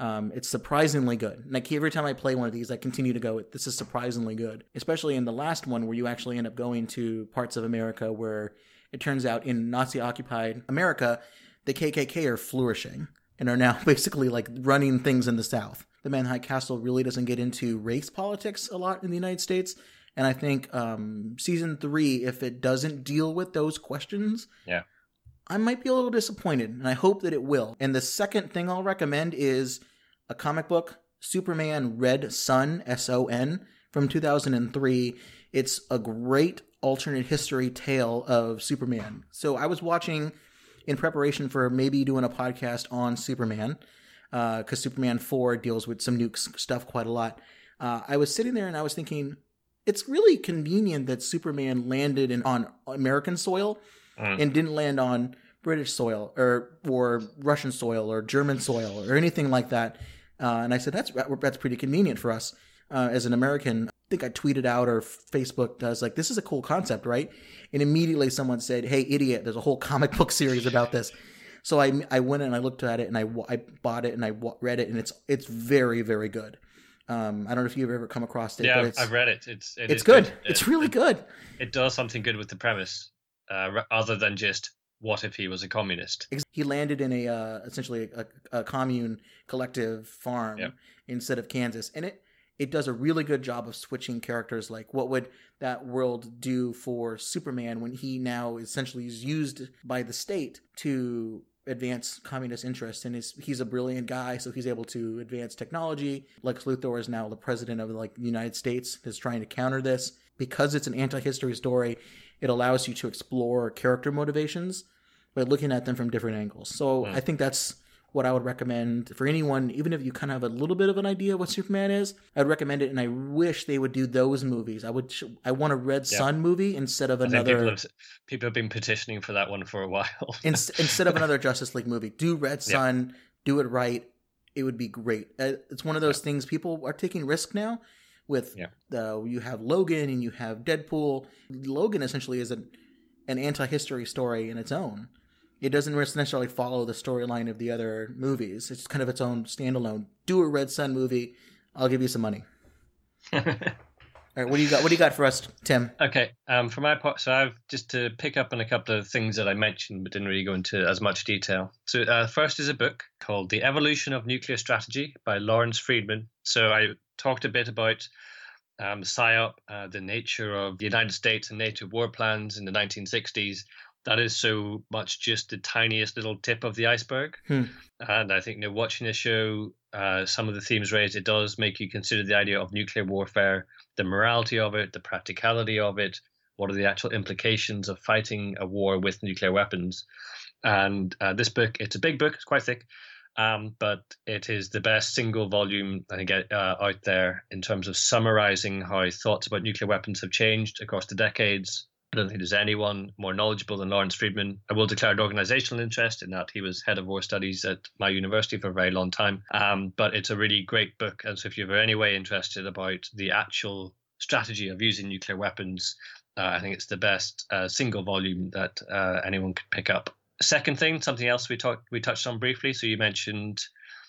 A: Um, it's surprisingly good. Like every time I play one of these, I continue to go, "This is surprisingly good." Especially in the last one, where you actually end up going to parts of America where it turns out in Nazi-occupied America, the KKK are flourishing and are now basically like running things in the South. The Man High Castle really doesn't get into race politics a lot in the United States, and I think um, season three, if it doesn't deal with those questions,
B: Yeah.
A: I might be a little disappointed, and I hope that it will. And the second thing I'll recommend is a comic book, Superman Red Sun, S O N, from 2003. It's a great alternate history tale of Superman. So I was watching in preparation for maybe doing a podcast on Superman, because Superman 4 deals with some nukes stuff quite a lot. Uh, I was sitting there and I was thinking, it's really convenient that Superman landed in, on American soil
B: Mm.
A: and didn't land on British soil or or Russian soil or German soil or anything like that. Uh, and I said that's that's pretty convenient for us uh, as an American. I think I tweeted out or Facebook does like this is a cool concept, right? And immediately someone said, "Hey, idiot! There's a whole comic book series about this." So I I went and I looked at it and I I bought it and I read it and it's it's very very good. Um, I don't know if you've ever come across it,
B: Yeah,
A: but
B: I've, read it. It's it
A: it's good.
B: It-
A: It's really good.
B: It does something good with the premise, uh, other than just what if he was a communist?
A: He landed in a uh, essentially a, a commune collective farm
B: Yep.
A: instead of Kansas, and it it does a really good job of switching characters. Like, what would that world do for Superman when he now essentially is used by the state to advance communist interests? And is he's a brilliant guy, so he's able to advance technology. Lex Luthor is now the president of like the United States, is trying to counter this because it's an anti-history story. It allows you to explore character motivations by looking at them from different angles. So
B: Hmm.
A: I think that's what I would recommend for anyone, even if you kind of have a little bit of an idea what Superman is. I'd recommend it, and I wish they would do those movies. I would. I want a Red
B: Yeah.
A: Sun movie instead of
B: think people
A: another.
B: have, people have been petitioning for that one for a while.
A: in, instead of another Justice League movie, do Red
B: Yeah.
A: Sun, do it right. It would be great. Uh, It's one of those things people are taking risk now. With
B: Yeah.
A: uh, you have Logan and you have Deadpool. Logan essentially is an an anti-history story in its own. It doesn't necessarily follow the storyline of the other movies. It's kind of its own standalone. Do a Red Sun movie. I'll give you some money. All right, what do you got? What do you got for us, Tim?
B: Okay, um, for my part, so I've just to pick up on a couple of things that I mentioned, but didn't really go into as much detail. So, uh, first is a book called "The Evolution of Nuclear Strategy" by Lawrence Freedman. So, I talked a bit about um, SIOP, uh, the nature of the United States and NATO war plans in the 1960s. That is so much just the tiniest little tip of the iceberg.
A: Hmm.
B: And I think, you know, watching the show, uh, some of the themes raised, it does make you consider the idea of nuclear warfare, the morality of it, the practicality of it, what are the actual implications of fighting a war with nuclear weapons. And uh, this book, it's a big book, it's quite thick, um, but it is the best single volume I think uh, out there in terms of summarizing how thoughts about nuclear weapons have changed across the decades. I don't think there's anyone more knowledgeable than Lawrence Freedman. I will declare an organizational interest in that he was head of war studies at my university for a very long time. Um, but it's a really great book. And so if you're any way interested about the actual strategy of using nuclear weapons, uh, I think it's the best uh, single volume that uh, anyone could pick up. Second thing, something else we talked we touched on briefly. So you mentioned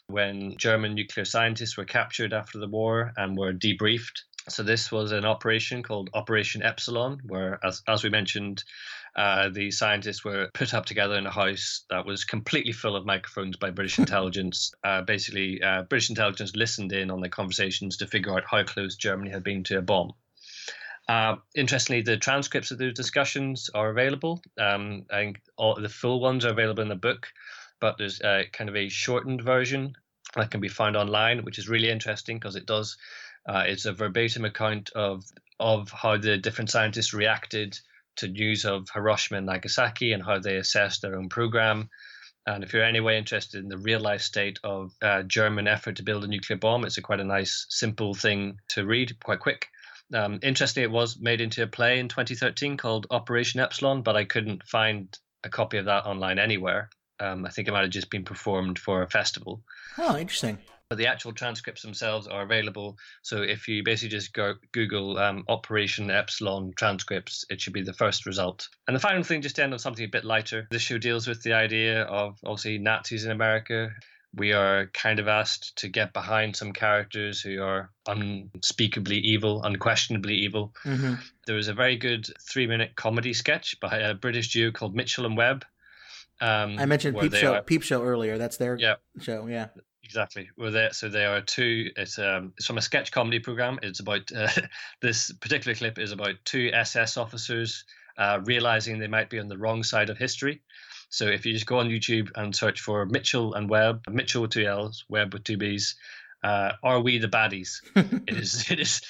B: when German nuclear scientists were captured after the war and were debriefed. So this was an operation called Operation Epsilon, where, as as we mentioned, uh, the scientists were put up together in a house that was completely full of microphones by British intelligence. Uh, basically, uh, British intelligence listened in on the conversations to figure out how close Germany had been to a bomb. Uh, interestingly, the transcripts of those discussions are available. Um, I think all the full ones are available in the book, but there's uh, kind of a shortened version that can be found online, which is really interesting because it does. Uh, it's a verbatim account of of how the different scientists reacted to news of Hiroshima and Nagasaki and how they assessed their own program. And if you're anyway interested in the real life state of uh, German effort to build a nuclear bomb, it's a quite a nice, simple thing to read, quite quick. Um, interestingly, it was made into a play in 2013 called Operation Epsilon, but I couldn't find a copy of that online anywhere. Um, I think it might have just been performed for a festival.
A: Oh, interesting.
B: but the actual transcripts themselves are available. So if you basically just go Google um, Operation Epsilon transcripts, it should be the first result. And the final thing, just to end on something a bit lighter, this show deals with the idea of obviously Nazis in America we are kind of asked to get behind some characters who are unspeakably evil, unquestionably evil.
A: Mm-hmm.
B: There was a very good three minute comedy sketch by a British duo called Mitchell and Webb. Um,
A: I mentioned Peep Show,
B: are-
A: Peep Show earlier. That's their
B: Yeah.
A: show. Yeah.
B: Exactly. Well, there, so they are two. It's um it's from a sketch comedy program. It's about uh, this particular clip is about two SS officers uh, realizing they might be on the wrong side of history. So if you just go on YouTube and search for Mitchell and Webb, Mitchell with two L's, Webb with two B's, uh, are we the baddies? it is it is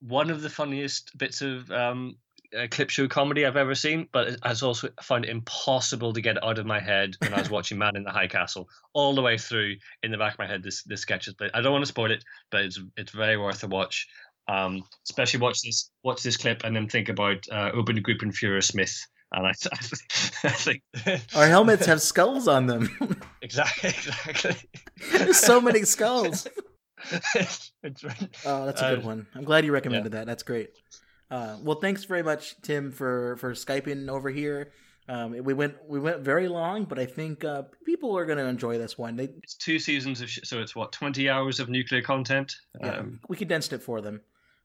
B: one of the funniest bits of um, uh, clip show comedy I've ever seen, but I also found it impossible to get out of my head when I was watching Man in the High Castle. All the way through in the back of my head, this this sketch is. I don't want to spoil it, but it's it's very worth a watch. Um, especially watch this watch this clip and then think about uh, Obergruppenführer Smith. And I, I think
A: Our helmets have skulls on them.
B: exactly exactly.
A: There's so many skulls. Oh, that's a
B: Uh,
A: good one. I'm glad you recommended that. That's great. Uh, well, thanks very much, Tim, for for skyping over here. Um, we went we went very long, but I think uh, people are going to enjoy this one. They,
B: It's two seasons of sh- so it's what twenty hours of nuclear content.
A: yeah,
B: Um,
A: we condensed it for them.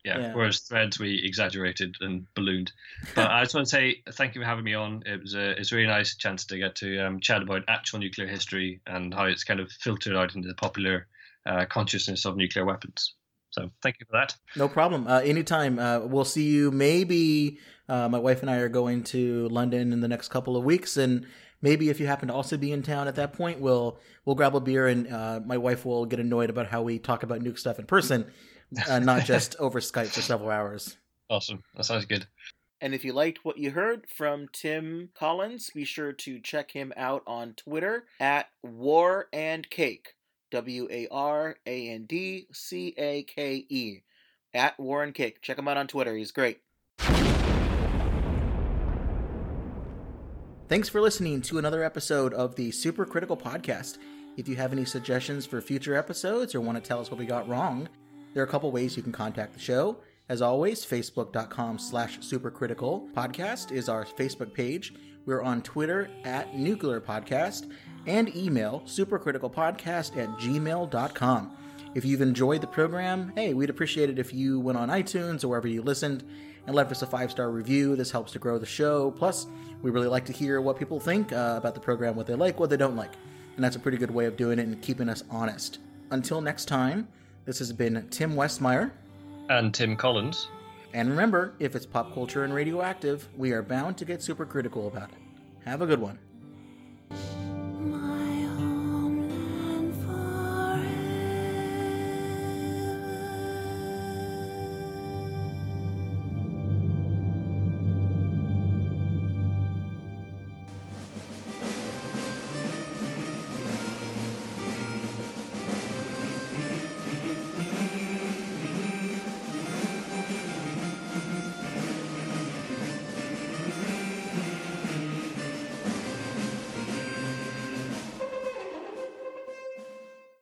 B: Yeah,
A: yeah.
B: Whereas threads we exaggerated and ballooned. But I just want to say thank you for having me on. It was a it's a really nice chance to get to um, chat about actual nuclear history and how it's kind of filtered out into the popular uh, consciousness of nuclear weapons. So thank you for that.
A: No problem. Uh, anytime. Uh, we'll see you. Maybe uh, my wife and I are going to London in the next couple of weeks, and maybe if you happen to also be in town at that point, we'll we'll grab a beer, and uh, my wife will get annoyed about how we talk about nuke stuff in person, uh, not just over Skype for several hours.
B: Awesome. That sounds good.
A: And if you liked what you heard from Tim Collins, be sure to check him out on Twitter at War and Cake. W A R A N D C A K E. At War and Cake. Check him out on Twitter. He's great. Thanks for listening to another episode of the Super Critical Podcast. If you have any suggestions for future episodes or want to tell us what we got wrong, there are a couple ways you can contact the show. As always, facebook.com slash supercritical podcast is our Facebook page. We're on Twitter at Nuclear Podcast and email supercriticalpodcast at gmail.com. If you've enjoyed the program, hey, we'd appreciate it if you went on iTunes or wherever you listened and left us a five star review. This helps to grow the show. Plus, we really like to hear what people think uh, about the program, what they like, what they don't like. And that's a pretty good way of doing it and keeping us honest. Until next time, this has been Tim Westmeyer.
B: And Tim Collins.
A: And remember, if it's pop culture and radioactive, we are bound to get super critical about it. Have a good one.